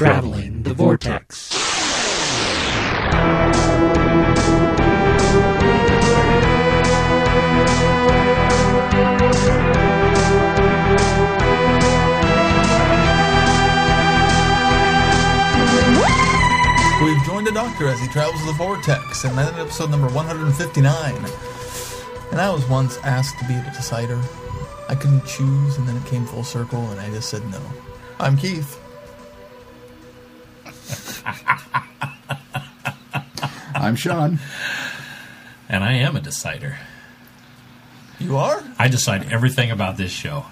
Traveling the Vortex. We've joined the Doctor as he travels the vortex, and that is episode number 159. And I was once asked to be the decider. I couldn't choose, and then it came full circle, and I just said no. I'm Keith. I'm Sean. And I am a decider. You are? I decide everything about this show.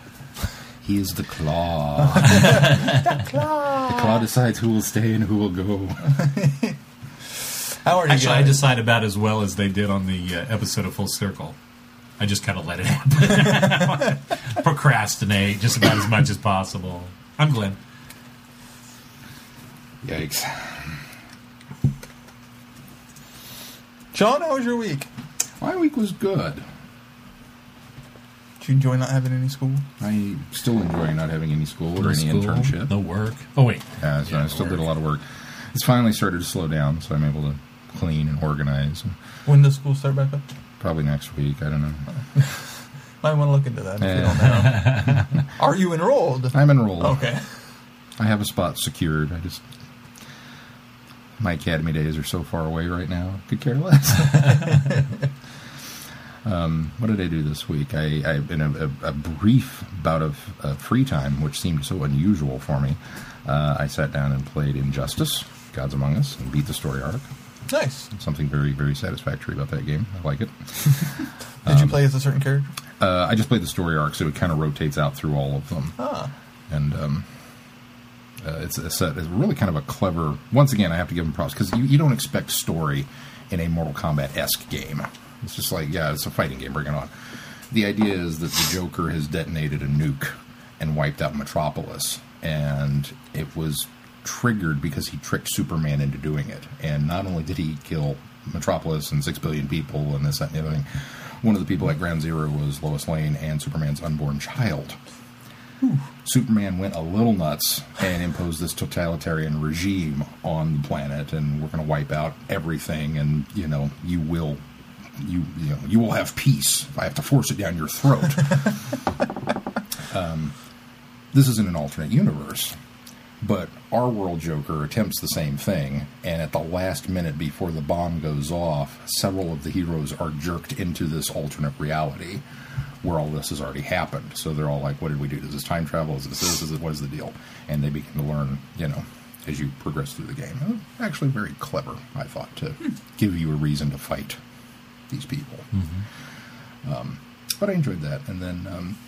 He is the claw. the claw The claw decides who will stay and who will go. How are you Actually, I decide about as well as they did on the uh, episode of Full Circle. I just kind of let it happen. Procrastinate just about as much as possible. I'm Glenn. Yikes. Sean, how was your week? My week was good. Did you enjoy not having any school? I still enjoy not having any school or any School, internship. No work. Oh, wait. Yeah, so Yeah, I still work. did a lot of work. It's finally started to slow down, so I'm able to clean and organize. When does school start back up? Probably next week. I don't know. Might want to look into that if you don't know. are you enrolled? I'm enrolled. Okay. I have a spot secured. I just my academy days are so far away right now. Could care less. um, what did I do this week? I, I in a, a, brief bout of uh, free time, which seemed so unusual for me. Uh, I sat down and played Injustice: Gods Among Us, and beat the story arc. Nice. Something very very satisfactory about that game. I like it. Did you play as a certain character? Uh, I just played the story arc, so it kind of rotates out through all of them. Ah. and um, uh, it's a set. It's really kind of a clever. Once again, I have to give them props because you, you don't expect story in a Mortal Kombat esque game. It's just like yeah, it's a fighting game. Bring it on. The idea is that the Joker has detonated a nuke and wiped out Metropolis, and it was triggered because he tricked Superman into doing it. And not only did he kill Metropolis and six billion people and this and the other thing, one of the people at Ground Zero was Lois Lane and Superman's unborn child. Superman went a little nuts and imposed this totalitarian regime on the planet, and we're going to wipe out everything, and you know you will, you you know you will have peace if I have to force it down your throat. um, this is in an alternate universe, but our world Joker attempts the same thing, and at the last minute before the bomb goes off, several of the heroes are jerked into this alternate reality where all this has already happened. So they're all like, "What did we do? Is this time travel? Is this this? Is it, what is the deal?" And they begin to learn, you know, as you progress through the game. Uh, Actually, very clever, I thought, to give you a reason to fight these people. Um, but I enjoyed that, and then um,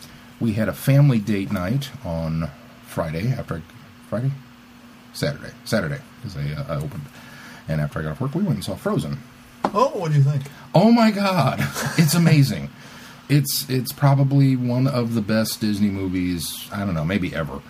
we had a family date night on Friday after I, Friday, Saturday, Saturday because I, uh, I opened, and after I got off work, we went and saw Frozen. Oh, what do you think? Oh my god, it's amazing. It's it's probably one of the best Disney movies. I don't know, maybe ever.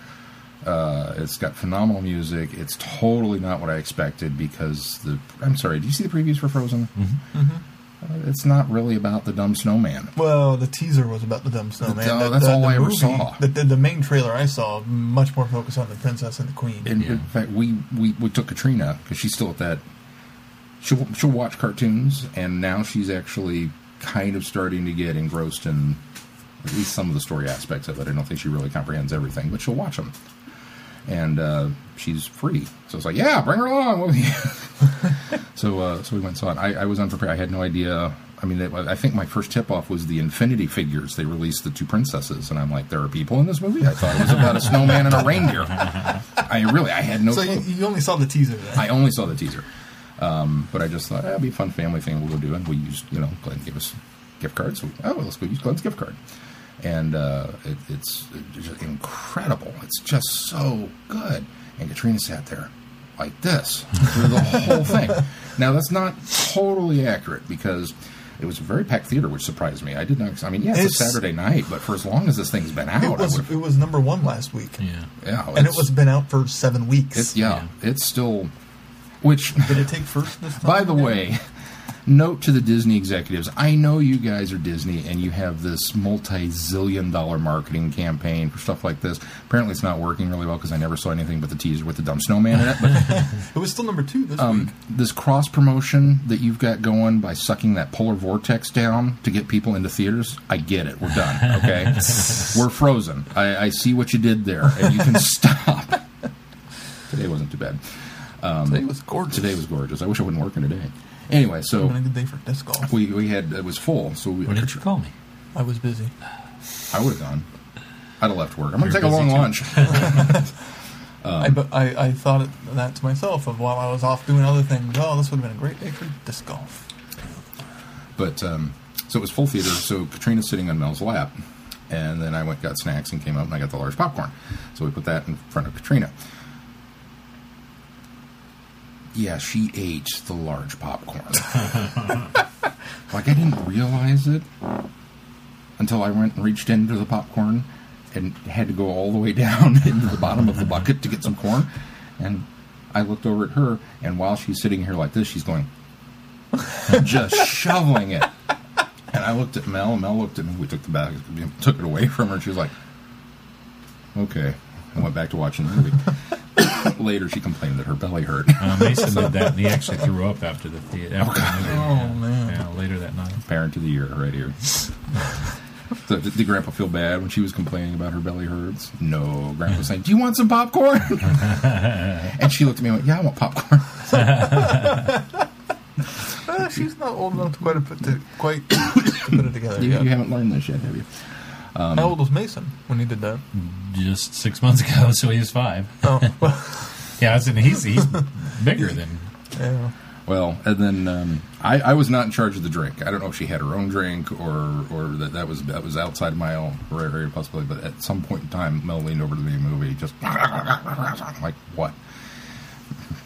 Uh, it's got phenomenal music. It's totally not what I expected because the. I'm sorry. Do you see the previews for Frozen? Mm-hmm. Uh, it's not really about the dumb snowman. Well, the teaser was about the dumb snowman. Oh, The- that's the- all the I ever saw. The, the, the main trailer I saw much more focused on the princess and the queen. In, Yeah. in fact, we, we, we took Katrina because she's still at that. She'll she'll watch cartoons, and now she's actually kind of starting to get engrossed in at least some of the story aspects of it. I don't think she really comprehends everything, but she'll watch them. And uh, she's free, so it's like, yeah, bring her along with you. so uh, so we went and saw it. I, I was unprepared. I had no idea. I mean, it, I think my first tip off was the Infinity figures. They released the two princesses, and I'm like, there are people in this movie. I thought it was about a snowman and a reindeer. I really, I had no. so clue. you, you only saw the teaser then? I only saw the teaser, um, but I just thought that'd be a fun family thing we'll go do. And we used, you know, Glenn gave us gift cards. So we, oh, let's go use Glenn's gift card. And uh, it, it's, it's just incredible. It's just so good. And Katrina sat there like this through the whole thing. Now that's not totally accurate because it was a very packed theater, which surprised me. I did not. I mean, yeah, it's, a Saturday night, but for as long as this thing's been out, it was would've- it was number one last week, Yeah. yeah, and it it's- was been out for seven weeks. it's yeah, it's still. Which Did it take first this time? By the way, note to the Disney executives: I know you guys are Disney, and you have this multi-zillion-dollar marketing campaign for stuff like this. Apparently, it's not working really well because I never saw anything but the teaser with the dumb snowman in it. But It was still number two this week. um, this cross promotion that you've got going by sucking that polar vortex down to get people into theaters, I get it. We're done. Okay, we're frozen. I, I see what you did there, and you can stop. Today wasn't too bad. Today was gorgeous. Today was gorgeous. I wish I wasn't working today. Anyway, It's been a so good day for disc golf. we we had it was full. So we, Why didn't you call me? I was busy. I would have gone. I'd have left work. I'm going to You're take a long too. lunch. I, but I, I thought it, that to myself of while I was off doing other things. Oh, this would have been a great day for disc golf. But um, so it was full theater. So Katrina's sitting on Mel's lap, and then I went got snacks and came up and I got the large popcorn. So we put that in front of Katrina. Yeah, she ate the large popcorn. like I didn't realize it until I went and reached into the popcorn and had to go all the way down into the bottom of the bucket to get some corn. And I looked over at her, and while she's sitting here like this, she's going just shoveling it. And I looked at Mel, and Mel looked at me. We took the bag, took it away from her. She was like, "Okay," and went back to watching the movie. Later, she complained that her belly hurt. Uh, Mason did that, and he actually threw up after the theater. After the movie. Oh, yeah. man. Yeah, later that night. Parent of the year, right here. So did, did Grandpa feel bad when she was complaining about her belly hurts? No. Grandpa was saying, "Do you want some popcorn?" and she looked at me and went, "Yeah, I want popcorn." Uh, she's not old enough to quite to put, to, quite to put it together You, yet. you haven't learned this yet, have you? How old was Mason when he did that? Just six months ago, so he was five. Oh, well, Yeah, I was in, he's he's bigger than. yeah. Well, and then um, I, I was not in charge of the drink. I don't know if she had her own drink or or that that was that was outside of my own very very possibility. But at some point in time, Mel leaned over to me the movie, just like what?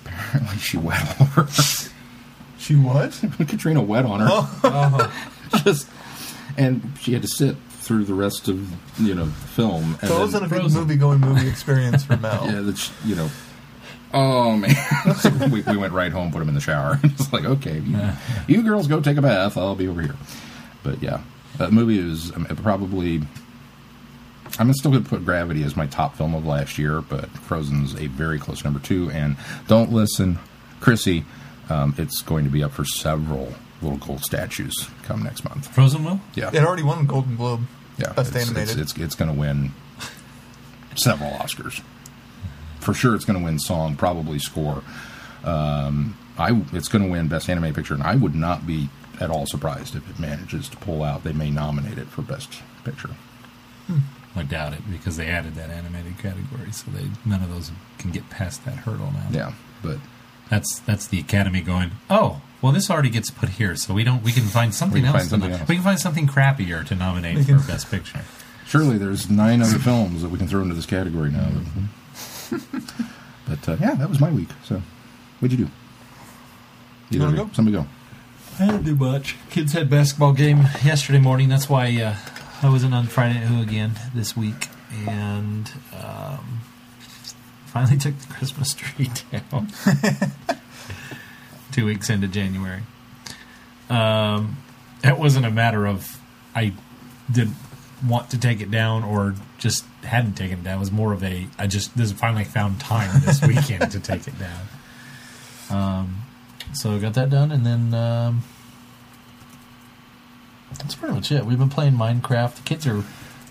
Apparently, she wet all over. She what? Katrina wet on her. just and she had to sit through the rest of you know the film. And So it wasn't a good movie going movie experience for Mel. yeah, that's you know. Oh man! so we, we went right home, put him in the shower. it's like, okay, you, you girls go take a bath. I'll be over here. But yeah, that movie is probably. I'm still going to put Gravity as my top film of last year, but Frozen's a very close number two. And don't listen, Chrissy. Um, it's going to be up for several little gold statues come next month. Frozen will? Yeah, It already won a Golden Globe. yeah, Best it's, animated. It's it's, it's going to win several Oscars. For sure, it's going to win song, probably score. Um, I it's going to win best animated picture, and I would not be at all surprised if it manages to pull out. They may nominate it for best picture. I doubt it because they added that animated category, so they none of those can get past that hurdle now. Yeah, but That's that's the Academy going. Oh, well, this already gets put here, so we don't. We can find something can else. find something to, else. We can find something crappier to nominate We for Best Picture. surely there's nine other films that we can throw into this category now. but uh, yeah, that was my week. So, what'd you do? You Either wanna go? Somebody go. I didn't do much. Kids had basketball game yesterday morning. That's why uh, I wasn't on Friday Night Who again this week, and um, finally took the Christmas tree down. Two weeks into January. Um, it wasn't a matter of I didn't want to take it down or just hadn't taken it down. It was more of a I just this finally found time this weekend to take it down. Um, so got that done, and then um, that's pretty much it. We've been playing Minecraft. The kids are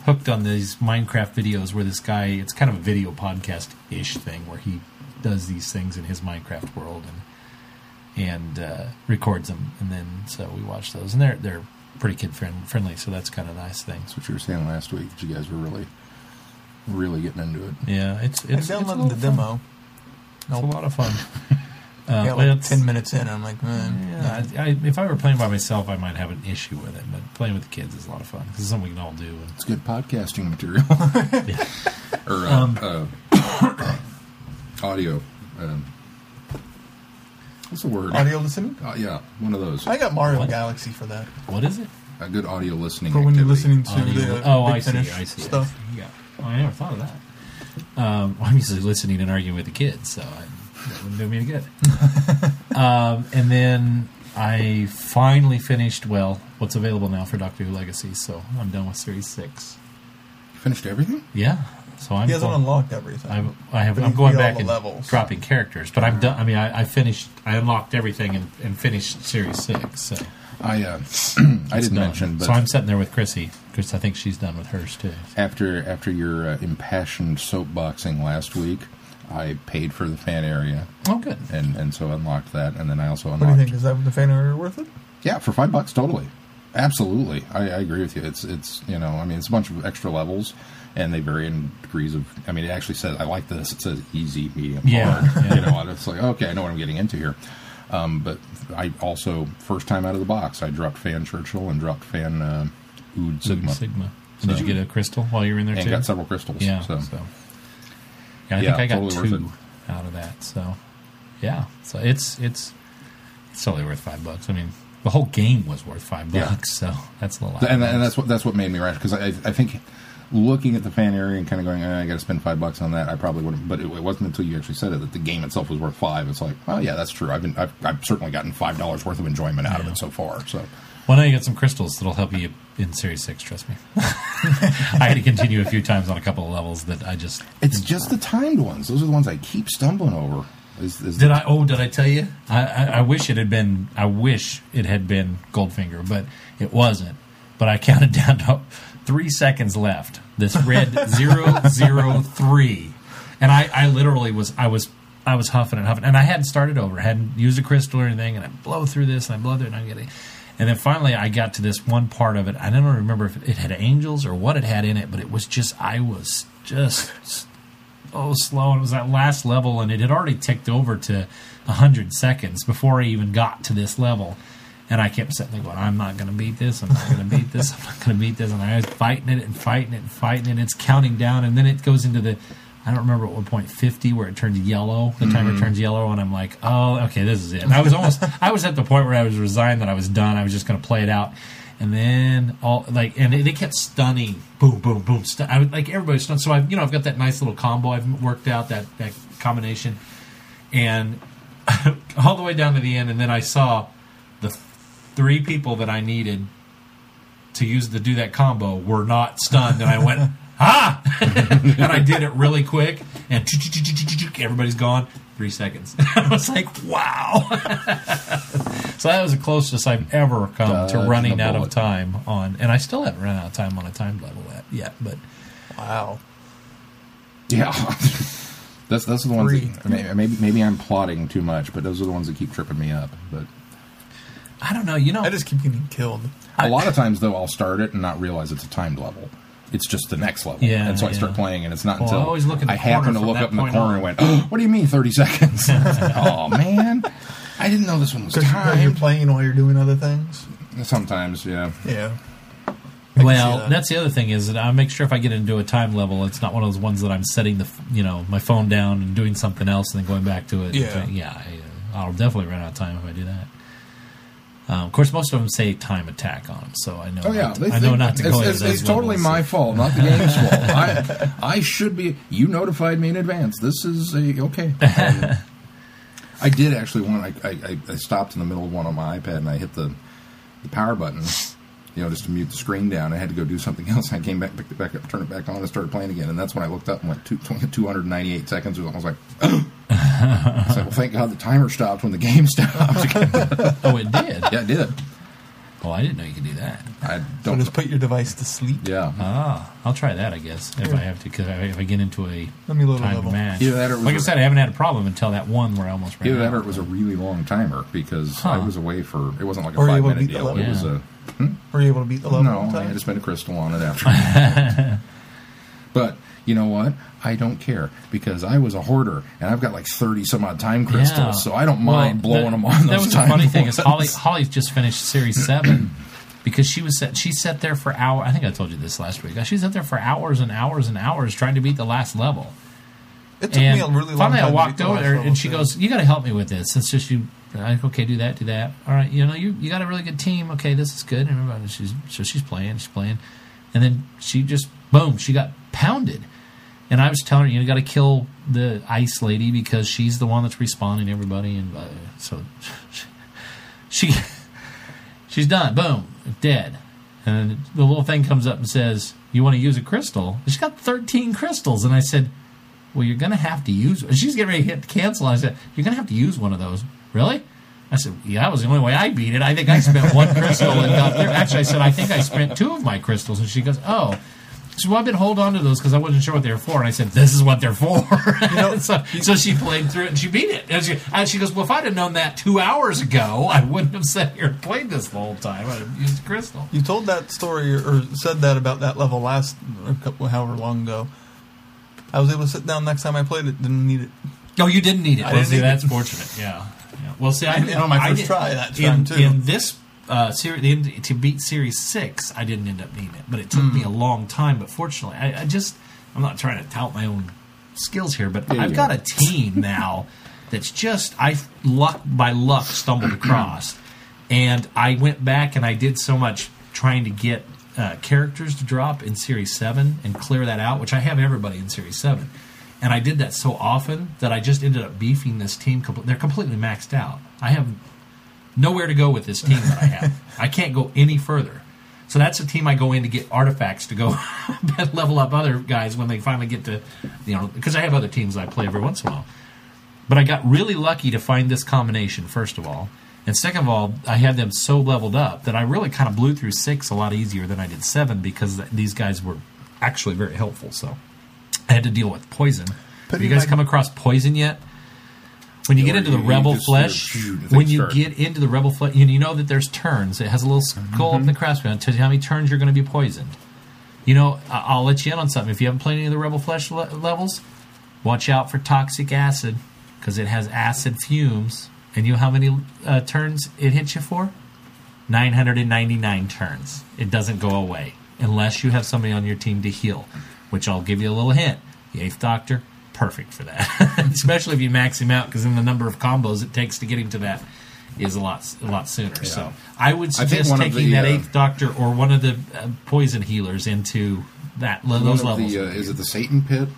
hooked on these Minecraft videos where this guy. It's kind of a video podcast ish thing where he does these things in his Minecraft world and and uh, records them, and then so we watch those, and they're they're pretty kid friend, friendly. So that's kind of nice thing. That's what you were saying last week. That you guys were really, really getting into it. Yeah, it's I it's, it's a downloaded the of fun. demo. It's a lot of fun. Uh, I got like it's- ten minutes in. I'm like, man. Yeah, I, I, if I were playing by myself, I might have an issue with it. But playing with the kids is a lot of fun because it's something we can all do. And, It's good podcasting material. yeah. or uh, uh, audio. Um, what's the word? Audio listening. Uh, yeah, one of those. I got Mario What? Galaxy for that. What is it? A good audio listening. For when you're activity. listening to Audio- the oh, Big I see. Finish I see. I stuff. see. Yeah. Oh, I never thought of that. Um, I'm usually listening and arguing with the kids, so I, that wouldn't do me any good. um, and then I finally finished well what's available now for Doctor Who Legacy, so I'm done with Series Six. You finished everything? Yeah, so I'm He hasn't going- unlocked everything. I'm, I have. I'm going back and levels. dropping characters, but I'm done. I mean, I, I finished. I unlocked everything and, and finished Series Six. So I uh, I didn't done. mention, but so I'm sitting there with Chrissy because I think she's done with hers too. after after your uh, impassioned soapboxing last week, I paid for the fan area Oh, good. and and so unlocked that, and then I also unlocked. what do unlocked. you think? Is that the fan area worth it? Yeah, for five bucks, totally, absolutely. I, I agree with you. It's it's you know, I mean, it's a bunch of extra levels, and they vary in degrees of. I mean, it actually says I like this. It says easy, medium, Yeah, hard. yeah. You know, it's like okay, I know what I'm getting into here. Um, but I also first time out of the box, I dropped fan Churchill and dropped fan uh, Ood Sigma, Sigma. Did you get a crystal while you were in there and too? got several crystals. Yeah. so. So, yeah, I Yeah, think I got totally two out of that. So yeah, so it's it's it's totally worth five bucks. I mean, the whole game was worth five Yeah. bucks. So that's a lot. and, and that's what that's what made me rash because I, I think looking at the fan area and kind of going, eh, I got to spend five bucks on that. I probably wouldn't, but it, it wasn't until you actually said it that the game itself was worth five. It's like, oh yeah, that's true. I've been I've, I've certainly gotten five dollars worth of enjoyment out of it so far. So Well, now you got some crystals that'll help you in Series Six. Trust me. I had to continue a few times on a couple of levels that I just it's just the timed ones. Those are the ones I keep stumbling over. Is, is Did I? Oh, did I tell you? I, I, I wish it had been. I wish it had been Goldfinger, but it wasn't. But I counted down to three seconds left. This red zero zero three, and I, I literally was. I was. I was huffing and huffing, and I hadn't started over. I hadn't used a crystal or anything, and I blow through this and I blow through and I'm getting. And then finally, I got to this one part of it. I don't remember if it had angels or what it had in it, but it was just. I was just oh slow and it was that last level and it had already ticked over to 100 seconds before i even got to this level and i kept sitting there going i'm not going to beat this i'm not going to beat this i'm not going to beat this and i was fighting it and fighting it and fighting it and it's counting down and then it goes into the i don't remember at what point 50 where it turns yellow the timer mm-hmm. turns yellow and i'm like oh okay this is it and i was almost i was at the point where i was resigned that i was done i was just going to play it out and then all like, and they kept stunning, boom, boom, boom. Stun, I would like everybody stunned. So I, you know, I've got that nice little combo I've worked out that that combination, and all the way down to the end. And then I saw the three people that I needed to use to do that combo were not stunned, and I went ah, and I did it really quick, and everybody's gone. Three seconds. I was like, wow. so that was the closest I've ever come to running out of time on, and I still haven't run out of time on a timed level yet. yet but Wow. yeah. That's those are the ones. That, may- maybe maybe I'm plotting too much, but those are the ones that keep tripping me up. But I don't know. You know, I just keep getting killed. a lot of times though, I'll start it and not realize it's a timed level. It's just the next level, Yeah, and so I start playing, and it's not Well, until I always look in I happen to look up in the corner on. and went, oh, "What do you mean, thirty seconds?" oh man, I didn't know this one was Because you're playing while you're doing other things. Sometimes, yeah. Yeah. I well, that. that's the other thing is that I make sure if I get into a time level, it's not one of those ones that I'm setting the you know my phone down and doing something else and then going back to it. Yeah. yeah. I, uh, I'll definitely run out of time if I do that. Um, of course, most of them say time attack on them, so I know. Oh yeah, not to, I know not to it's, go It's, it's totally levels. my fault, not the game's fault. I, I should be. You notified me in advance. This is a okay. Um, I did actually one. I, I I stopped in the middle of one on my iPad and I hit the the power button, you know, just to mute the screen down. I had to go do something else. I came back, picked it back up, turned it back on, and started playing again. And that's when I looked up and went two, 298 seconds. I was like, I was like, well, thank God the timer stopped when the game stopped. Oh, it did. yeah, it did. Oh, I didn't know you could do that. I don't. just put your device to sleep. yeah. Ah, I'll try that. I guess if I have to, because if I get into a Let me load a timed level. match. Either that or it like I a- said, I haven't had a problem until that one where I almost ran Either that or it was a really long timer because I was away for it wasn't like a Or five minute deal. It level. was Yeah. A Were you able to beat the level? no. in I had to spend a crystal on it after. but you know what? I don't care because I was a hoarder and I've got like thirty some odd time crystals, Yeah. so I don't Well, mind blowing that- them on That those was time the funny thing is ones. Holly Holly's just finished series seven because she was set, she sat there for hours. I think I told you this last week. She sat there for hours and hours and hours trying to beat the last level. It took and me a really long finally, time. I to walked beat over last there and she too. goes, "You got to help me with this. It's just you." Like, okay, do that, do that. All right, you know, you you got a really good team. Okay, this is good. And everybody, she's so she's playing, she's playing, and then she just boom, she got pounded. And I was telling her, you got to kill the ice lady because she's the one that's respawning everybody. And uh, so she, she she's done. Boom, dead. And the little thing comes up and says, "You want to use a crystal?" She's got thirteen crystals, and I said, "Well, you're going to have to use." She's getting ready to hit cancel. I said, "You're going to have to use one of those." Really? I said, "Yeah, that was the only way I beat it. I think I spent one crystal and got there." Actually, I said, "I think I spent two of my crystals," and she goes, "Oh." So well, I've been holding on to those because I wasn't sure what they were for, and I said, "This is what they're for." You know, so, so she played through it and she beat it. And she, and she goes, "Well, if I'd have known that two hours ago, I wouldn't have sat here and played this the whole time. I'd have used crystal." You told that story or said that about that level last, a couple, however long ago. I was able to sit down next time I played it. Didn't need it. Oh, you didn't need it. I well, didn't see, that's it. fortunate. Yeah. Well, see, I And on my first did- try that in, too. In this uh, series, to beat Series Six, I didn't end up needing it, but it took Hmm. me a long time. But fortunately, I, I just I'm not trying to tout my own skills here, but Yeah, I've got a team now that's just I luck by luck stumbled across, and I went back and I did so much trying to get uh, characters to drop in Series Seven and clear that out, which I have everybody in Series Seven. And I did that so often that I just ended up beefing this team. compl- They're completely maxed out. I have nowhere to go with this team that I have. I can't go any further. So that's a team I go in to get artifacts to go level up other guys when they finally get to, you know, because I have other teams I play every once in a while. But I got really lucky to find this combination, first of all. And second of all, I had them so leveled up that I really kind of blew through six a lot easier than I did seven because th- these guys were actually very helpful. So I had to deal with poison. Have you guys my- come across poison yet? When you Yeah, get into the you- you rebel just flesh, hear, "Phew," when you start. get into the rebel flesh, you, you know that there's turns. It has a little skull up in the crossbow. It tells you how many turns you're going to be poisoned. You know, I- I'll let you in on something. If you haven't played any of the rebel flesh le- levels, watch out for toxic acid because it has acid fumes. And you know how many uh, turns it hits you for? 999 turns. It doesn't go away unless you have somebody on your team to heal, which I'll give you a little hint. The Eighth Doctor, perfect for that, especially if you max him out because then the number of combos it takes to get him to that is a lot a lot sooner. So I would suggest of taking the, that uh, Eighth Doctor or one of the uh, poison healers into that those levels. the, uh, is it the Satan Pit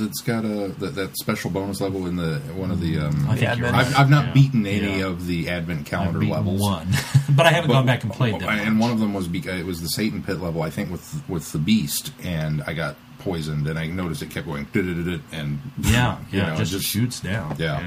that's got a that, that special bonus level in the one of the? Um, I think Yeah, you're I've- right. I've, I've not Yeah. beaten any Yeah. of the Advent I've calendar beaten levels. one, but I haven't But- gone back and played them. And one of them was beca- it was the Satan Pit level, I think, with with the Beast, and I got poisoned, and I noticed it kept going "Du-du-du-du," and Yeah, you yeah, know, just, shoots down. Yeah.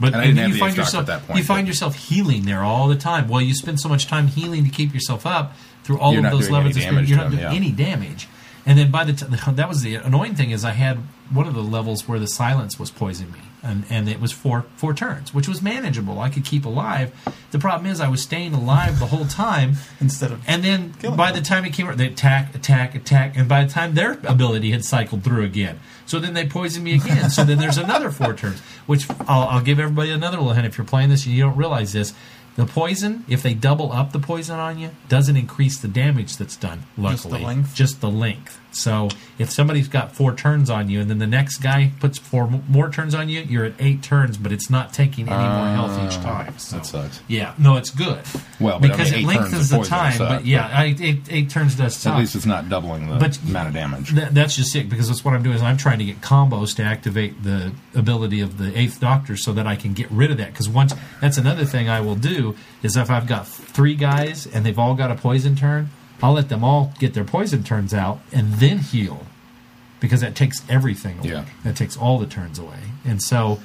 But And I didn't have you the find extract yourself at that point, you find but- yourself healing there all the time. Well, you spend so much time healing to keep yourself up through all You're of not those doing levels. any of damage you're to not them, doing yeah. any damage. And then by the time that was the annoying thing is I had one of the levels where the silence was poisoning me, and and it was four four turns, which was manageable. I could keep alive. The problem is I was staying alive the whole time. Instead of And then by them. the time it came, they attack, attack, attack, and by the time their ability had cycled through again, so then they poisoned me again. so then there's another four turns. Which I'll, I'll give everybody another little hint. If you're playing this and you don't realize this, the poison, if they double up the poison on you, doesn't increase the damage that's done. Just the Luckily, length? Just the length. So if somebody's got four turns on you, and then the next guy puts four more turns on you, you're at eight turns, but it's not taking any more health each ah, time. So. that sucks. Yeah, no, it's good. Well, but I because mean, it lengthens the time. suck, but yeah, but- I, eight, eight turns does suck. At least it's not doubling the But- amount of damage. That, that's just it because that's what I'm doing is I'm trying to get combos to activate the ability of the Eighth Doctor so that I can get rid of that. Because once that's another thing I will do is if I've got three guys and they've all got a poison turn, I'll let them all get their poison turns out and then heal because that takes everything away. Yeah. That takes all the turns away, and so.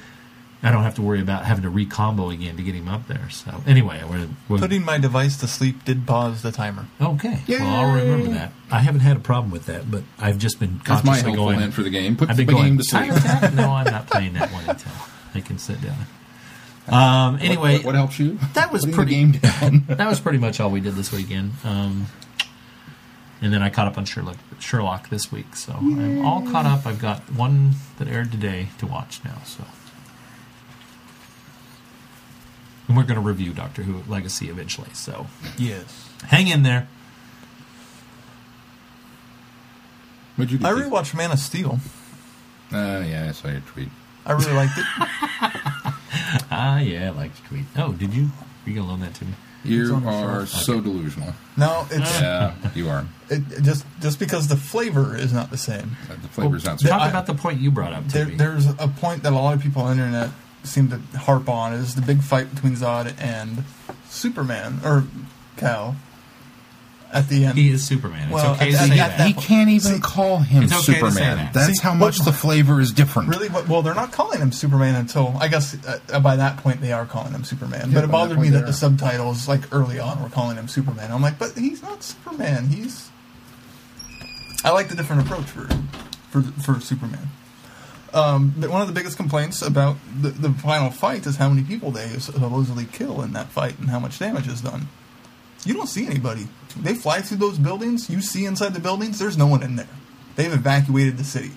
I don't have to worry about having to recombo again to get him up there. So anyway, we're, we're putting my device to sleep did pause the timer. Okay. Well, I'll remember that. I haven't had a problem with that, but I've just been That's my consciously helpful going. hint for the game. Put I've the been going. game to sleep. "Time? No, I'm not playing that one until I can sit down. Um, anyway, what, what helps you? that was Putting pretty- The game down. that was pretty much all we did this weekend. Um, and then I caught up on Sherlock, Sherlock this week, so I'm all caught up. I've got one that aired today to watch now. So, and we're going to review Doctor Who Legacy eventually. So, Yes. hang in there. What'd you? I Keith? rewatched Man of Steel. Uh, yeah, I saw your tweet. I really liked it. Ah, yeah, I like to tweet. Oh, did you? You gonna loan that to me? You are shelf. so delusional. No, it's Yeah, you are. it, it just just because the flavor is not the same. The flavor flavor's not. Talk I- about the point you brought up to There, me. there's a point that a lot of people on the internet seem to harp on is the big fight between Zod and Superman or Kal at the end. He is Superman. It's Well, okay at- to say at that. He can't even See, call him it's okay to say Superman. that. That's See, how much what- the flavor is different. Really? What- Well, they're not calling him Superman until I guess uh, by that point they are calling him Superman. Yeah, but it bothered point me that the subtitles, like early on, were calling him Superman. I'm like, but he's not Superman. He's. I like the different approach for for for Superman. Um, but one of the biggest complaints about the, the final fight is how many people they supposedly kill in that fight and how much damage is done. You don't see anybody. They fly through those buildings. You see inside the buildings. There's no one in there. They've evacuated the city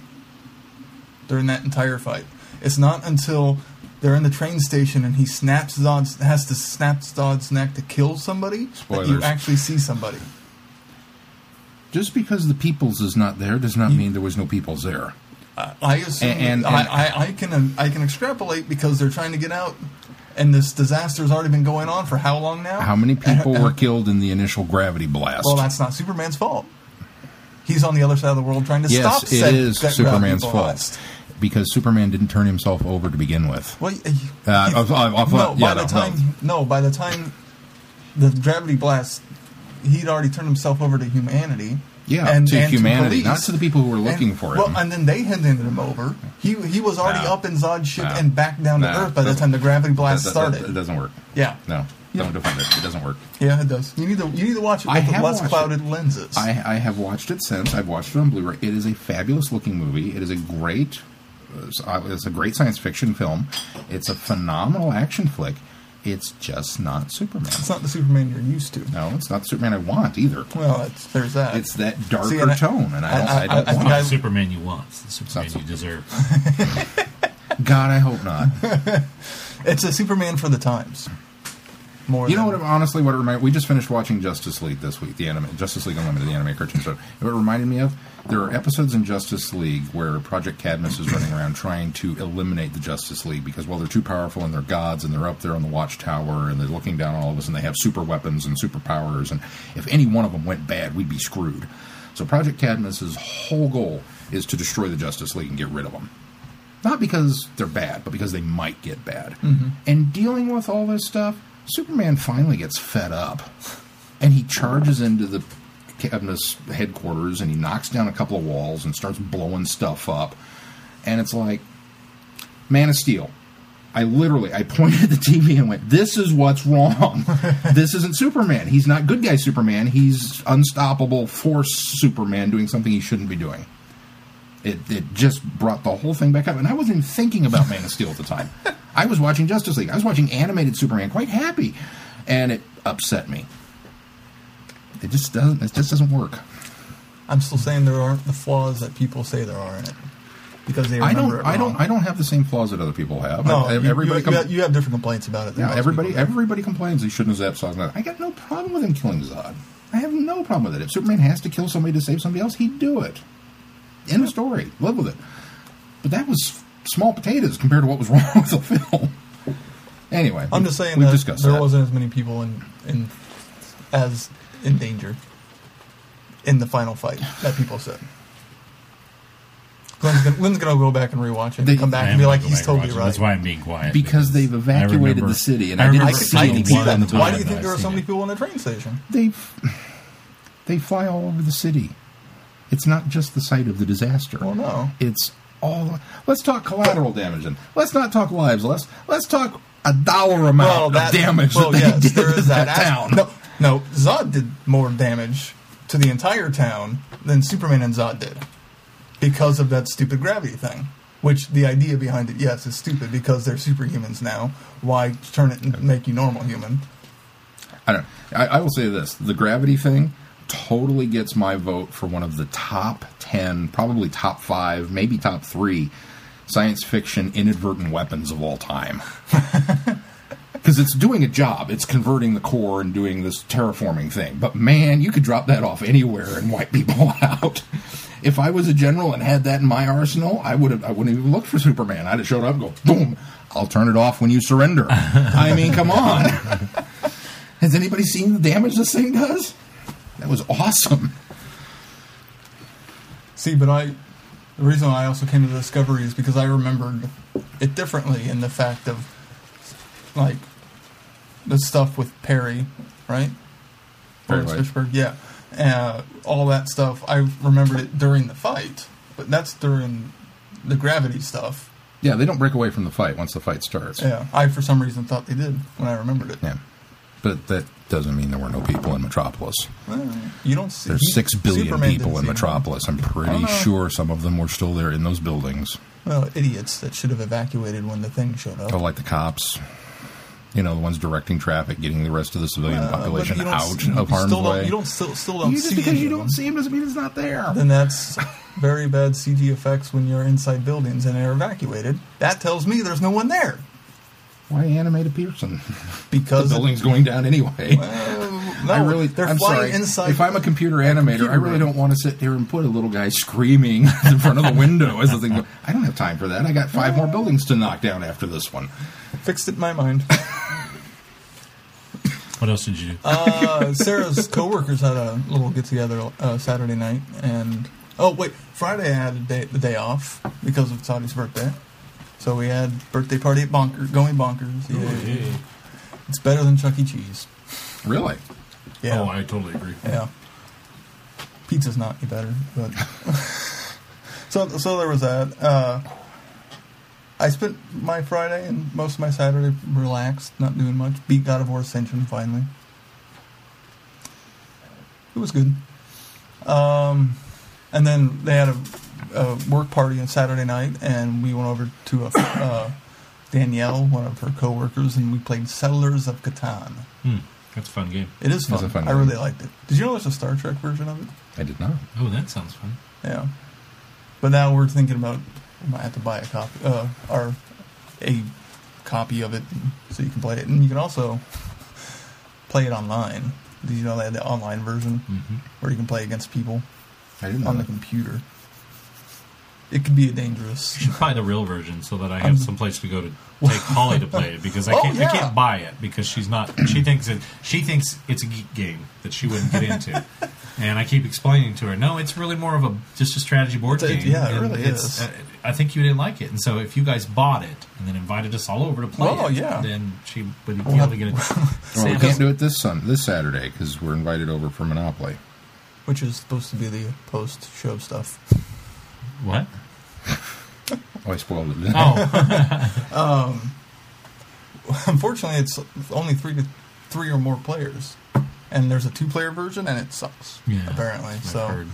during that entire fight. It's not until they're in the train station and he snaps Zod's has to snap Zod's neck to kill somebody that you actually see somebody. Just because the peoples is not there does not mean there was no peoples there. I- I assume And- and- I, I, I can I can extrapolate because they're trying to get out, and this disaster has already been going on for how long now? How many people And- were killed in the initial gravity blast? Well, that's not Superman's fault. He's on the other side of the world trying to yes, stop. it said- is Superman's fault blast. because Superman didn't turn himself over to begin with. Well, Uh, no, yeah, by the time no. by the time the gravity blast, he'd already turned himself over to humanity. Yeah, and, to and humanity, police. not to the people who were looking And- for him. well, and then they handed him over. He he was already No. up in Zod's ship No. and back down to Earth by the time the gravity blast That- that- started. it doesn't work. yeah, No, Yeah. don't defend it. It doesn't work. yeah, it does. You need to you need to watch it I with less clouded it. lenses. I, I have watched it since. I've watched it on Blu-ray. It is a fabulous looking movie. It is a great, uh, it's a great science fiction film. It's a phenomenal action flick. It's just not Superman. it's not the Superman you're used to. No, it's not the Superman I want either. Well, it's, there's that. It's that darker See, and I- tone, and I don't. I, I- I- don't I want. think Not I- the Superman you want. It's the Superman Sounds- you deserve. God, I hope not. it's a Superman for the times. More You know what? Honestly, what it reminded we just finished watching Justice League this week, the anime Justice League Unlimited, the anime cartoon show. What it reminded me of, there are episodes in Justice League where Project Cadmus is running around trying to eliminate the Justice League because well, they're too powerful and they're gods and they're up there on the watchtower and they're looking down on all of us and they have super weapons and superpowers and if any one of them went bad, we'd be screwed. So Project Cadmus's whole goal is to destroy the Justice League and get rid of them. Not because they're bad, but because they might get bad. Mm-hmm. And dealing with all this stuff, Superman finally gets fed up. And he charges into the Cadmus headquarters and he knocks down a couple of walls and starts blowing stuff up. And it's like, Man of Steel. I literally, I pointed at the TV and went, "This is what's wrong. this isn't Superman. He's not good guy Superman. He's unstoppable force Superman doing something he shouldn't be doing." It it just brought the whole thing back up, and I wasn't even thinking about Man of Steel at the time. I was watching Justice League. I was watching animated Superman, quite happy, and it upset me. It just doesn't. It just doesn't work. I'm still saying there aren't the flaws that people say there are in it because they I don't. it I don't. I don't have the same flaws that other people have. No, I, you, everybody you, com- you have, you have different complaints about it. Yeah, everybody everybody complains he shouldn't have zapped Zod. I got no problem with him killing Zod. I have no problem with it. If Superman has to kill somebody to save somebody else, he'd do it. End of story. Live with it. But that was small potatoes compared to what was wrong with the film. Anyway, I'm just saying we've that discussed there that. wasn't as many people in in as in danger in the final fight that people said. Lynn's gonna, Lynn's gonna go back and rewatch it They- and come back and be like, he's totally watch right. That's why I'm being quiet. because they've evacuated remember- the city, and I I, didn't I remember see I seeing can any see one Why do you think there are so many it. people in the train station? They they fly all over the city. It's not just the site of the disaster. Well, no. It's all. Let's talk collateral damage, and let's not talk lives. Let's let's talk a dollar amount of damage well, that they yes, did there to that, that town. No, no, Zod did more damage to the entire town than Superman and Zod did because of that stupid gravity thing. Which the idea behind it, yes, is stupid because they're superhumans now. Why turn it and make you normal human? I don't. I, I will say this: the gravity thing totally gets my vote for one of the top ten, probably top five, maybe top three science fiction inadvertent weapons of all time. Because it's doing a job. It's converting the core and doing this terraforming thing. But man, you could drop that off anywhere and wipe people out. If I was a general and had that in my arsenal, I would have. I wouldn't even look for Superman. I'd have showed up and go, boom. I'll turn it off when you surrender. I mean, come on. Has anybody seen the damage this thing does? That was awesome. See, but I, the reason I also came to the discovery is because I remembered it differently in the fact of like the stuff with Perry, right? Perry Laurence White. Yeah, uh, all that stuff. I remembered it during the fight, but that's during the gravity stuff. Yeah, they don't break away from the fight once the fight starts. Yeah, I for some reason thought they did when I remembered it. Yeah. But that doesn't mean there were no people in Metropolis. Well, you don't see There's six billion Superman people in see. Metropolis. I'm pretty sure some of them were still there in those buildings. Well, idiots that should have evacuated when the thing showed up. Oh, like the cops. You know, the ones directing traffic, getting the rest of the civilian Uh, population out s- you of harm's still don't- way. You don't still still don't You- see just because you don't see him doesn't mean it's not there. then that's very bad CG effects when you're inside buildings and they're evacuated. That tells me there's no one there Why animate a person? Because the building's going down anyway. Well, no, I really, they're I'm flying sorry. inside. if I'm a computer animator, computer I really room. don't want to sit here and put a little guy screaming in front of the window as the thing. Go, I don't have time for that. I got five more buildings to knock down after this one. fixed it in my mind. What else did you do? Uh, Sarah's coworkers had a little get together uh, Saturday night, and oh wait, Friday I had a day, the day off because of Audie's birthday. So we had birthday party at Bonker, going bonkers. Yay. It's better than Chuck E. Cheese. Really? Yeah, Oh, I totally agree. yeah. Pizza's not any better, but so so there was that. Uh, I spent my Friday and most of my Saturday relaxed, not doing much. Beat God of War Ascension finally. It was good. Um, and then they had a, a work party on Saturday night, and we went over to a, uh, Danielle, one of her coworkers, and we played Settlers of Catan. Hmm. That's a fun game. It is That's fun. a fun I game. really liked it. Did you know there's a Star Trek version of it? I did not. Oh, that sounds fun. Yeah. But now we're thinking about we might have to buy a copy, uh, or a copy of it, so you can play it, and you can also play it online. Did you know they had the online version hmm where you can play against people I didn't know. on the that. computer? It could be a dangerous. You should buy the real version so that I have Um, some place to go to take Holly to play it because I Oh, can't yeah. I can't buy it because she's not she thinks it she thinks it's a geek game that she wouldn't get into. and I keep explaining to her, no, it's really more of a just a strategy board It's a- game. yeah, it really it's, is. Uh, I think you didn't like it, and so if you guys bought it and then invited us all over to play Oh, it, yeah. then she would be We'll able to get it. Well, we can't do it this sun this Saturday because we're invited over for Monopoly. which is supposed to be the post-show stuff. what? Oh, I spoiled it. didn't I? Oh, um, Unfortunately, it's only three to three or more players, and there's a two-player version, and it sucks. yeah. apparently. I've So heard.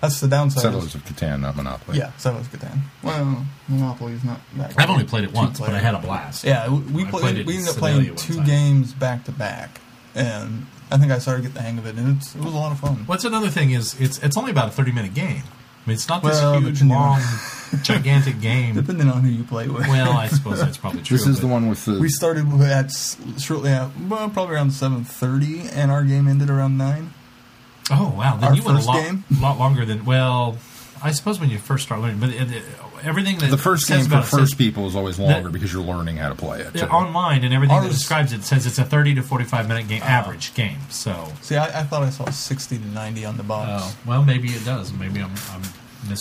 that's the downside. Settlers of Catan, not Monopoly. Yeah, Settlers of Catan. Well, Monopoly is not that. I've great. only played it once, but I had a blast. Yeah, we, we I played. played it we ended up playing two time. games back to back, and I think I started to get the hang of it, and it's, it was a lot of fun. What's another thing is it's it's only about a thirty minute game. I mean, it's not this Well, huge, long, gigantic game. Depending on who you play with. Well, I suppose that's probably true. This is the one with the. we started at shortly at well, probably around seven thirty, and our game ended around nine. Oh wow! Then Our you went a lot, game? lot longer than. Well, I suppose when you first start learning, but it, it- everything that the first game for about says- first people is always longer that- because you're learning how to play it. yeah, too. online and everything that describes it says it's a thirty to forty five minute game, average game. So, See, I, I thought I saw sixty to ninety on the box. oh, well, maybe it does. Maybe I'm, I'm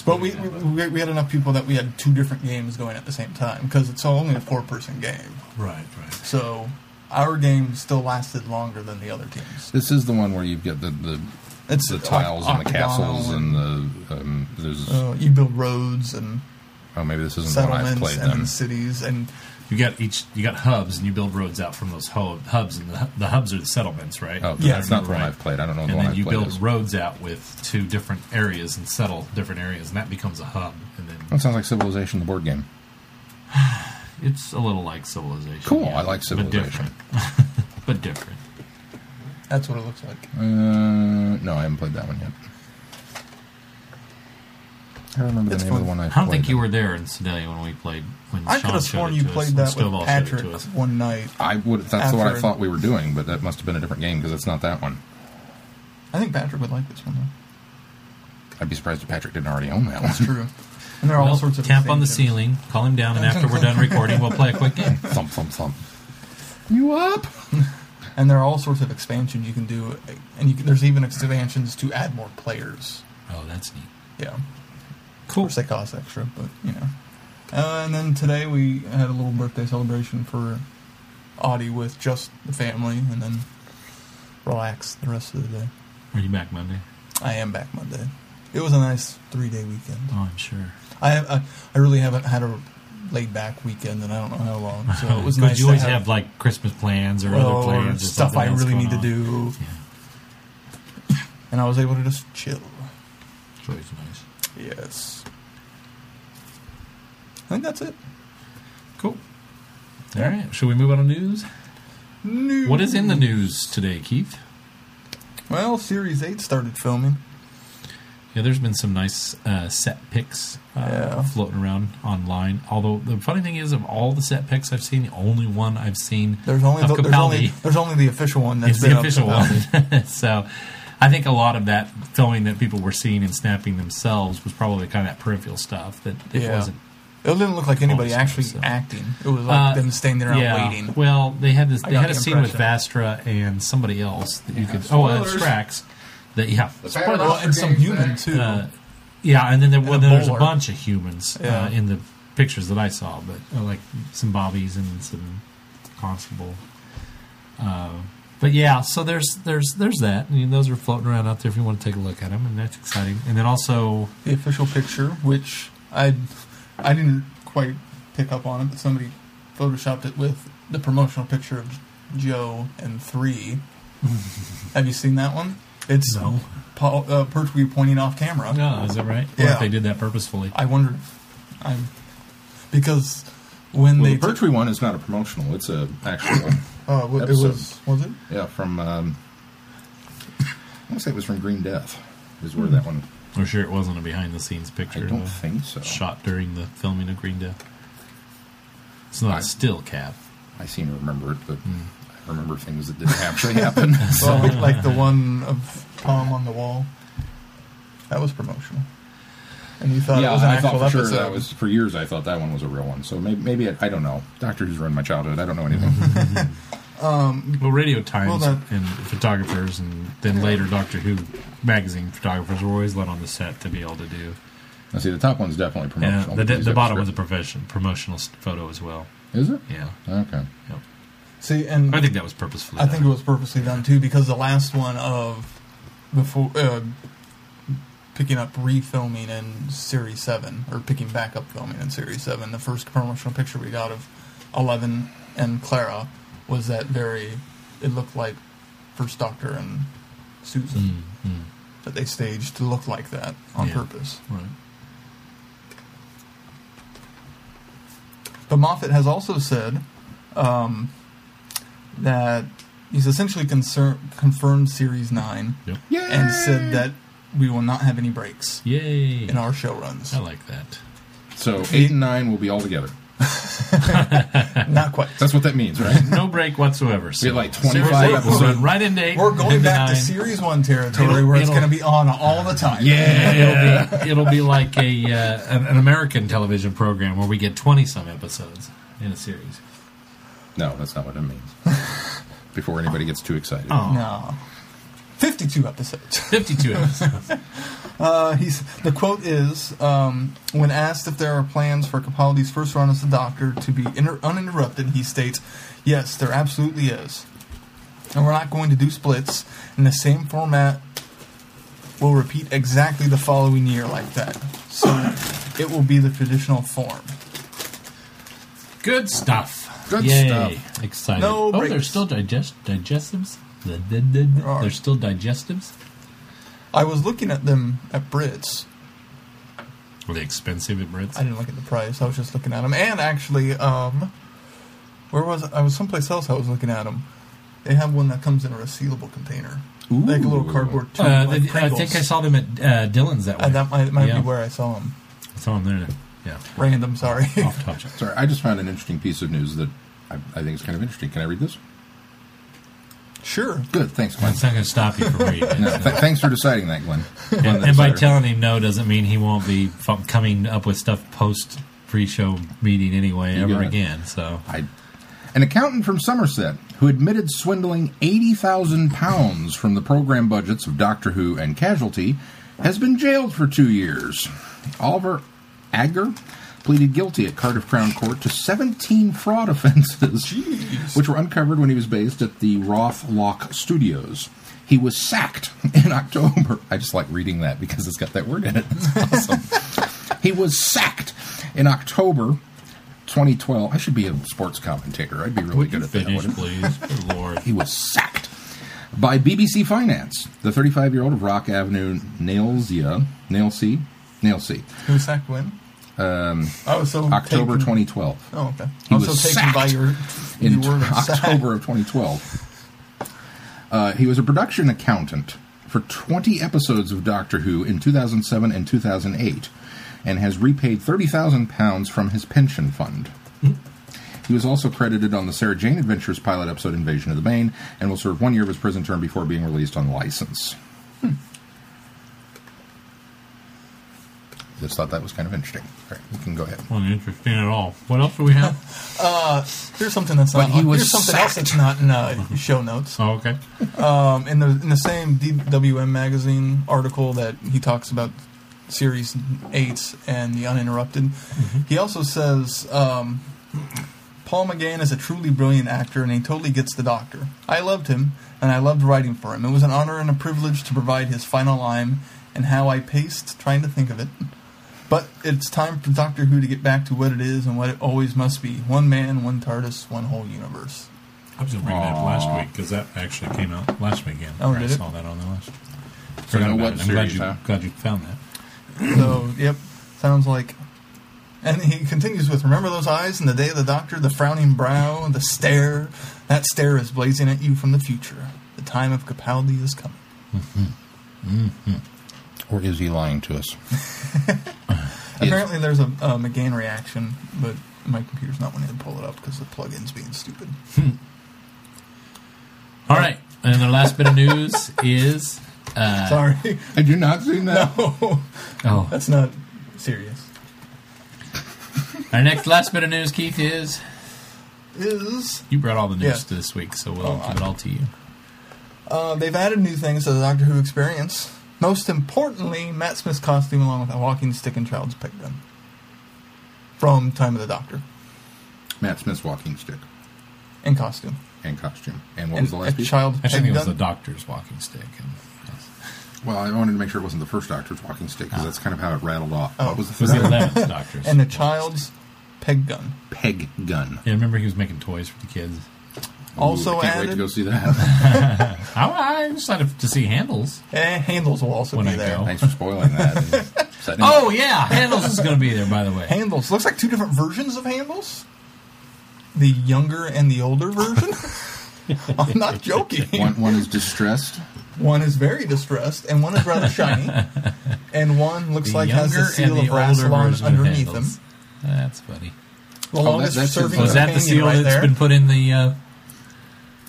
But we, misquoting we, that, we we had enough people that we had two different games going at the same time because it's only a four person game. right, right. So our game still lasted longer than the other teams. This is the one where you get the the, It's the like tiles and the octagonal castles and the um, there's uh, you build roads and oh maybe this isn't the one I've settlements played and then. then cities and You got each. You got hubs, and you build roads out from those hub, hubs, and the, the hubs are the settlements, right? Oh, Yeah. that's not the one Right. I've played. I don't know the and one then I've you played. build is. roads out with two different areas and settle different areas, and that becomes a hub. And then That sounds like Civilization, the board game. it's a little like civilization. Cool, yeah, I like Civilization but Civilization. different. but different. that's what it looks like. Uh, no, I haven't played that one yet. I don't remember It's the name of the one I I don't think played. you were there in Sedalia when we played. When I Sean could have sworn you played that with Patrick one night. I would. That's what I thought we were doing, but that must have been a different game because it's not that one. I think Patrick would like this one though. I'd be surprised if Patrick didn't already own that one. That's true. And there are all Well, sorts of tap on the extensions. ceiling, call him down, and after we're done recording, we'll play a quick game. thump, thump, thump. You up? And there are all sorts of expansions you can do, and you can, there's even expansions to add more players. Oh, that's neat. Yeah, Cool. of course they cost extra, but you know. Uh, and then today we had a little birthday celebration for Audie with just the family, and then relax the rest of the day. Are you back Monday? I am back Monday. It was a nice three day weekend. Oh, I'm sure. I, I I really haven't had a laid back weekend, and I don't know how long. So it was nice. You always have, have, like Christmas plans or well, other plans or stuff I really need to do, Yeah, and I was able to just chill. it's always nice. Yes. I think that's it. Cool. All right. Shall we move on to news? News. What is in the news today, Keith? Well, Series 8 started filming. Yeah, there's been some nice uh, set pics uh, Yeah. floating around online. Although the funny thing is, of all the set pics I've seen, the only one I've seen There's only the, there's only there's only the official one that's the official one. so I think a lot of that filming that people were seeing and snapping themselves was probably kind of that peripheral stuff that it Yeah. wasn't. It didn't look like anybody Awesome, actually so. acting. It was like Uh, them standing there yeah. waiting. Well, they had this. I They had a the scene with. Vastra and somebody else that you Yeah, could. Oh, uh. Strax. That yeah. The Spoilers. Well, and some human too. Uh, yeah, and then there, well, a then there's a bunch of humans Yeah. uh, in the pictures that I saw, but uh, like some bobbies and some constable. Uh, but yeah, so there's there's there's that. I mean, those are floating around out there if you want to take a look at them, and that's exciting. And then also, the official picture, which I I didn't quite pick up on it, but somebody photoshopped it with the promotional picture of Jo and three. Have you seen that one? It's No. Paul uh, Pertwee pointing off camera. oh, is that right? Or Yeah. if they did that purposefully. I wonder. I'm because when Well, they the Pertwee one is not a promotional; it's a actual. uh, it episode. was was it? yeah, from. Um, I want to say it was from Green Death. Is where that one. We're sure it wasn't a behind the scenes picture. I don't think so. shot during the filming of Green Death. It's not I- a still cap. I seem to remember it, but hmm. I remember things that didn't actually happen. Well, like, like the one of Tom on the wall. That was promotional. And you thought yeah, it was an I actual thought for sure that was for years. I thought that one was a real one. So maybe, maybe I, I don't know. Doctor Who's ruined my childhood. I don't know anything. Well, Radio Times Well, that- and photographers, and then later Doctor Who magazine photographers were always let on the set to be able to do. now, see, the top one's definitely Yeah, promotional. the, the bottom was a script. profession promotional photo as well. Is it? Yeah, Okay. Yep. See, and I think that was purposefully. I think it was purposely done too because the last one of before uh, picking up refilming in series seven or picking back up filming in series seven, the first promotional picture we got of Eleven and Clara was that very. It looked like First Doctor and Susan Mm, mm, that they staged to look like that on Yeah. purpose. right. But Moffat has also said um, that he's essentially concern- confirmed Series 9 Yep. And said that we will not have any breaks Yay! in our show runs. I like that. So eight and nine will be all together. Not quite. That's what that means, right? No break whatsoever. So like 25 eight will episodes. right into eight. We're going into back to. Series 1 territory It'll- where it's it'll- going to be on all the time. yeah. it'll be it'll be like a uh, an, an American television program where we get twenty some episodes in a series. No, that's not what it means. Before anybody gets too excited. Oh. No. 52 episodes. Fifty two episodes. Uh, he's the quote is um, when asked if there are plans for Capaldi's first run as the Doctor to be inter- uninterrupted, he states, "Yes, there absolutely is, and we're not going to do splits in the same format. We'll repeat exactly the following year like that, so it will be the traditional form." Good stuff. Good Yay. stuff. Excited. No oh, breaks. there's still digest digestives. are. There's still digestives. I was looking at them at Brits. Were they expensive at Brits? I didn't look at the price. I was just looking at them, and actually, um, where was I? I was someplace else. I was looking at them. They have one that comes in a resealable container, like a little cardboard tube. Uh, like they- I think I saw them at uh, Dillon's that way. Uh, that might, might Yeah. be where I saw them. I saw them there. Yeah. Random, sorry. Off topic. Sorry, I just found an interesting piece of news that I, I think is kind of interesting. Can I read this? Sure. Good, thanks, Glenn. It's not going to stop you from reading. No, th- thanks for deciding that, Glenn. Glenn and, and by telling him no doesn't mean he won't be f- coming up with stuff post pre-show meeting anyway You ever again. So I, an accountant from Somerset who admitted swindling 80,000 pounds from the program budgets of Doctor Who and Casualty has been jailed for two years. Oliver Agger pleaded guilty at Cardiff Crown Court to 17 fraud offenses, Jeez. which were uncovered when he was based at the Roath Lock Studios. He was sacked in October. I just like reading that because it's got that word in it. It's awesome. he was sacked in October 2012. I should be a sports commentator. I'd be really Would good at that. finish, wouldn't please? Good Lord. He was sacked by BBC Finance. The 35 year old of Rock Avenue, Nailsia, Nailsea, Nailsea, Who sacked when? Um, was so October taken, 2012. Oh, okay. He was, taken by sacked your, in word of. October of 2012. Uh, he was a production accountant for 20 episodes of Doctor Who in 2007 and 2008 and has repaid £30,000 from his pension fund. He was also credited on the Sarah Jane Adventures pilot episode Invasion of the Bane and will serve one year of his prison term before being released on license. Just thought that was kind of interesting. All right, you can go ahead. Wasn't interesting at all. What else do we have? Here's something that's But not. he was here's something else that's not in uh, show notes. oh, okay. Um, in the in the same DWM magazine article that he talks about series eight and the uninterrupted, he also says um, Paul McGann is a truly brilliant actor and he totally gets the Doctor. I loved him and I loved writing for him. It was an honor and a privilege to provide his final line and how I paced trying to think of it. But it's time for Doctor Who to get back to what it is and what it always must be: one man, one TARDIS, one whole universe. I was going to bring that up last week because that actually came out last weekend. Oh, I did it? saw that on the list. So Forgot no about web it. I'm glad you, huh? glad you found that. So, yep, sounds like. And he continues with Remember those eyes in the day of the doctor, the frowning brow, the stare? That stare is blazing at you from the future. The time of Capaldi is coming. Mm-hmm. Mm-hmm. Or is he lying to us? Apparently, there's a, a McGann reaction, but my computer's not wanting to pull it up because the plugin's being stupid. All right. And the last bit of news is. Uh, Sorry. Had you not seen that? no, oh, that's not serious. our next last bit of news, Keith, is Is you brought all the news Yeah. this week, so we'll Oh, give it all to you. Uh, they've added new things to the Doctor Who experience. Most importantly, Matt Smith's costume along with a walking stick and child's pig gun. From Time of the Doctor. Matt Smith's walking stick In costume. and costume. And what and was the last a piece? child's Actually, I pig think it was gun. the doctor's walking stick. And, yes. Well, I wanted to make sure it wasn't the first Doctor's walking stick because ah. that's kind of how it rattled off. Oh. What was the It was the third? eleventh doctor's. and the child's peg gun. Peg gun. yeah, remember he was making toys for the kids. Also Ooh, I can't wait to added, go see that. I, I'm excited to see handles. eh, handles will also When be I there. go. Thanks for spoiling that. Oh up. yeah, handles is going to be there. By the way, Handles looks like two different versions of handles. The younger and the older version. I'm not joking. One, one is distressed. One is very distressed, and one is rather shiny, and one looks the like has the younger seal of the older Rassilon of underneath him. handles. That's funny. The that- longest that's his- serving Was that the companion seal right that's there. been put in the? Uh,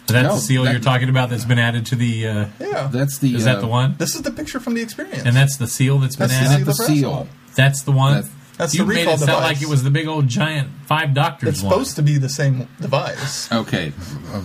that's No, the seal that- you're talking about that's been added to the. Uh, yeah, That's the. is uh, that the one? this is the picture from the experience. And that's the seal that's been That's the added. The seal of seal. Rassilon. That's the one. That- That's you the made recall it sound device. like it was the big old giant five doctors It's one. supposed to be the same device. Okay, uh,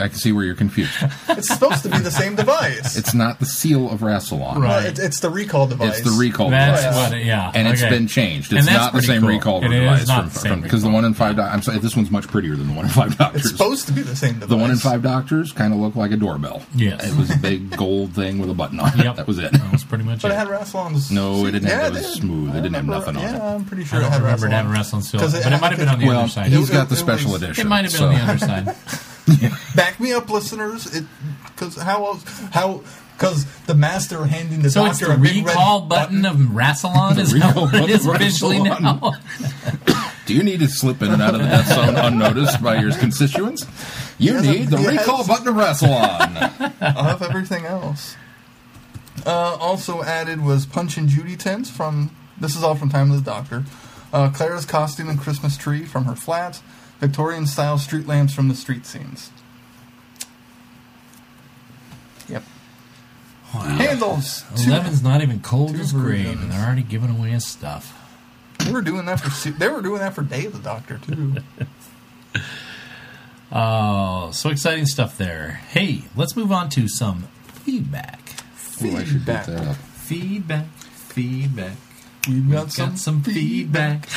I can see where you're confused. It's supposed to be the same device. It's not the seal of Rassilon. Right. Well, it's, it's the recall device. It's the recall That's device. what. It, yeah, and it's okay. been changed. It's not the same cool. recall It is device not from the same because the one in five. Do- I'm sorry, this one's much prettier than the one in Five Doctors. It's supposed to be the same device. the one in Five Doctors kind of looked like a doorbell. Yes. it was a big gold thing with a button on it. Yep. That was it. That was pretty much it. But it. it had Rassilon's. No, it didn't have- it was smooth. It didn't have nothing on it. I'm pretty sure I it don't had remember Rassilon. having Rassilon's seal, 'Cause but it it, might have been on the Well, other side. he's got the it special was- edition. It might have been so- on the other side. Back me up, listeners. Because how else? How? Because the master handing the So it's doctor the a big recall red button of Rassilon is that recall what it is button of officially Rassilon. now? Do you need to slip in and out of the death zone unnoticed by your constituents? You Yes, need the yes. recall button of Rassilon. I'll have everything else. Uh, also added was Punch and Judy tents from. This is all from Time of the Doctor. Uh, Clara's costume and Christmas tree from her flat. Victorian style street lamps from the street scenes. Yep. Handles. Eleven's not even cold as grave, versions. and they're already giving away his stuff. They were doing that for. se- They were doing that for Day of the Doctor too. Oh, so exciting stuff there. Hey, let's move on to some feedback. Ooh, I should Feedback. that up. Feedback, feedback. We've got some, Got some feedback.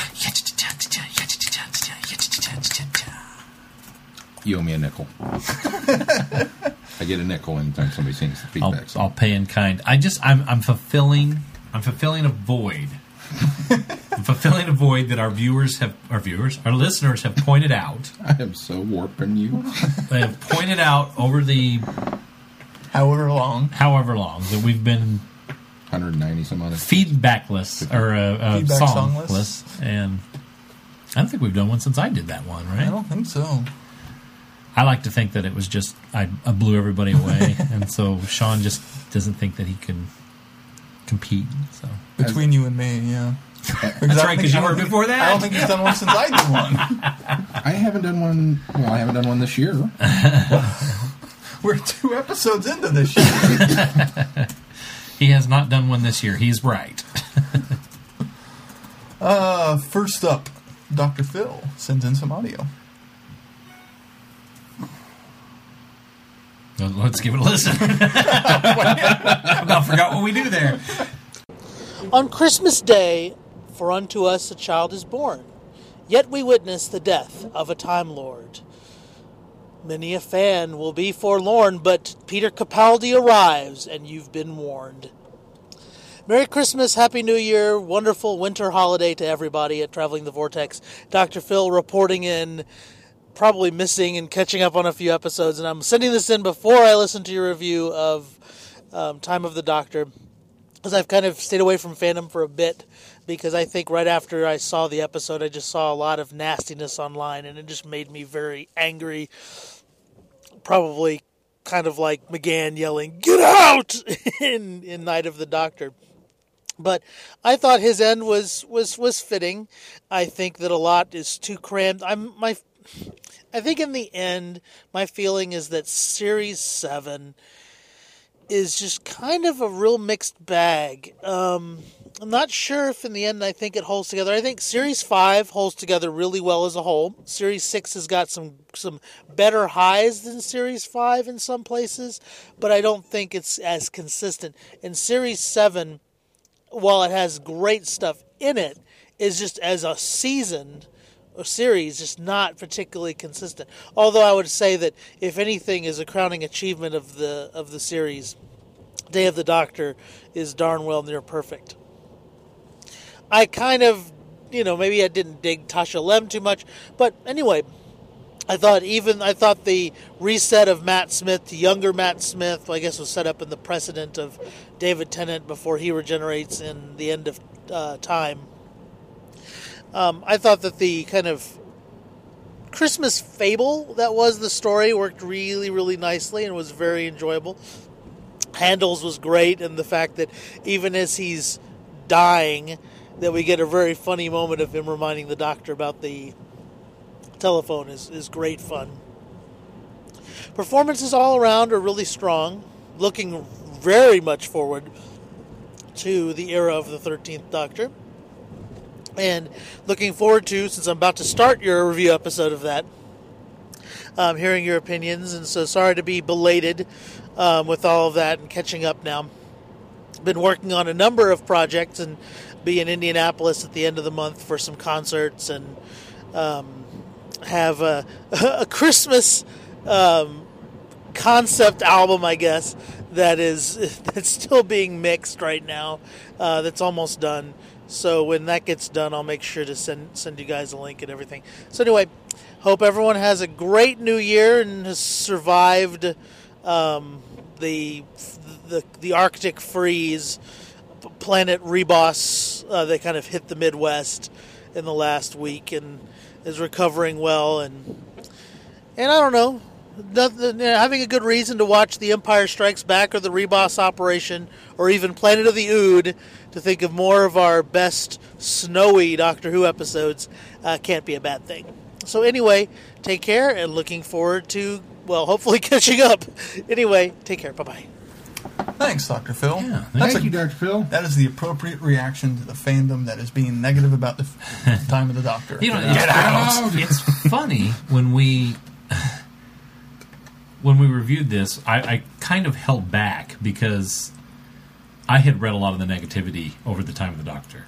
You owe me a nickel. I get a nickel anytime somebody sings the I'll, feedback. I'll pay in kind. I just I'm I'm fulfilling I'm fulfilling a void. I'm fulfilling a void that our viewers have our viewers our listeners have pointed out. I am so warping you. They have pointed out over the However long. however long that we've been 190 some odd. feedbackless or uh, uh, Feedback songless, songless? and I don't think we've done one since I did that one. Right? I Right? don't think so. I like to think that it was just I, I blew everybody away, and so Sean just doesn't think that he can compete. So Between you and me, yeah. That's right, 'cause you were before that. I don't think he's done one since I did one. I haven't done one. Well, I haven't done one this year. We're two episodes into this year. He has not done one this year. He's right. Uh, first up, Dr. Phil sends in some audio. Let's give it a listen. I about forgot what we do there. On Christmas Day, for unto us a child is born, yet we witness the death of a Time Lord. Many a fan will be forlorn, but Peter Capaldi arrives, and you've been warned. Merry Christmas, Happy New Year, wonderful winter holiday to everybody at Traveling the Vortex. Dr. Phil reporting in, probably missing and catching up on a few episodes, and I'm sending this in before I listen to your review of um, Time of the Doctor because I've kind of stayed away from fandom for a bit because I think right after I saw the episode, I just saw a lot of nastiness online and it just made me very angry. Probably kind of like McGann yelling, Get out! in, in Night of the Doctor. But I thought his end was, was, was fitting. I think that a lot is too crammed. I'm my I think in the end, my feeling is that Series 7 is just kind of a real mixed bag. Um, I'm not sure if in the end I think it holds together. I think Series 5 holds together really well as a whole. Series 6 has got some some better highs than Series 5 in some places, but I don't think it's as consistent. And Series 7 while it has great stuff in it is just as a season or series just not particularly consistent. Although I would say that if anything is a crowning achievement of the of the series, Day of the Doctor is darn well near perfect. I kind of, you know, maybe I didn't dig Tasha Lem too much, but anyway, I thought even I thought the reset of Matt Smith to younger Matt Smith, I guess, was set up in the precedent of David Tennant before he regenerates in the end of uh, time. Um, I thought that the kind of Christmas fable that was the story worked really, really nicely and was very enjoyable. Handles was great, and the fact that even as he's dying, that we get a very funny moment of him reminding the doctor about the telephone is, is great fun. Performances all around are really strong, looking very much forward to the era of the 13th Doctor. And looking forward to, since I'm about to start your review episode of that, um, hearing your opinions. And so sorry to be belated um, with all of that and catching up now. Been working on a number of projects and be in Indianapolis at the end of the month for some concerts and um, have a, a Christmas um, concept album, I guess, that is that's still being mixed right now. Uh, that's almost done. So when that gets done, I'll make sure to send send you guys a link and everything. So anyway, hope everyone has a great New Year and has survived um, the the the Arctic freeze. Planet Ribos uh, kind of hit the Midwest in the last week and is recovering well and and I don't know nothing, having a good reason to watch The Empire Strikes Back or The Ribos Operation or even Planet of the Ood to think of more of our best snowy Doctor Who episodes uh, can't be a bad thing. So, anyway, take care and looking forward to, well, hopefully catching up. Anyway, take care. Bye bye. Thanks, Dr. Phil. Yeah, That's Thank a- you, Dr. Phil. That is the appropriate reaction to the fandom that is being negative about the f- time of the Doctor. You know, Get it's, out! it's funny when we when we reviewed this. I, I kind of held back because I had read a lot of the negativity over the time of the Doctor,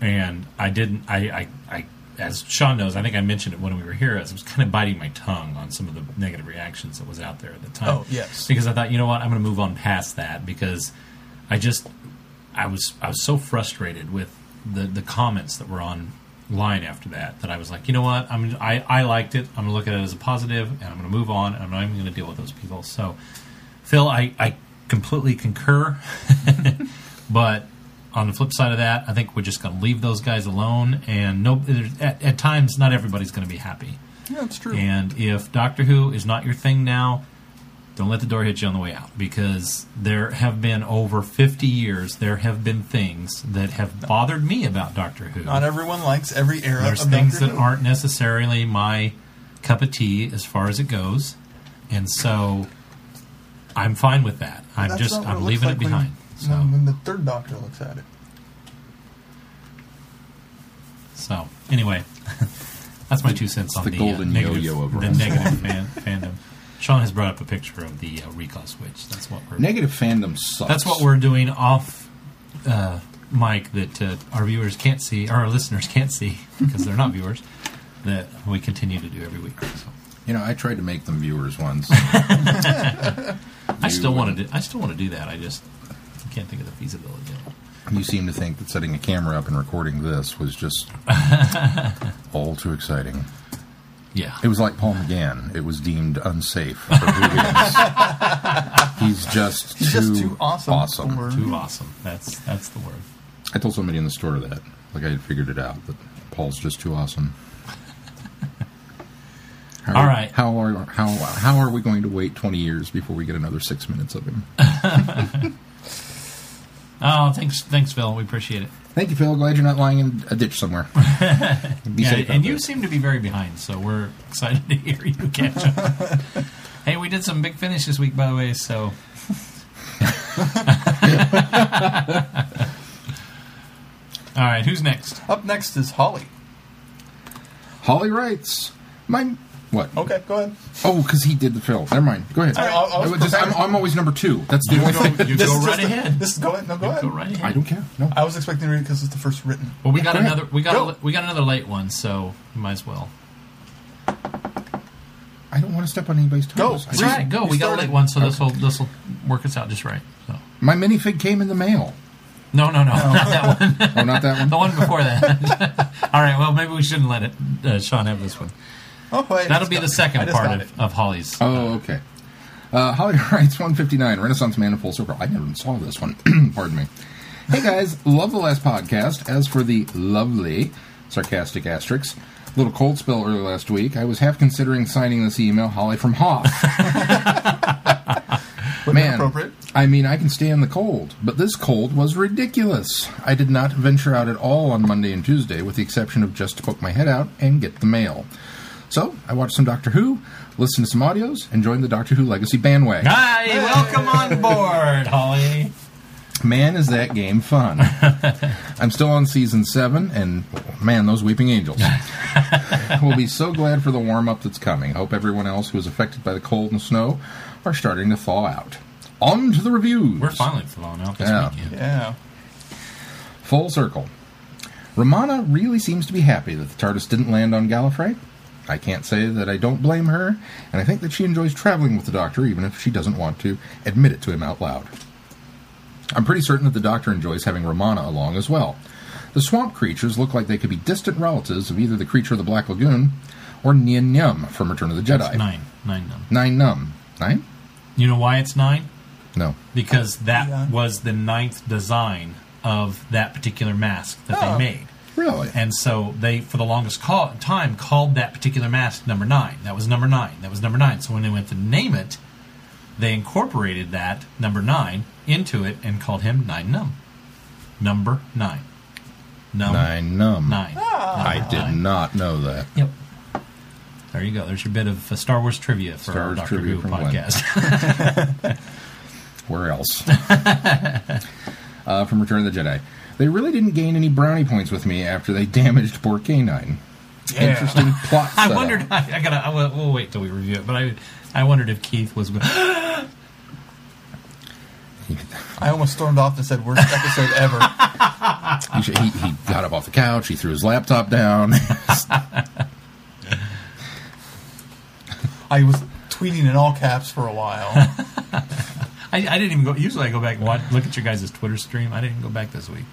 and I didn't. I, I, I, as Sean knows, I think I mentioned it when we were here. as I was kind of biting my tongue on some of the negative reactions that was out there at the time. Oh, yes. because I thought, you know what, I'm going to move on past that because I just, I was, I was so frustrated with the the comments that were online after that that I was like, you know what, I'm, I, I liked it. I'm going to look at it as a positive, and I'm going to move on. And I'm not even going to deal with those people. So, Phil, I, I completely concur. but on the flip side of that, I think we're just going to leave those guys alone. And no, there's- at, at times, not everybody's going to be happy. Yeah, it's true. And if Doctor Who is not your thing now, don't let the door hit you on the way out because there have been over 50 years, there have been things that have bothered me about Doctor Who. Not everyone likes every era There's of things Doctor that Who. aren't necessarily my cup of tea as far as it goes. And so I'm fine with that. I'm That's just I'm leaving like it behind. So when, when the third Doctor looks at it. So anyway, that's my two cents on the the, golden uh, negative, yo-yo of the negative fan, fandom. Sean has brought up a picture of the uh, recall switch. That's what we're. Negative fandom sucks. That's what we're doing off uh, mic that uh, our viewers can't see, or our listeners can't see because they're not viewers. That we continue to do every week. So You know, I tried to make them viewers once. I still You, want to. Do, I still want to do that. I just can't think of the feasibility. of it. you seem to think that setting a camera up and recording this was just all too exciting. Yeah. It was like Paul McGann. It was deemed unsafe for hooligans. He's just He's too, just too awesome. awesome. for- Too awesome. That's that's the word. I told somebody in the store that, like I had figured it out, that Paul's just too awesome. How All are- right. How are how how are we going to wait twenty years before we get another six minutes of him? Oh, thanks, thanks, Phil. We appreciate it. Thank you, Phil. Glad you're not lying in a ditch somewhere. Be Yeah, safe and you seem to be very behind, so we're excited to hear you catch up. hey, we did some big finish this week, by the way. So, all right, who's next? Up next is Holly. Holly writes, "My what? Okay, go ahead. Oh, because he did the fill. Never mind. Go ahead. I- I- I was I just- I'm. I'm always number two. That's the only thing. You go right ahead. This go ahead. No, go ahead. Go right ahead. I don't care. No. I was expecting to read it because it's the first written. Well, we got Go ahead. another. We got Go. a, we got another late one, so you might as well. I don't want to step on anybody's toes. Go. I just- right. Go. you We got a late one, so this will this will work us out just right. So. My minifig came in the mail. No, no, no, not that one. Oh, not that one. the one. one before that. All right. Well, maybe we shouldn't let it. Uh, Sean have this one. Oh, wait. That'll be got- the I second just part got of, of Holly's. Oh, okay. Uh, Holly writes 159, Renaissance Man in Full Circle. I never even saw this one. Pardon me. Hey guys, love the last podcast. As for the lovely, sarcastic asterisks, little cold spell early last week, I was half considering signing this email, Holly from Hoth. Man, appropriate. I mean, I can stand the cold, but this cold was ridiculous. I did not venture out at all on Monday and Tuesday, with the exception of just to poke my head out and get the mail. So, I watched some Doctor Who, listened to some audios, and joined the Doctor Who Legacy bandwagon. Hi, welcome on board, Holly. Man, is that game fun. I'm still on season seven, and man, those weeping angels. we'll be so glad for the warm up that's coming. Hope everyone else who is affected by the cold and snow are starting to thaw out. On to the reviews. We're finally falling out this Yeah. weekend. Yeah. Full circle. Romana really seems to be happy that the TARDIS didn't land on Gallifrey. I can't say that I don't blame her, and I think that she enjoys traveling with the Doctor even if she doesn't want to admit it to him out loud. I'm pretty certain that the Doctor enjoys having Romana along as well. The swamp creatures look like they could be distant relatives of either the creature of the Black Lagoon or Nien Nunb from Return of the Jedi. That's nine. Nine num. Nine Num. Nine? You know why it's nine? No. Because that Yeah. was the ninth design of that particular mask that Oh. they made. Really? And so they, for the longest call, time, called that particular mask number nine. That was number nine. That was number nine. So when they went to name it, they incorporated that number nine into it and called him Nine Num. Number nine. Num Nine Num. Nine. I did nine. not know that. Yep. There you go. There's your bit of uh, Star Wars trivia for Star our Wars Doctor trivia Who podcast. Where else? uh, from Return of the Jedi. They really didn't gain any brownie points with me after they damaged poor K9. Interesting plot I wondered. I, I gotta. I, will we'll wait till we review it. But I, I wondered if Keith was. I almost stormed off and said, worst episode ever. he, he, he got up off the couch. He threw his laptop down. I was tweeting in all caps for a while. I, I didn't even go. Usually, I go back and watch, look at your guys' Twitter stream. I didn't go back this week.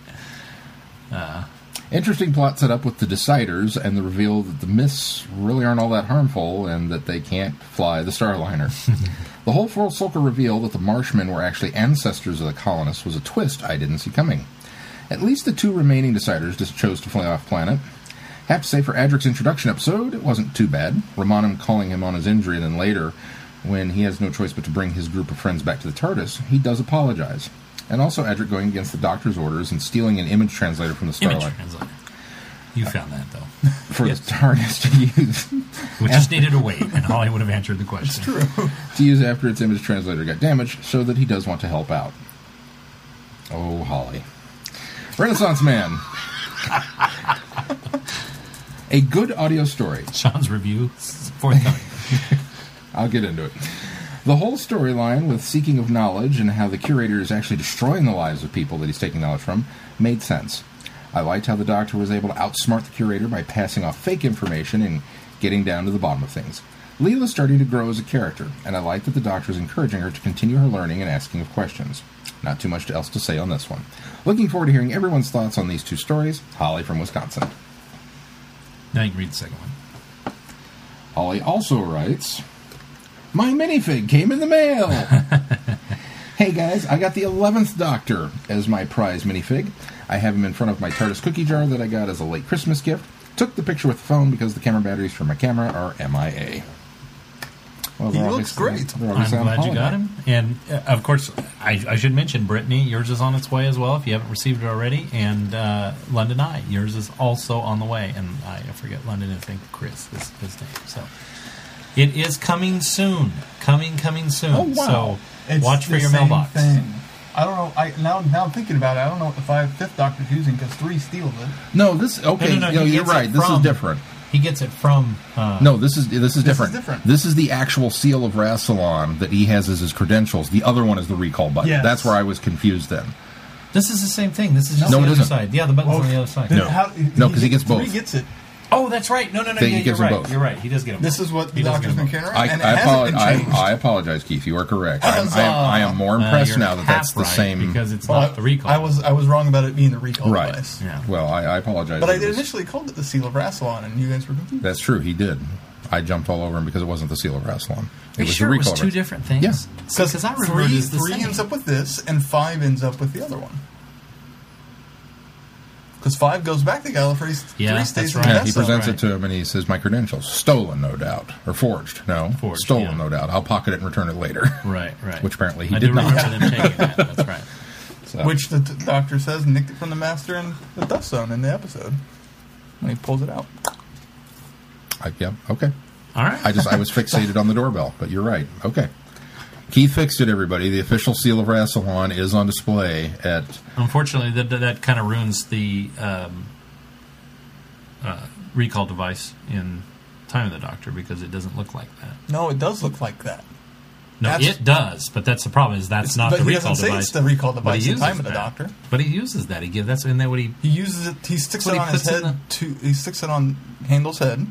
Ah. Interesting plot set up with the Deciders and the reveal that the myths really aren't all that harmful and that they can't fly the Starliner. the whole full circle reveal that the Marshmen were actually ancestors of the colonists was a twist I didn't see coming. At least the two remaining Deciders just chose to fly off planet. Have to say, for Adric's introduction episode, it wasn't too bad. Romanum calling him on his injury, and then later, when he has no choice but to bring his group of friends back to the TARDIS, he does apologize. And also Adric going against the Doctor's orders and stealing an image translator from the Starliner. Image translator. You found that though. for the TARDIS to use We just needed to wait, and Holly would have answered the question. True. to use after its image translator got damaged, so that he does want to help out. Oh, Holly, Renaissance Man. A good audio story. Sean's review forthcoming. I'll get into it. The whole storyline with seeking of knowledge and how the curator is actually destroying the lives of people that he's taking knowledge from made sense. I liked how the doctor was able to outsmart the curator by passing off fake information and getting down to the bottom of things. Leela's starting to grow as a character, and I like that the doctor is encouraging her to continue her learning and asking of questions. Not too much else to say on this one. Looking forward to hearing everyone's thoughts on these two stories. Holly from Wisconsin. now you can read the second one. Holly also writes, My minifig came in the mail. hey guys, I got the 11th Doctor as my prize minifig. I have him in front of my TARDIS cookie jar that I got as a late Christmas gift. Took the picture with the phone because the camera batteries for my camera are MIA. Well, He looks great. I'm glad you got him. And uh, of course, I, I should mention Brittany. Yours is on its way as well. If you haven't received it already, and uh, London Eye, yours is also on the way. And I, I forget London. I think Chris is his name. So it is coming soon. Coming, coming soon. Oh, wow. It's So watch for your mailbox. Thing. I don't know. I now now I'm thinking about it. I don't know what the five fifth Doctor's using because three steals it. No, this okay. No, no, no, no, he you're gets it right. This is different. He gets it from. Uh, No, this is this is is different. different. This is the actual seal of Rassilon that he has as his credentials. The other one is the recall button. Yes. That's where I was confused then. This is the same thing. This is just No, the other isn't. side. Yeah, the button's on the other side. Then No. how- No, 'cause he gets both. He gets it. Oh, that's right. No, no, no. Then he Yeah, you're gives them right. both. You're right. He does get them. This both. is what He the does Doctor's get them been both. carrying I, around, and I, apolo- hasn't I, been changed. I apologize, Keith. You are correct. I'm, I, am, I am more Uh, impressed you're now that that's the right, same. because it's Well, not the recall. I was I was wrong about it being the recall right. device. Yeah. Well, I, I apologize. But I It was- initially called it the seal of Rassilon, and you guys were confused. That's true. He did. I jumped all over him because it wasn't the seal of Rassilon. It Are you was sure the it was recall. two device. different things? Yeah. Because I remember three, it the three same. ends up with this, and five ends up with the other one. Because five goes back to Gallifrey's. Yeah, three that's stays right. Yeah, he presents right. it to him and he says, "My credentials stolen, no doubt, or forged. No, Forged, stolen, yeah. no doubt. I'll pocket it and return it later." Right, right. Which apparently he I did do not. remember them taking that. That's right. So- Which the t- doctor says nicked it from the master in the Death Zone in the episode. When he pulls it out. I, yeah, okay. All right. I just I was fixated on the doorbell, but you're right. Okay. Keith fixed it, everybody. The official seal of Rassilon is on display at. Unfortunately, that that, that kind of ruins the um, uh, recall device in Time of the Doctor because it doesn't look like that. No, it does look like that. No, That's- it does, but that's the problem. Is that's It's- not but the he recall doesn't say device. it's the recall but device he in uses Time of the that. Doctor. But he uses that. He gives that's isn't that what he? He uses it. He sticks What it he on his puts in head. To he sticks it on Handles' head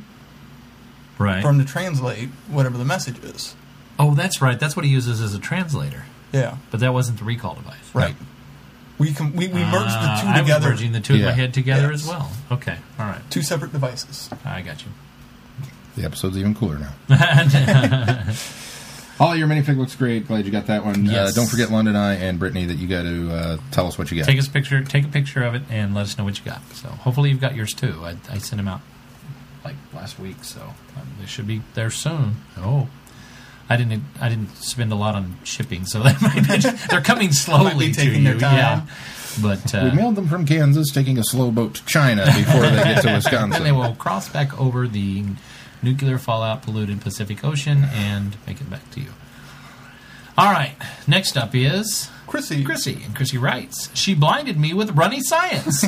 Right. for him to translate whatever the message is. Oh, that's right. That's what he uses as a translator. Yeah, But that wasn't the recall device. right. We can we, we merged the Ah, two I was together. merging the two in my head together Yes. as well. Okay. All right. Two separate devices. I got you. The episode's even cooler now. All your minifig looks great. Glad you got that one. Yes. Uh, don't forget London Eye and Brittany that you got to uh, tell us what you got. Take us a picture. Take a picture of it and let us know what you got. So hopefully you've got yours too. I, I sent them out like last week, so um, they should be there soon. Oh, I didn't. I didn't spend a lot on shipping, so that might be, they're coming slowly Might be to taking you. their time. Yeah, but uh, we mailed them from Kansas, taking a slow boat to China before they get to then Wisconsin. they will cross back over the nuclear fallout polluted Pacific Ocean and make it back to you. All right. Next up is Chrissy, Chrissy, and Chrissy writes, She blinded me with runny science.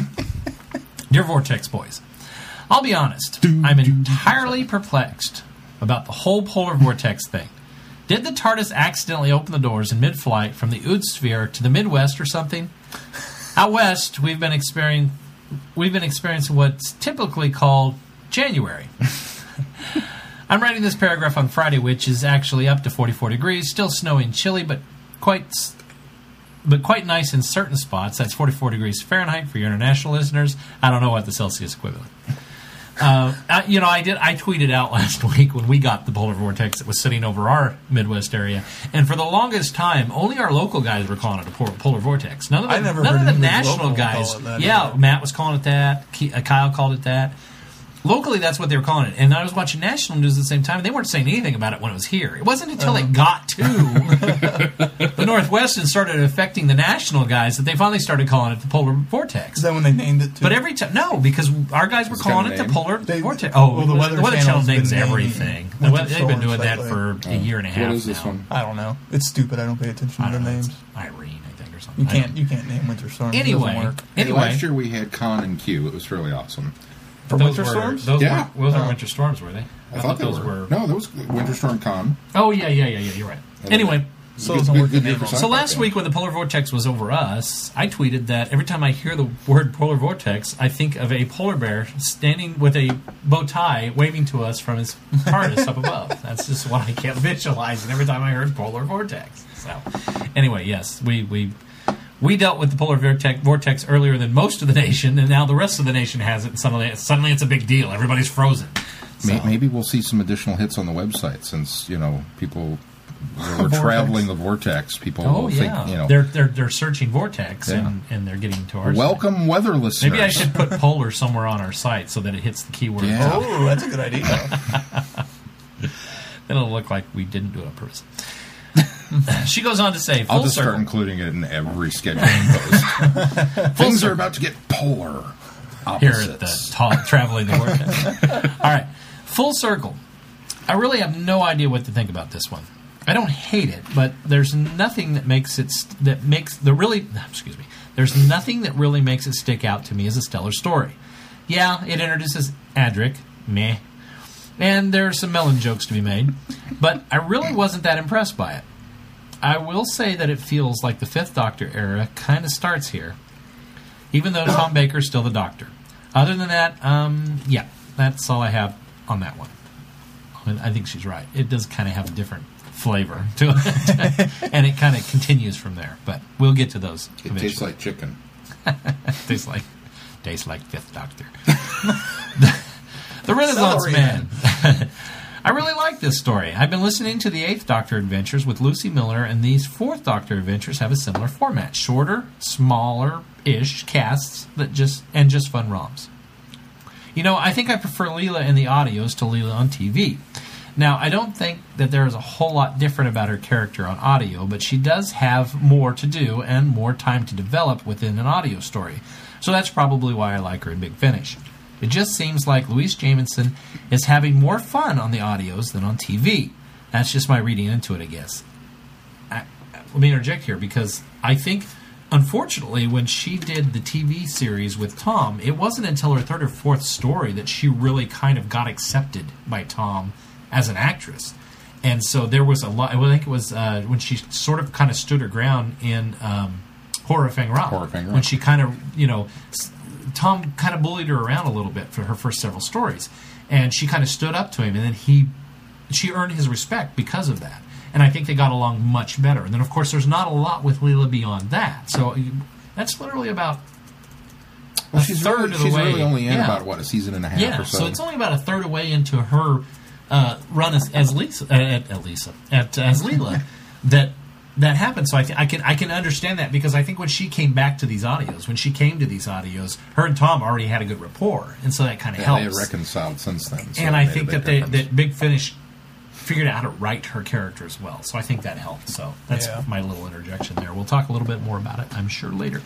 Dear Vortex Boys, I'll be honest, I'm entirely perplexed about the whole polar vortex thing. Did the TARDIS accidentally open the doors in mid flight from the Ood sphere to the Midwest or something? Out west, we've been experiencing we've been experiencing what's typically called January. I'm writing this paragraph on Friday, which is actually up to 44 degrees, still snowy and chilly, but quite but quite nice in certain spots. That's 44 degrees Fahrenheit for your international listeners. I don't know what the Celsius equivalent. Uh, I- you know, I did. I tweeted out last week when we got the polar vortex that was sitting over our Midwest area, and for the longest time, only our local guys were calling it a polar vortex. None of the, I never none heard of the national guys. call it that yeah. Matt was calling it that. Uh, Kyle called it that. Locally, that's what they were calling it. And I was watching national news at the same time. and They weren't saying anything about it when it was here. It wasn't until Uh-huh. it got to the Northwest and started affecting the national guys that they finally started calling it the polar vortex. Is that when they named it? Too? But every time, no, because our guys were It's calling it the polar They- vortex. Oh, well, the Weather Channel Channel's been names naming everything. winter They've been doing that lately. for a year and a half What is this now. one? I don't know. It's stupid. I don't pay attention to don't the know. names. Irene, I think, or something. You can't. You can't name winter storms. It Anyway. Hey, anyway, last year we had Khan and Q. It was really awesome. For those winter were, storms. Those Yeah. were those were Oh. winter storms, were they? I, thought, they those were. No, those was Winter Storm Khan. Oh yeah, yeah, yeah, yeah. You're right. And Anyway, So Good- it doesn't good- good to year name for them. so last fan. week when the polar vortex was over us, I tweeted that every time I hear the word polar vortex, I think of a polar bear standing with a bow tie, waving to us from his TARDIS up above. That's just what I kept visualizing every time I heard polar vortex. So, anyway, yes, we we. We dealt with the polar vortex, vortex earlier than most of the nation, and now the rest of the nation has it. And suddenly, suddenly, it's a big deal. Everybody's frozen. So- Maybe we'll see some additional hits on the website since you know people we're traveling the vortex. People Oh will yeah, think you know. they're they're they're searching vortex Yeah. and, and they're getting to our site. Welcome, weather listeners. Maybe I should put polar somewhere on our site so that it hits the keyword. Yeah. Oh, that's a good idea. Then it'll look like we didn't do it on purpose. she goes on to say, full I'll just circle. start including it in every scheduling post. Things are about to get polar. here Opposites. at the ta- traveling the world. All right, full circle. I really have no idea what to think about this one. I don't hate it, but there's nothing that makes it st- that makes the really excuse me. There's nothing that really makes it stick out to me as a stellar story. Yeah, it introduces Adric, meh, and there are some melon jokes to be made, but I really wasn't that impressed by it. I will say that it feels like the Fifth Doctor era kind of starts here even though Tom Baker's still the doctor. Other than that, um, yeah, that's all I have on that one. I mean, I think she's right. It does kind of have a different flavor to it, and it kind of continues from there. But we'll get to those. It tastes like chicken. tastes like tastes like Fifth Doctor. the Renaissance Celery Man. I really like this story. I've been listening to the Eighth Doctor adventures with Lucie Miller, and these Fourth Doctor adventures have a similar format: shorter, smaller-ish casts that just and just fun roms. You know, I think I prefer Leela in the audios to Leela on TV. Now, I don't think that there is a whole lot different about her character on audio, but she does have more to do and more time to develop within an audio story. So that's probably why I like her in Big Finish. It just seems like Louise Jameson is having more fun on the audios than on TV. That's just my reading into it, I guess. I, let me interject here because I think, unfortunately, when she did the TV series with Tom, it wasn't until her third or fourth story that she really kind of got accepted by Tom as an actress. And so there was a lot. I think it was uh, when she sort of kind of stood her ground in um, Horror Fang Rock. Horror Fang Rock. When she kind of, you know, Tom kind of bullied her around a little bit for her first several stories, and she kind of stood up to him, and then he, she earned his respect because of that. And I think they got along much better. And then, of course, there's not a lot with Leela beyond that. So that's literally about Well, a she's third really, of the she's way. really only in Yeah. about what a season and a half Yeah, or so. so it's only about a third of the way into her uh, run as, as Lisa, uh, at, at Lisa, at as Leela, that that happened. So I, th- I can I can understand that because I think when she came back to these audios, when she came to these audios, her and Tom already had a good rapport, and so that kind of yeah, they helps. have reconciled since then. so and I think big that they that Big Finish figured out how to write her character as well. So I think that helped. So that's Yeah. my little interjection there. We'll talk a little bit more about it, I'm sure, later.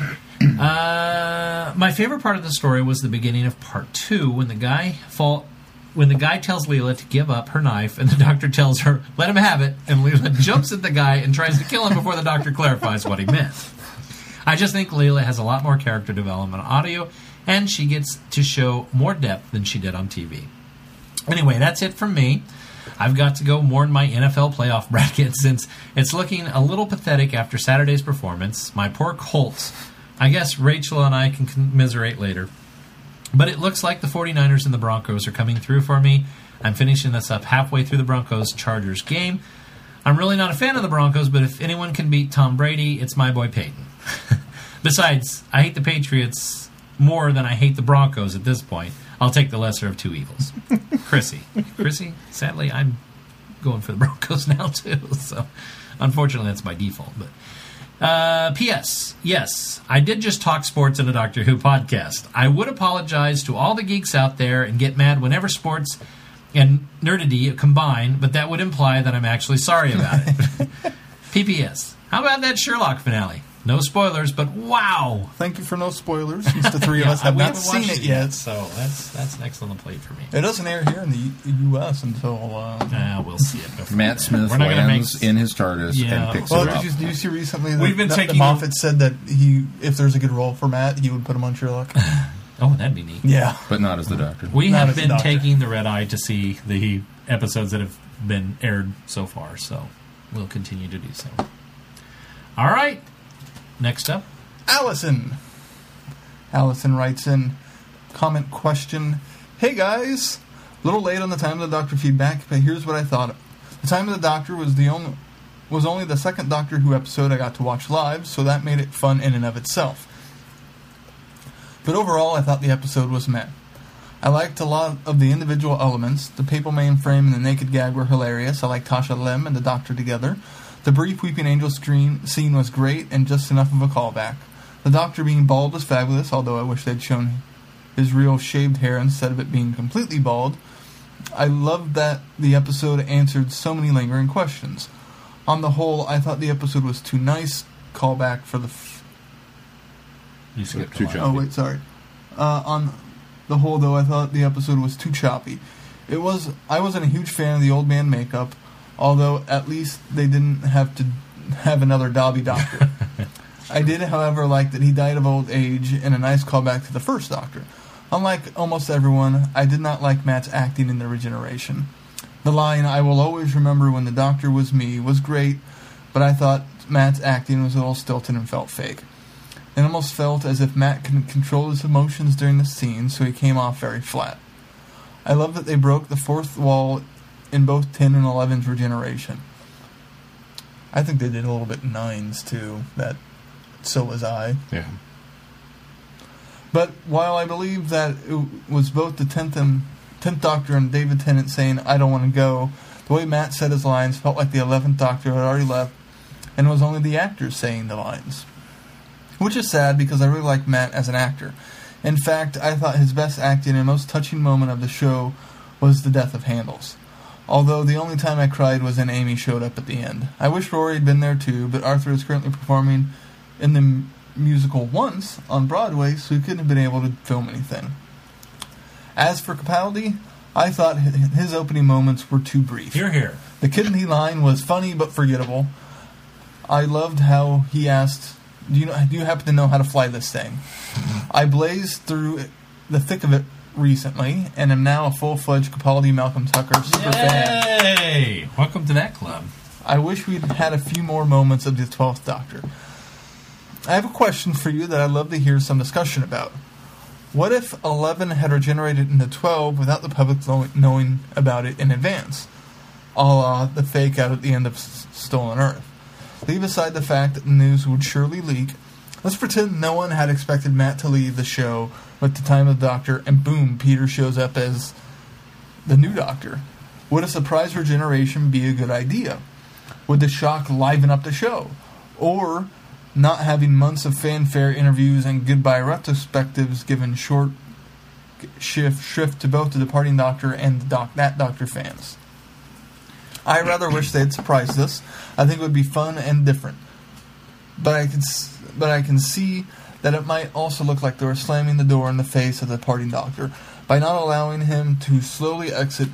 Uh, my favorite part of the story was the beginning of part two when the guy fall when the guy tells Leela to give up her knife and the doctor tells her let him have it and Leela jumps at the guy and tries to kill him before the doctor clarifies what he meant. I just think Leela has a lot more character development audio and she gets to show more depth than she did on TV. Anyway, that's it from me. I've got to go mourn my NFL playoff bracket since it's looking a little pathetic after Saturday's performance. My poor Colts, I guess Rachel and I can commiserate later. But it looks like the 49ers and the Broncos are coming through for me. I'm finishing this up halfway through the Broncos Chargers game. I'm really not a fan of the Broncos, but if anyone can beat Tom Brady, it's my boy Peyton. Besides, I hate the Patriots more than I hate the Broncos at this point. I'll take the lesser of two evils. Chrissy. Chrissy, sadly, I'm going for the Broncos now, too. So, unfortunately, that's my default. But uh, P.S. Yes, I did just talk sports in a Doctor Who podcast. I would apologize to all the geeks out there and get mad whenever sports and nerdity combine, but that would imply that I'm actually sorry about it. P.P.S. How about that Sherlock finale? No spoilers, but wow! Thank you for no spoilers, since the three of us have we not haven't seen watched it yet. so that's that's next on the plate for me. It doesn't air here in the U.S. until. Uh, we'll see it. before Matt. Smith We're lands make- in his TARDIS Yeah. and picks well, it did up. you, did you see recently that, We've been that, taking- that Moffat said that he, if there's a good role for Matt, he would put him on Sherlock? Oh, that'd be neat. yeah. but not as the Doctor. We Not have been doctor. taking the red eye to see the episodes that have been aired so far, so we'll continue to do so. All right. Next up, Allison. Allison writes in comment question Hey guys! A little late on the time of the Doctor feedback, but here's what I thought. The time of the Doctor was the only was only the second Doctor Who episode I got to watch live, so that made it fun in and of itself. But overall, I thought the episode was meh. I liked a lot of the individual elements. The paper mainframe and the naked gag were hilarious. I liked Tasha Lem and the Doctor together. The brief Weeping Angel screen scene was great and just enough of a callback. The Doctor being bald was fabulous, although I wish they'd shown his real shaved hair instead of it being completely bald. I loved that the episode answered so many lingering questions. On the whole, I thought the episode was too nice. Callback for the. F- you skipped Two a line. jump. oh wait, sorry. Uh, on the whole, though, I thought the episode was too choppy. It was. I wasn't a huge fan of the old man makeup, although at least they didn't have to have another Dobby Doctor. I did, however, like that he died of old age and a nice callback to the first Doctor. Unlike almost everyone, I did not like Matt's acting in the regeneration. The line, I will always remember when the Doctor was me, was great, but I thought Matt's acting was a little stilted and felt fake. It almost felt as if Matt couldn't control his emotions during the scene, so he came off very flat. I love that they broke the fourth wall in both 10 and 11's regeneration. I think they did a little bit in 9's too, that so was I. Yeah. But while I believe that it was both the tenth and tenth Doctor and David Tennant saying "I don't want to go," the way Matt said his lines felt like the eleventh Doctor had already left, and it was only the actors saying the lines, which is sad because I really like Matt as an actor. In fact, I thought his best acting and most touching moment of the show was the death of Handles. Although the only time I cried was when Amy showed up at the end. I wish Rory had been there too, but Arthur is currently performing in the m- musical once on Broadway, so he couldn't have been able to film anything. As for Capaldi, I thought his opening moments were too brief. Here, here. The kidney line was funny but forgettable. I loved how he asked, "Do you know? Do you happen to know how to fly this thing?" I blazed through the thick of it recently, and am now a full-fledged Capaldi Malcolm Tucker super fan. Yay! Welcome to that club. I wish we'd had a few more moments of the Twelfth Doctor. I have a question for you that I'd love to hear some discussion about. What if Eleven had regenerated into Twelve without the public know- knowing about it in advance, a la the fake out at the end of S- Stolen Earth? Leave aside the fact that the news would surely leak. Let's pretend no one had expected Matt to leave the show with the time of the Doctor, and boom, Peter shows up as the new Doctor. Would a surprise regeneration be a good idea? Would the shock liven up the show? Or not having months of fanfare interviews and goodbye retrospectives given short shift shift to both the departing Doctor and the doc, that Doctor fans? I rather wish they'd surprised us. I think it would be fun and different. But I can, but I can see that it might also look like they were slamming the door in the face of the departing Doctor by not allowing him to slowly exit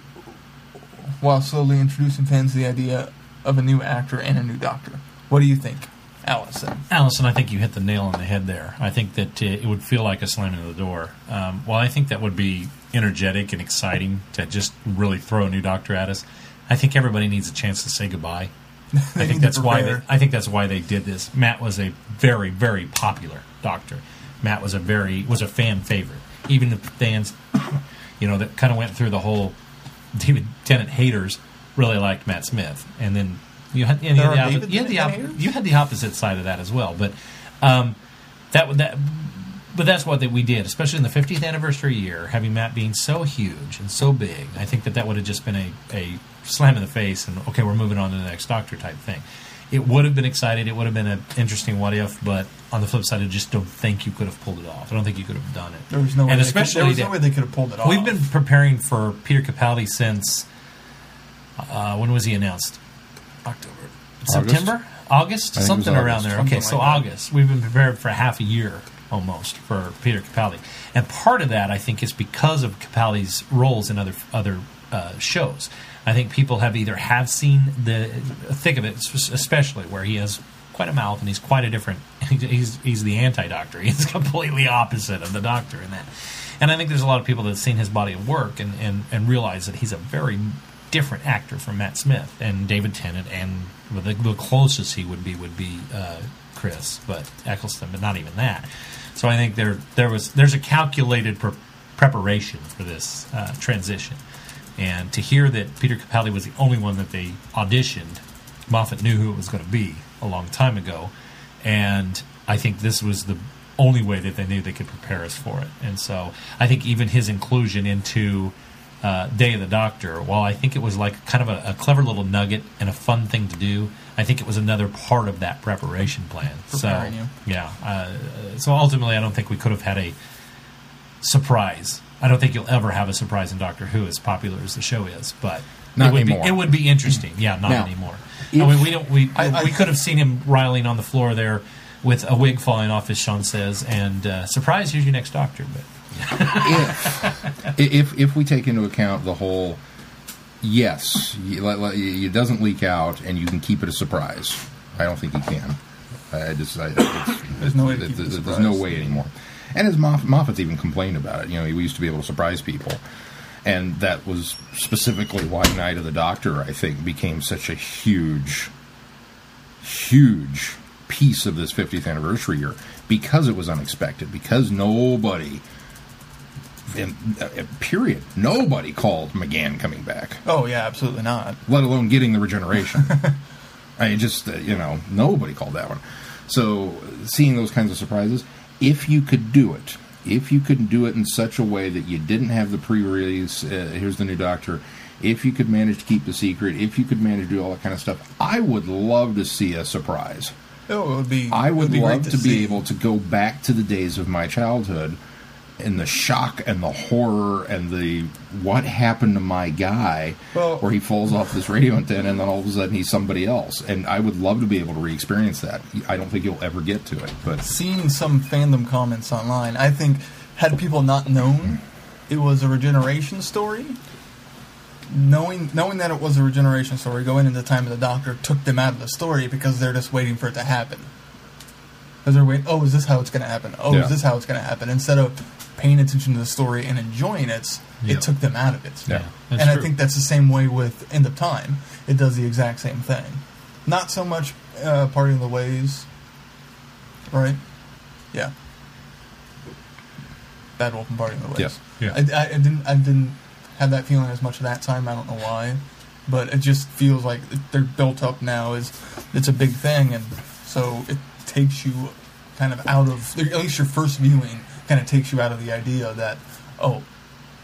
while slowly introducing fans to the idea of a new actor and a new Doctor. What do you think, Allison? Allison, I think you hit the nail on the head there. I think that uh, it would feel like a slamming of the door. Um, while I think that would be energetic and exciting to just really throw a new doctor at us, I think everybody needs a chance to say goodbye I think that's why they. I think that's why they did this. Matt was a very very popular doctor. Matt was a very was a fan favorite. Even the fans, you know, that kind of went through the whole David Tennant haters really liked Matt Smith, and then you had, and you had, the, you, had the op- you had the opposite side of that as well. But um, that would that. But that's what that we did, especially in the 50th anniversary year, having Matt being so huge and so big. I think that that would have just been a, a slam in the face, and okay, we're moving on to the next Doctor type thing. It would have been exciting. It would have been an interesting what if, but on the flip side, I just don't think you could have pulled it off. I don't think you could have done it. There was no way. and they could, especially there was that- no way they could have pulled it off. We've been preparing for Peter Capaldi since uh, when was he announced? October, September, August, think it was something around August. there. Okay, Something so like that. August. We've been prepared for half a year almost for Peter Capaldi, and part of that I think is because of Capaldi's roles in other other uh, shows. I think people have either have seen the thick of it, especially where he has quite a mouth and he's quite a different. He's he's the anti doctor. He's completely opposite of the doctor in that. And I think there's a lot of people that have seen his body of work and, and, and realize that he's a very different actor from Matt Smith and David Tennant, and the, the closest he would be would be uh, Chris, but Eccleston, but not even that. So I think there there was there's a calculated pre- preparation for this uh, transition, and to hear that Peter Capaldi was the only one that they auditioned, Moffat knew who it was going to be a long time ago, and I think this was the only way that they knew they could prepare us for it. And so I think even his inclusion into uh, Day of the Doctor, while I think it was like kind of a, a clever little nugget and a fun thing to do, I think it was another part of that preparation plan. Preparing so you. yeah, uh, so ultimately, I don't think we could have had a surprise. I don't think you'll ever have a surprise in Doctor Who as popular as the show is, but Not it would anymore. Be, it would be interesting. Yeah, not Now, anymore. if- I mean, we don't. We I- I- we could have seen him riling on the floor there with a wig falling off, as Sean says, and uh, surprise, here's your next Doctor. But if if if we take into account the whole yes you, let- let- it doesn't leak out and you can keep it a surprise i don't think you can i just I, it's, There's no way to it- keep it a there's no way anymore and as Moff, moffat's even complained about it. You know we used to be able to surprise people. And that was specifically why night of the doctor i think became such a huge huge piece of this 50th anniversary year. Because it was unexpected. Because nobody in, uh, period nobody called McGann coming back. Oh yeah, absolutely not. let alone getting the regeneration. I just uh, you know nobody called that one. So seeing those kinds of surprises if you could do it if you could do it in such a way that you didn't have the pre-release uh, here's the new doctor if you could manage to keep the secret if you could manage to do all that kind of stuff i would love to see a surprise Oh, it would be. I would be love great to, be able to go back to the days of my childhood and the shock and the horror and the what happened to my guy Well- where he falls off this radio antenna and then all of a sudden he's somebody else and I would love to be able to re-experience that I don't think you'll ever get to it but Seeing some fandom comments online, I think had people not known it was a regeneration story, knowing knowing that it was a regeneration story, going into the Time of the Doctor took them out of the story because they're just waiting for it to happen. Because they're waiting. Oh, is this how it's going to happen? Oh, Yeah. is this how it's going to happen? Instead of paying attention to the story and enjoying it, Yeah. it took them out of it. Yeah. that's and I think that's the same way with End of Time. It does the exact same thing. Not so much uh, Parting of the Ways, right? Yeah. Bad Wolf and Parting of the Ways. Yeah. I, I, I didn't. I didn't have that feeling as much that time. I don't know why, but it just feels like they're built up now. Is it's a big thing, and so it takes you kind of out of at least your first viewing kind of takes you out of the idea that oh,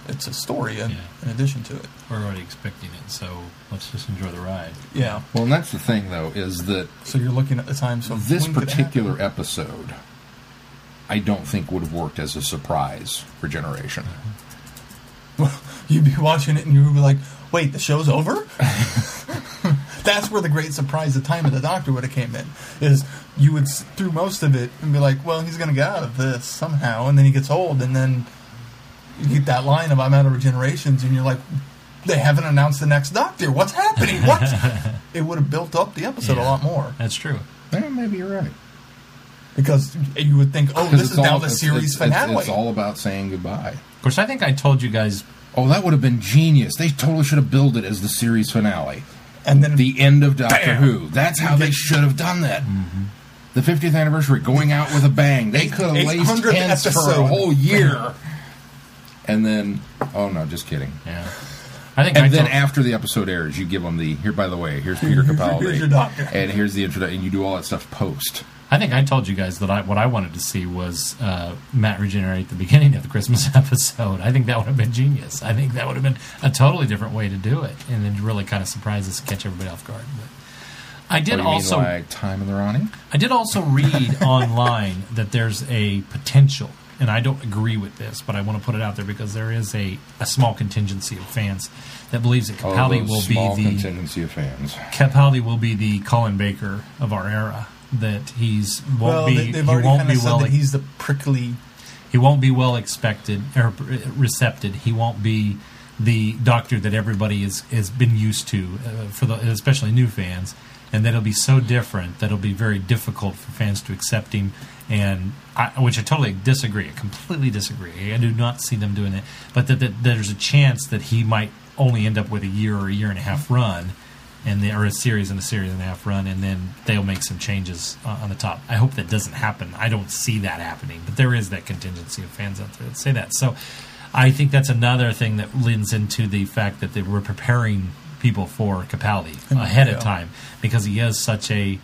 it's a story in, Yeah. in addition to it. we're already expecting it, so let's just enjoy the ride. Yeah. well and that's the thing though is that So you're looking at the time. So this when could it happen? particular episode I don't think would have worked as a surprise regeneration Well, you'd be watching it and you would be like, "Wait, the show's over." That's where the great surprise, the time of the Doctor would have came in. Is you would through most of it and be like, "Well, he's going to get out of this somehow," and then he gets old, and then you get that line of "I'm out of regenerations," and you're like, "They haven't announced the next Doctor. What's happening? What?" it would have built up the episode a lot more That's true. Eh, maybe you're right because you would think, oh this it's is now the it's- series it's- it's- finale." it's all about saying goodbye Of course, I think I told you guys Oh, that would have been genius. They totally should have billed it as the series finale. And then the end of Doctor Bam! Who. That's how they should have done that. Mm-hmm. The 50th anniversary, going out with a bang. They could have laced 800th tents for a whole year. And then, oh no, just kidding. Yeah. I think I And then told- after the episode airs, you give them the here. By the way, here's Peter Capaldi, Here's your doctor. and here's the introduction. And you do all that stuff post. I think I told you guys that I, what I wanted to see was uh, Matt regenerate at the beginning of the Christmas episode. I think that would have been genius. I think that would have been a totally different way to do it, and then really kind of surprise us, catch everybody off guard. But I did you also, mean, like Time of the Ronnie? I did also read online that there's a potential, and I don't agree with this, but I want to put it out there because there is a, a small contingency of fans that believes that Oh, Capaldi those will be the contingency of fans. Capaldi will be the Colin Baker of our era. That he's won't well, be they, he they've already won't kind be of said well that he's the prickly. he won't be well expected or recepted. He won't be the doctor that everybody is has been used to uh, for the especially new fans, and that it'll be so different that it'll be very difficult for fans to accept him. And I, which I totally disagree. I completely disagree. I do not see them doing it. But that, that there's a chance that he might only end up with a year or a year and a half run. And they, or a series and a series and a half run, and then they'll make some changes uh, on the top. I hope that doesn't happen. I don't see that happening, but there is that contingency of fans out there that say that. So, I think that's another thing that lends into the fact that they were preparing people for Capaldi ahead Yeah. of time because he is such a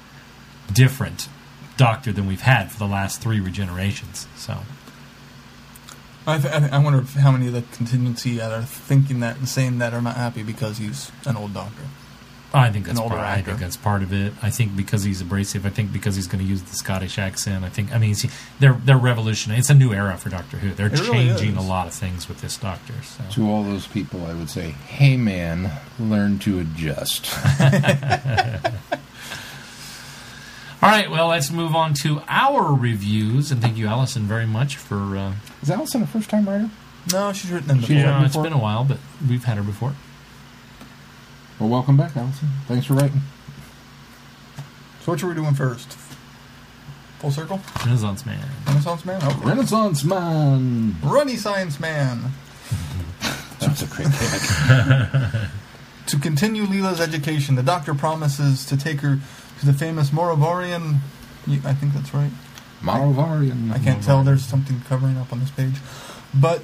different doctor than we've had for the last three regenerations. So, I, th- I, th- I wonder if how many of the contingency that are thinking that and saying that are not happy because he's an old doctor. I think that's An older part. I think that's part of it. I think because he's abrasive. I think because he's going to use the Scottish accent. I think. I mean, see, they're they're revolutionary. It's a new era for Doctor Who. They're It changing is. a lot of things with this Doctor. So. To all those people, I would say, hey man, learn to adjust. All right. Well, let's move on to our reviews. And thank you, Allison, very much for. Uh, Is Allison a first time writer? No, she's written them She's before. written it's before? been a while, but we've had her before. Well, welcome back, Allison. Thanks for writing. So what are we doing first? Full circle? Renaissance Man. Renaissance man? Oh, Renaissance Man. Runny Science Man. That's a great gag. To continue Leela's education, the doctor promises to take her to the famous Moravorian. I think that's right. Maravarian. I can't tell. There's something covering up on this page, but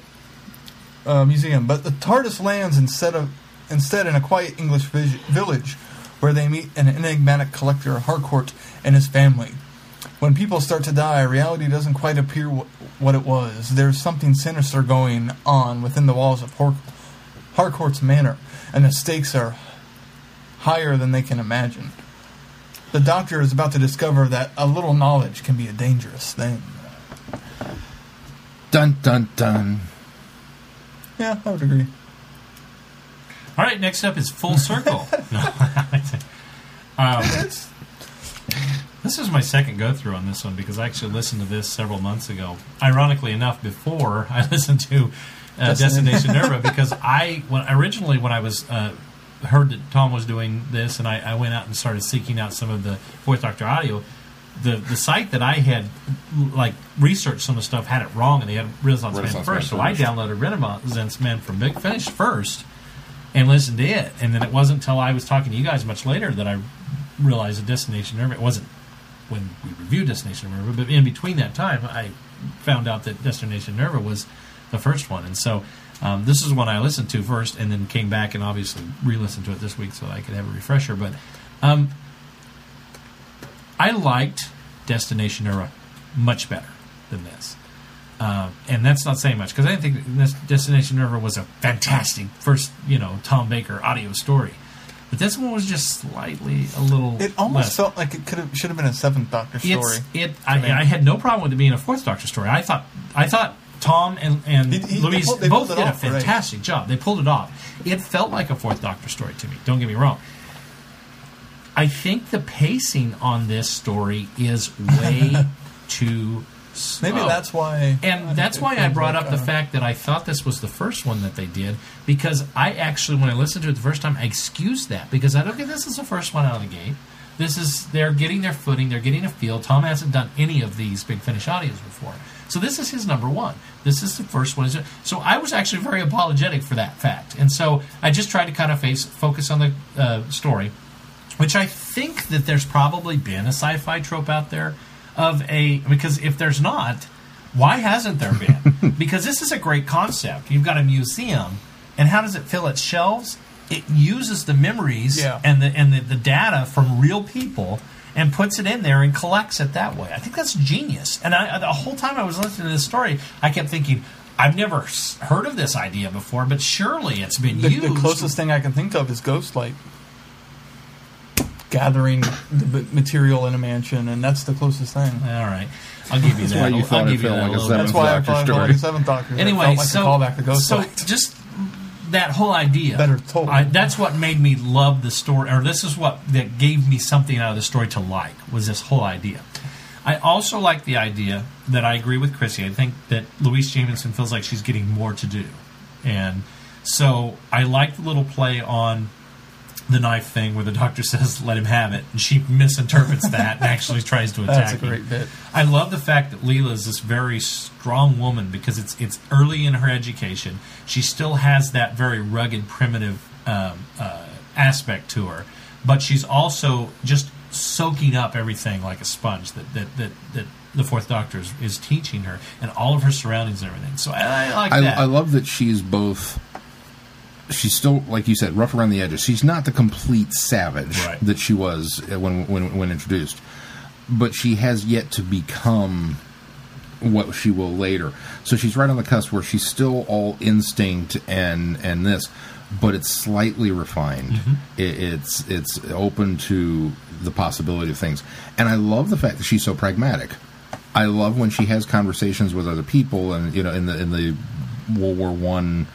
uh, museum. But the TARDIS lands instead of instead in a quiet English village, where they meet an enigmatic collector Harcourt and his family. When people start to die, reality doesn't quite appear wh- what it was. There's something sinister going on within the walls of Har- Harcourt's manor, and the stakes are higher than they can imagine. The doctor is about to discover that a little knowledge can be a dangerous thing. Dun dun dun. Yeah, I would agree. All right. Next up is Full Circle. no. um, This is my second go through on this one because I actually listened to this several months ago. Ironically enough, before I listened to uh, Destination- Destination Nerva, because I when originally when I was uh, heard that Tom was doing this, and I, I went out and started seeking out some of the Fourth Doctor audio. The the site that I had like researched some of the stuff had it wrong, and they had Renaissance, Renaissance Man Man first. So I downloaded Renaissance Man from Big Finish first and listened to it. And then it wasn't until I was talking to you guys much later that I realized that Destination Nerva. It wasn't when we reviewed Destination Nerva, but in between that time, I found out that Destination Nerva was the first one, and so um, this is one I listened to first, and then came back and obviously re-listened to it this week so I could have a refresher. But um, I liked Destination Nerva much better than this. Uh, and that's not saying much because I didn't think this Destination Nerva was a fantastic first, you know, Tom Baker audio story. But this one was just slightly a little. it almost less. felt like it could have should have been a Seventh Doctor story. It's it. I. I had no problem with it being a Fourth Doctor story. I thought I thought Tom and and He- he- Louise pulled- both did a off, right. fantastic job. They pulled it off. It felt like a Fourth Doctor story to me. Don't get me wrong. I think the pacing on this story is way too. Maybe that's why. And that's why I brought like, up the uh, fact that I thought this was the first one that they did because I actually, when I listened to it the first time, I excused that because I don't get this is the first one out of the gate. This is they're getting their footing, they're getting a feel. Tom hasn't done any of these big finish audios before, so this is his number one. This is the first one. So I was actually very apologetic for that fact, and so I just tried to kind of face focus on the uh, story which I think that there's probably been a sci-fi trope out there of a because if there's not, why hasn't there been? because this is a great concept. You've got a museum, and how does it fill its shelves? It uses the memories Yeah. and the and the, the data from real people and puts it in there and collects it that way. I think that's genius. And I, the whole time I was listening to this story, I kept thinking. I've never heard of this idea before, but surely it's been The, used. the closest thing I can think of is Ghostlight. Gathering the material in a mansion, and that's the closest thing. All right, I'll give you that. why you I'll thought it give you felt that like a little seven- bit. That's why I Doctor thought I felt story. like a Seventh Doctor. Anyway, like so callback to so Ghostlight. just that whole idea. Better told. I, that's what made me love the story, or this is what that gave me something out of the story to like was this whole idea. I also like the idea that I agree with Chrissy. I think that Louise Jameson feels like she's getting more to do, and so I like the little play on the knife thing where the doctor says let him have it and she misinterprets that and actually tries to attack That's a him. great bit. I love the fact that Leela is this very strong woman because it's it's early in her education. She still has that very rugged, primitive um, uh, aspect to her, but she's also just soaking up everything like a sponge that that that, that the Fourth Doctor is, is teaching her and all of her surroundings and everything. So I, I like I, that. I love that she's both. She's still, like you said, rough around the edges. She's not the complete savage Right. that she was uh, when, when when introduced, but she has yet to become what she will later. So she's right on the cusp where she's still all instinct and and this, but it's slightly refined. Mm-hmm. It, it's it's open to the possibility of things, and I love the fact that she's so pragmatic. I love when she has conversations with other people, and you know, in the in the World War One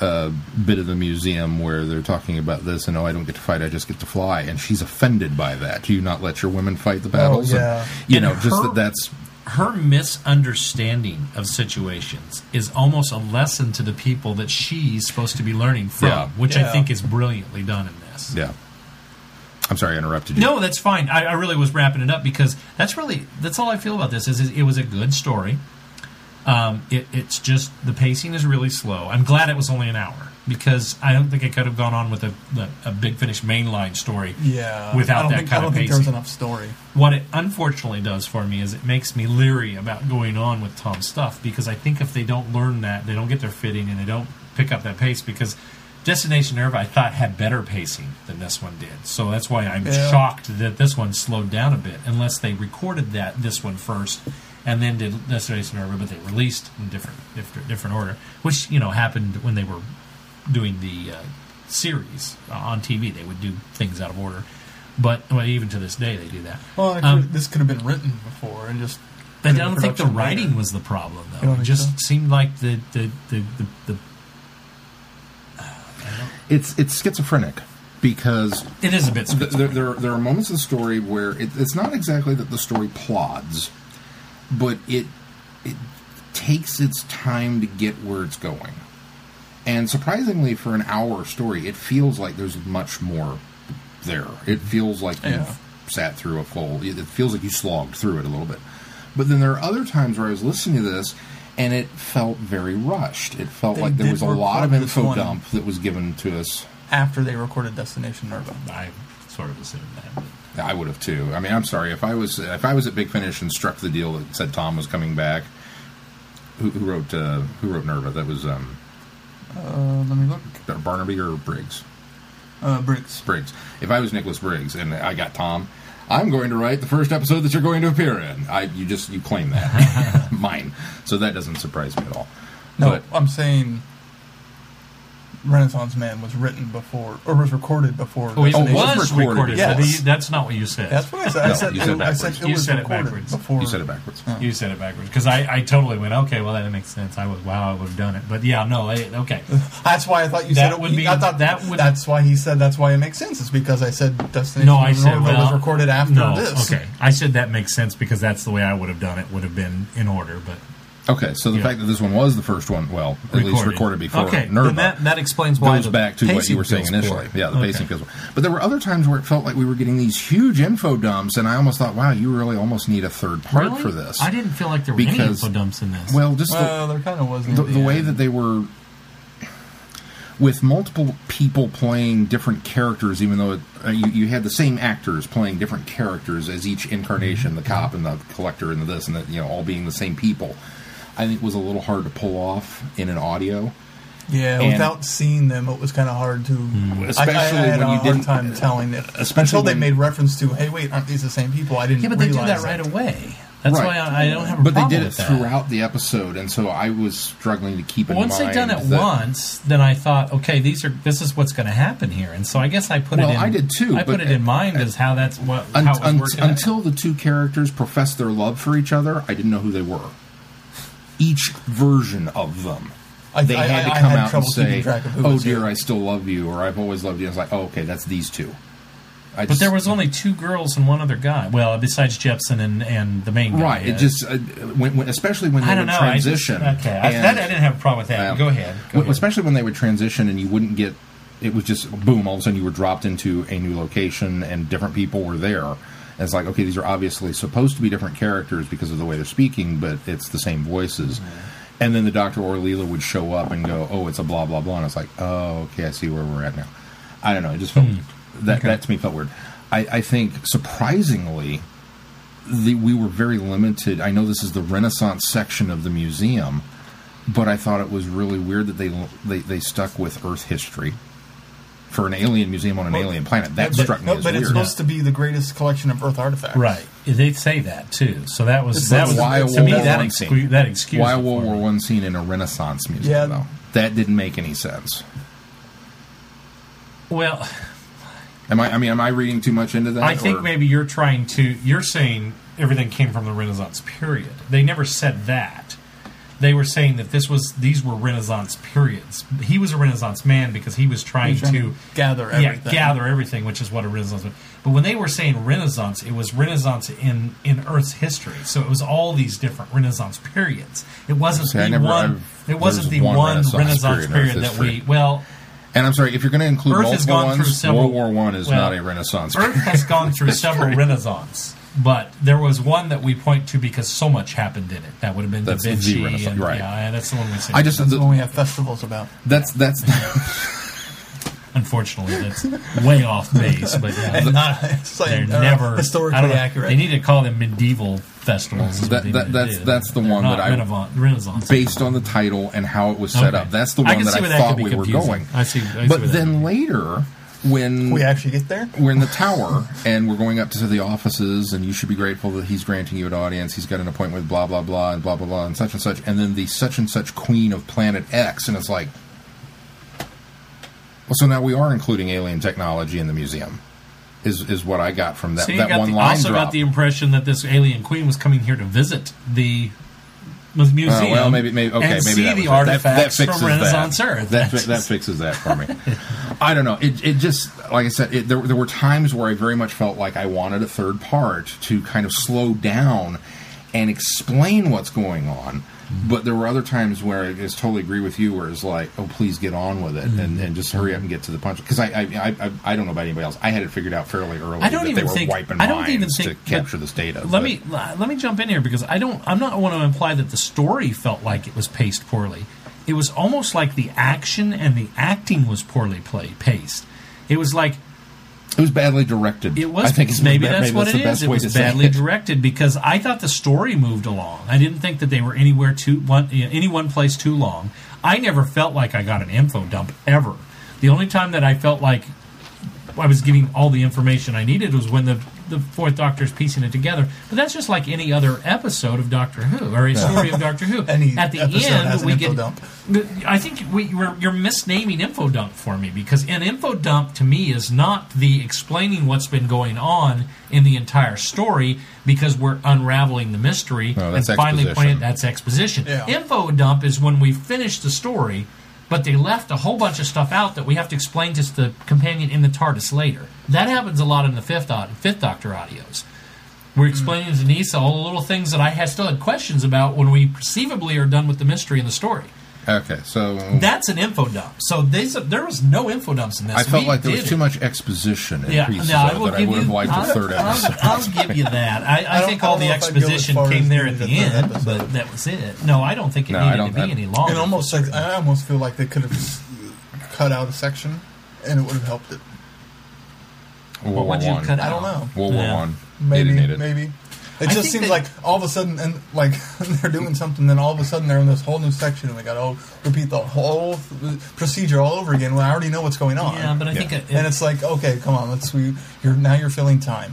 uh, bit of the museum where they're talking about this, and oh, I don't get to fight, I just get to fly, and she's offended by that. Do you not let your women fight the battles? And, yeah. you And know, just that that's her misunderstanding of situations is almost a lesson to the people that she's supposed to be learning from, Yeah. which I think is brilliantly done in this. yeah. I'm sorry, I interrupted you. No, that's fine. I, I really was wrapping it up because that's really that's all I feel about this. Is, is it was a good story. Um, it, it's just the pacing is really slow. I'm glad it was only an hour because I don't think it could have gone on with a, a, a big finish mainline story. Yeah. without that think, kind I don't of think there was pacing. enough story. What it unfortunately does for me is it makes me leery about going on with Tom's stuff because I think if they don't learn that, they don't get their fitting and they don't pick up that pace because Destination Nerva I thought had better pacing than this one did. So that's why I'm Yeah. shocked that this one slowed down a bit unless they recorded that this one first and then did Destination Nerva but they released in different different different order, which you know happened when they were doing the uh, series uh, on TV. They would do things out of order. But well, even to this day, they do that. Well, it Um, this could have been written before and just. I don't think the writing later. was the problem, You though. It just so? seemed like the the the, the, the It's it's schizophrenic because it is a bit. th- there, there, there are moments of the story where it, it's not exactly that the story plods, but it it takes its time to get where it's going. And surprisingly, for an hour story, it feels like there's much more there. It feels like Yeah. you've sat through a full. It feels like you slogged through it a little bit. But then there are other times where I was listening to this, and it felt very rushed. It felt They like there was a lot of info dump that was given to us. After they recorded Destination Nerva. I sort of assumed that. But I would have too. I mean, I'm sorry if I was if I was at Big Finish and struck the deal that said Tom was coming back. Who, who wrote uh, Who wrote Nerva? That was um, Uh, let me look. Barnaby or Briggs. Uh, Briggs. Briggs. If I was Nicholas Briggs and I got Tom, I'm going to write the first episode that you're going to appear in. I you just you claim that mine, so that doesn't surprise me at all. No, But- I'm saying Renaissance Man was written before, or was recorded before. oh, it was was recorded, recorded. yes. but that's not what you said. That's what I said. I said, you said it, I said backwards. it You was said it backwards. before. You said it backwards. you said it backwards because I, I totally went okay. Well, that makes sense. I was wow, I would have done it. But yeah, no, I, okay. That's why I thought you That said it would be- I thought that would- That's why he said that's why it makes sense. It's because I said Destination No, I said Nerva well, was recorded after no, this. Okay, I said that makes sense because that's the way I would have done it. Would have been in order, but Okay, so the Yeah. fact that this one was the first one, well, at least recorded before Okay, Nerva. then that that explains why goes the back to what you were saying initially. poor. Yeah, the Okay. pacing feels. But there were other times where it felt like we were getting these huge info dumps, and I almost thought, wow, you really almost need a third part Really? for this. I didn't feel like there were any info dumps in this. Well, just Well, there kind of was the, the, the way that they were. with multiple people playing different characters, even though it, uh, you, you had the same actors playing different characters as each incarnation, the cop and the collector and the this and that, you know, all being the same people, I think was a little hard to pull off in an audio. Yeah, And- without seeing them, it was kind of hard to. Mm. I, Especially I, I had when a you hard didn't- time telling it. especially until they when- made reference to, "Hey, wait, aren't these the same people?" I didn't. Yeah, but they do realize that right away. That's Right. why I, I don't have a But they did it that. throughout the episode, and so I was struggling to keep it in Once mind. they've done it that- once, then I thought, okay, these are this is what's going to happen here, and so I guess I put Well, it. in... I did too, I put it in mind as how that's what Un- how it was un- working out. until the two characters professed their love for each other, I didn't know who they were. Each version of them. I, They I, had to come had out and say, track of who "Oh dear, who. I still love you," or "I've always loved you." I was like, "Oh, okay, that's these two. I but just- there was only two girls and one other guy. Well, besides Jepson and, and the main guy. right. yeah. It just, uh, when, when, especially when they I don't would know. I just- transition. okay, I, that, I didn't have a problem with that. Well, Go ahead. Go w- ahead. Especially when they would transition and you wouldn't get. It was just boom. All of a sudden, you were dropped into a new location and different people were there. And it's like, okay, these are obviously supposed to be different characters because of the way they're speaking, but it's the same voices. And then the Doctor or Leela would show up and go, "Oh, it's a blah blah blah," and it's like, "Oh, okay, I see where we're at now." I don't know. It just felt hmm. that Okay. that to me felt weird. I, I think surprisingly, the, we were very limited. I know this is the Renaissance section of the museum, but I thought it was really weird that they they, they stuck with Earth history for an alien museum on an Well, alien planet. That but, struck me no, as but weird. it's supposed to be the greatest collection of Earth artifacts. right. They say that too. So that was It's that like was why to me that excu- scene? that excuse. Why it World War me. One scene in a Renaissance museum Yeah. though? That didn't make any sense. Well, Am I? I mean, am I reading too much into that? I think or- maybe you're trying to. You're saying everything came from the Renaissance period. They never said that. They were saying that this was these were Renaissance periods. He was a Renaissance man because he was trying, trying to, to gather yeah, everything. gather everything, which is what a Renaissance. Was. But when they were saying Renaissance, it was Renaissance in in Earth's history. So it was all these different Renaissance periods. It wasn't See, the never- one. I've- It wasn't the one one Renaissance Renaissance, period period, that we. Well, And I'm sorry if you're going to include Earth has multiple gone through ones. several- World War One is well, not a Renaissance. Earth has gone through several Renaissance, but there was one that we point to because so much happened in it. That would have been That's Da the Vinci. Renaissance, and, right. Yeah, that's the one we say. I just That's the- what we have festivals about. that's that's unfortunately that's way off base, but yeah, And not it's like, they're uh, never historically I don't know, accurate. They need to call them medieval festivals. is That- that- that's- do. that's the They're one not that I- Renaissance. Renaissance. based on the title and how it was set Okay. up. That's the one can that I where that thought could be we were going. I see- I see but then could later, when we actually get there. we're in the tower and we're going up to the offices, and you should be grateful that he's granting you an audience. He's got an appointment with blah blah blah and blah blah blah and such and such, and then the such and such queen of planet X, and it's like, well, so now we are including alien technology in the museum. Is is what I got from that So you that got one the, line also drop. got the impression that this alien queen was coming here to visit the the museum. Uh, well, maybe, maybe okay, maybe see that the it. That- that artifacts fixes from Renaissance that. Earth. That, that fixes that for me. I don't know. It, it just like I said, it, there, there were times where I very much felt like I wanted a third part to kind of slow down and explain what's going on. But there were other times where I just totally agree with you, where it's like, "Oh, please get on with it and, and just hurry up and get to the punch." Because I, I, I, I, don't know about anybody else. I had it figured out fairly early I don't that even they were think I don't even think to capture this data. Let but- me let me jump in here because I don't. I'm not want to imply that the story felt like it was paced poorly. It was almost like the action and the acting was poorly played, paced. It was like It was badly directed. It was I think maybe that's what the it. It was badly directed because I thought the story moved along. I didn't think that they were anywhere too one any one place too long. I never felt like I got an info dump ever. The only time that I felt like I was getting all the information I needed was when the the fourth Doctor's piecing it together. But that's just like any other episode of Doctor Who or a story of Doctor Who. Any At the end, has an we info get. dump. I think we, you're, you're misnaming info dump for me because an info dump to me is not the explaining what's been going on in the entire story because we're unraveling the mystery No, and finally exposition. pointing that's exposition. Yeah. Info dump is when we finish the story, but they left a whole bunch of stuff out that we have to explain to the companion in the TARDIS later. That happens a lot in the fifth fifth Doctor audios. We're explaining to Nyssa all the little things that I had still had questions about when we perceivably are done with the mystery in the story. Okay, so That's an info dump. So these, there was no info dumps in this. I felt We like there was did too much exposition in Yeah, pieces no, I will that I would have liked I'll, a third I'll, episode. I'll give you that. I, I, I think all the know if I'd go as exposition came there at needed the end, episode. but that was it. No, I don't think it No, needed don't- to be I- any longer. And almost like I almost feel like they could have cut out a section, and it would have helped it. World What War would you One. cut I don't know. World War Yeah. One. Maybe, They didn't need it. maybe. It just seems that- like all of a sudden, and like they're doing something, then all of a sudden they're in this whole new section, and we got to repeat the whole th- procedure all over again. When I already know what's going on. Yeah, but I Yeah. think it, and it's like, okay, come on, let's. We, you're now you're filling time.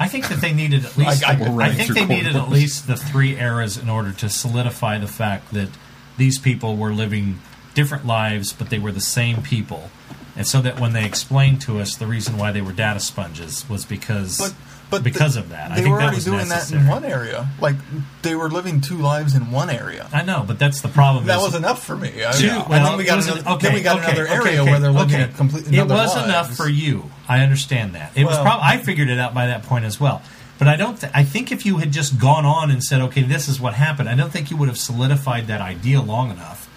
I think that they needed at least. I- I- I, think they needed at least the three eras in order to solidify the fact that these people were living different lives, but they were the same people, and so that when they explained to us the reason why they were data sponges was because But but because the- of that. I they think were that already was doing necessary. that in one area. Like they were living two lives in one area. I know, but that's the problem. That was enough for me. I, Two- and well, then we got was another, an- okay, then we got okay, another area okay, where they're okay. at completely. It was lives. enough for you. I understand that. It was. Well- Prob- I figured it out by that point as well. But I don't. Th- I think if you had just gone on and said, "Okay, this is what happened," I don't think you would have solidified that idea long enough,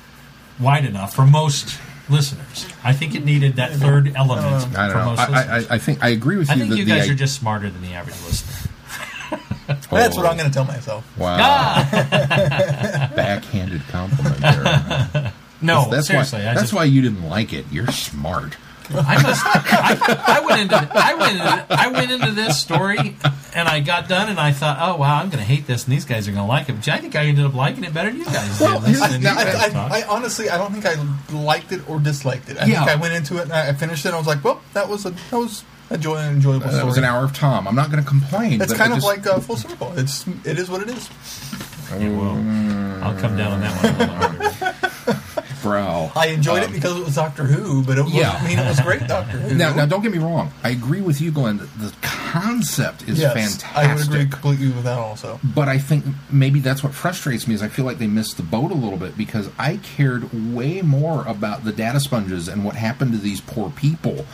wide enough for most listeners. I think it needed that third element I for don't know. most I, listeners. I, I think I agree with I you. think that you the guys i- are just smarter than the average listener. That's what I'm going to tell myself. Wow, Ah! backhanded compliment there. No, that's seriously. why. I That's just, why you didn't like it. You're smart. I must. I, I went into. I went. Into, I went into this story, and I got done, and I thought, "Oh wow, I'm going to hate this, and these guys are going to like it." But I think I ended up liking it better than you guys. Well, listening to I, you guys I. I, I honestly, I don't think I liked it or disliked it. I Yeah. think I went into it and I I finished it. and I was like, well, that was a that was a joy, an enjoyable story. That was an hour of Tom. I'm not going to complain. It's but kind I of just- like uh, full circle. It's it is what it is. Yeah, well, I'll come down on that one. a little longer. bro. I enjoyed Um, it because it was Doctor Who, but it was, Yeah. I mean, it was great Doctor Who. Now, now, don't get me wrong. I agree with you, Glenn. The the concept is yes, fantastic. I would agree completely with that also. But I think maybe that's what frustrates me is I feel like they missed the boat a little bit because I cared way more about the data sponges and what happened to these poor people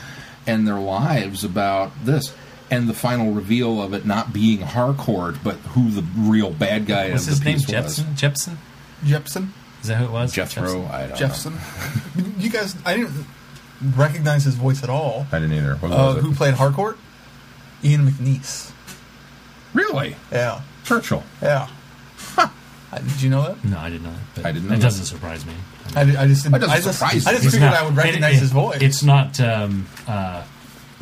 and their lives about this. And the final reveal of it not being Harcourt, but who the real bad guy What's of his the name? piece was. Jepson. Jepson. Jepson, Is that who it was? Jethro, I don't know. Jeffson. you guys, I didn't recognize his voice at all. I didn't either. What Uh, was it? who played Harcourt? Ian McNeice. Really? Yeah, Churchill. yeah. Uh, Did you know that? No, I did not. But I didn't know It that. doesn't surprise me. I, did, I just didn't. That doesn't I just, surprise I me. just It's figured not- I would it- recognize it- his voice. It's not um, uh,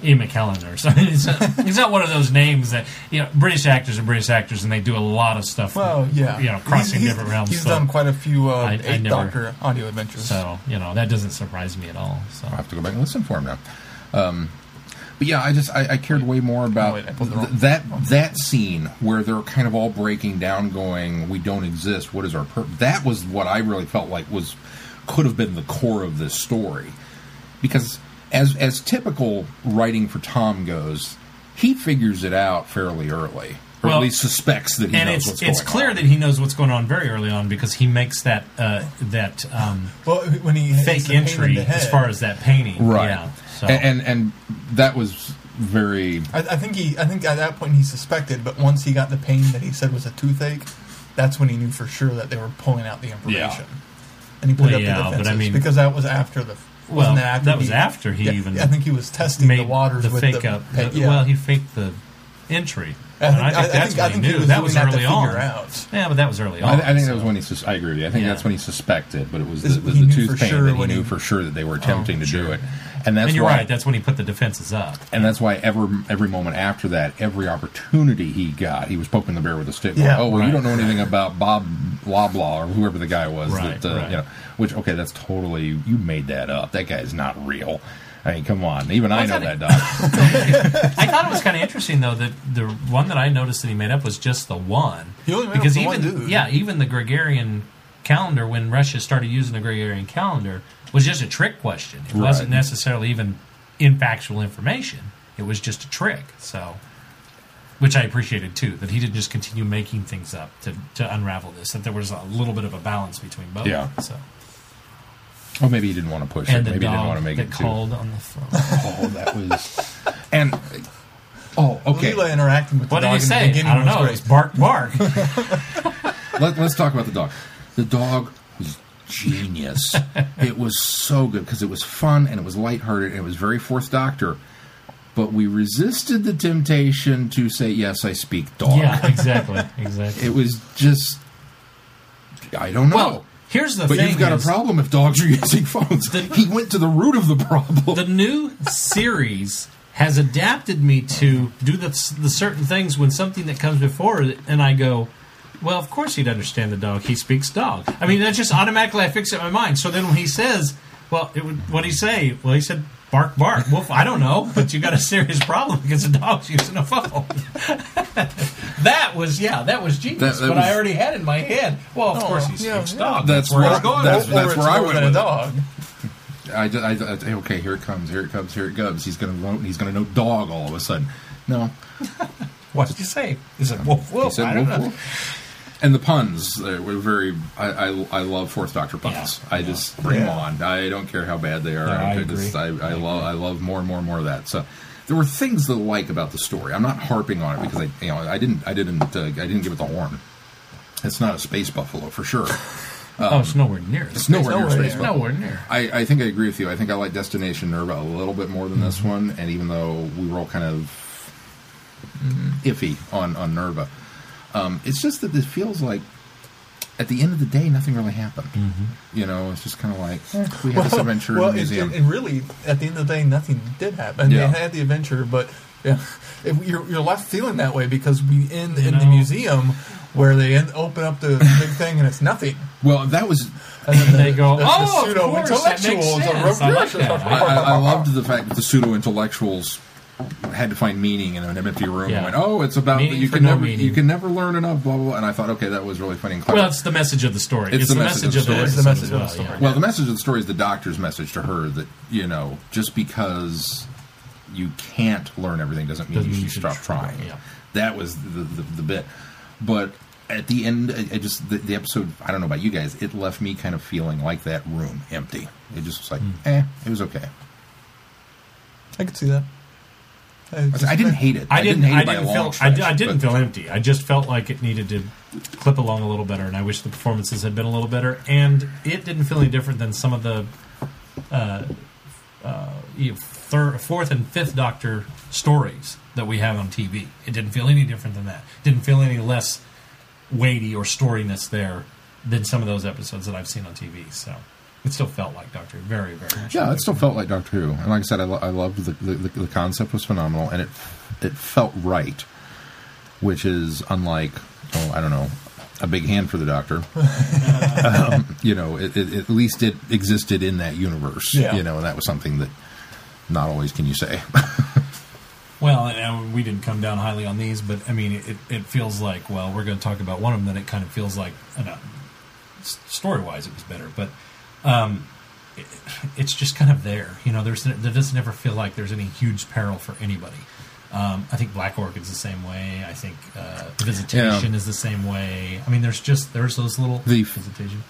Ian McKellen or something. It's not, it's not one of those names that you know. British actors are British actors, and they do a lot of stuff. well, yeah. you know, crossing He's- he's- different realms. He's so, done quite a few uh, I- I never- Doctor audio adventures. so you know that doesn't surprise me at all. So I'll have to go back and listen for him now. Um, but yeah, I just I, I cared way more about wait, I pulled the th- that that scene where they're kind of all breaking down, going, "We don't exist. What is our purpose?" That was what I really felt like was could have been the core of this story, because as as typical writing for Tom goes, he figures it out fairly early, or Well, at least suspects that he and knows it's what's it's going clear on. that he knows what's going on very early on because he makes that uh, that um, well, when he fake the pain in entry as far as that painting, right, Yeah, so. and, and and that was very I, I think he, I think at that point he suspected, but once he got the pain that he said was a toothache, that's when he knew for sure that they were pulling out the information. And he put Well, up yeah, the but I defenses mean- because that was after the. Well, after that was he- after he yeah, even I think he was testing made the waters the with fake the up. the- yeah. Well, he faked the entry. I And think, I think that's I when think he he knew. was that was early on. out. Yeah, but that was early on. I think that was when he. Sus- I agree with you. I think Yeah. that's when he suspected, but it was the, Is- the, he the knew tooth pain sure that he when knew he- for sure that they were attempting to do it, and that's And you're why. right. That's when he put the defenses up. and that's why every every moment after that, every opportunity he got, he was poking the bear with a stick. Yeah. oh well, you don't know anything about Bob Loblaw or whoever the guy was. Right, that uh, right. you know, which okay, that's totally you made that up. That guy is not real. I mean, come on. Even I I know thought that, it- Doc. I thought it was kind of interesting though that the one that I noticed that he made up was just the one. He only made because the even one dude. yeah, even the Gregorian calendar when Russia started using the Gregorian calendar was just a trick question. It wasn't necessarily even in factual information. It was just a trick. So which I appreciated too, that he didn't just continue making things up to, to unravel this. That there was a little bit of a balance between both. Yeah. So Well, maybe he didn't want to push and it. Maybe he didn't want to make that it too. called on the phone. Oh, that was. And oh, okay. Leela interacting with what the did dog he in the say? beginning I don't was know. It was bark, bark. Let, us talk about the dog. The dog was genius. it was so good because it was fun and it was lighthearted and it was very Fourth Doctor. But we resisted the temptation to say, "Yes, I speak dog." yeah, exactly, exactly. It was just, I don't know. Well, Here's the But thing: you've got a problem if dogs are using phones. The- he went to the root of the problem. The new series has adapted me to do the, the certain things when something that comes before it, and I go, well, of course he'd understand the dog. He speaks dog. I mean, that's just automatically I fix it in my mind. So then when he says, well, it would, what he say? Well, he said, bark, bark. Well, I don't know, but you got a serious problem because the dog's using a phone. that was, yeah, that was genius. That- that but was- I already had in my head, well, of Oh, course he yeah, yeah. dog. That's where I where- was going. that's- Or that's where I more went than a with it. dog. I, ju- I, I, okay, here it comes, here it comes, here it comes. He's going to he's going to know dog all of a sudden. No, what did you say? He said, um, woof, he said I don't woof, know. woof. And the puns uh, were very. I, I, I love Fourth Doctor puns. Yeah. I just bring them on. I don't care how bad they are. Yeah, I just, agree. I, I, love I love more and more and more of that. So there were things to like about the story. I'm not harping on it because I you know I didn't I didn't uh, I didn't give it the horn. It's not a space buffalo for sure. oh, it's nowhere near. It's nowhere near nowhere space near. buffalo. nowhere near. I, I think I agree with you. I think I like Destination Nerva a little bit more than this one, and even though we were all kind of iffy on on Nerva, um, it's just that it feels like at the end of the day, nothing really happened. You know, it's just kind of like eh, we had this adventure well, in the museum. it- and really, at the end of the day, nothing did happen. Yeah. They had the adventure, but yeah, if you're, you're left feeling that way because we end in the museum where they end, open up the big thing and it's nothing. well, that was And then They go, the, the, "Oh, of pseudo course, intellectuals. I like. I, I, I loved the fact that the pseudo intellectuals had to find meaning in an empty room Yeah. and went, "Oh, it's about Meaning you can no never meaning. you can never learn enough." Blah blah. blah. And I thought, okay, that was really funny and clever. Well, it's the message of the story. It's It's, the the, message message of the story. It's the message as of the well, story. yeah. Well, the message of the story is the doctor's message to her that you know just because you can't learn everything doesn't mean Doesn't you mean should stop should trying. yeah. That was the, the the bit, but at the end, I I just the, the episode. I don't know about you guys. It left me kind of feeling like that room empty. It just was like, Hmm. eh, it was okay. I could see that. I, I, just- I didn't hate it. I didn't. hate I it by a didn't long feel. I, stretch, di- I didn't but- feel empty. I just felt like it needed to clip along a little better, and I wish the performances had been a little better. And it didn't feel any different than some of the uh, uh, you third, fourth, and fifth Doctor stories that we have on TV. It didn't feel any different than that. Didn't feel any less weighty or storiness there than some of those episodes that I've seen on TV. So it still felt like Doctor. Who, Very, very much. Yeah, it still felt like Doctor Who, and like I said, I, lo- I loved the, the the the concept was phenomenal, and it it felt right, which is unlike oh I don't know a big hand for the Doctor. um, you know, it, it, at least it existed in that universe. Yeah. You know, and that was something that not always can you say. Well, and we didn't come down highly on these, but I mean, it, it feels like well, we're going to talk about one of them. Then it kind of feels like, uh, story wise, it was better, but um, it, it's just kind of there. You know, there's there doesn't ever feel like there's any huge peril for anybody. Um, I think Black Orchid's the same way. I think uh, Visitation Yeah. is the same way. I mean, there's just there's those little The- Visitation.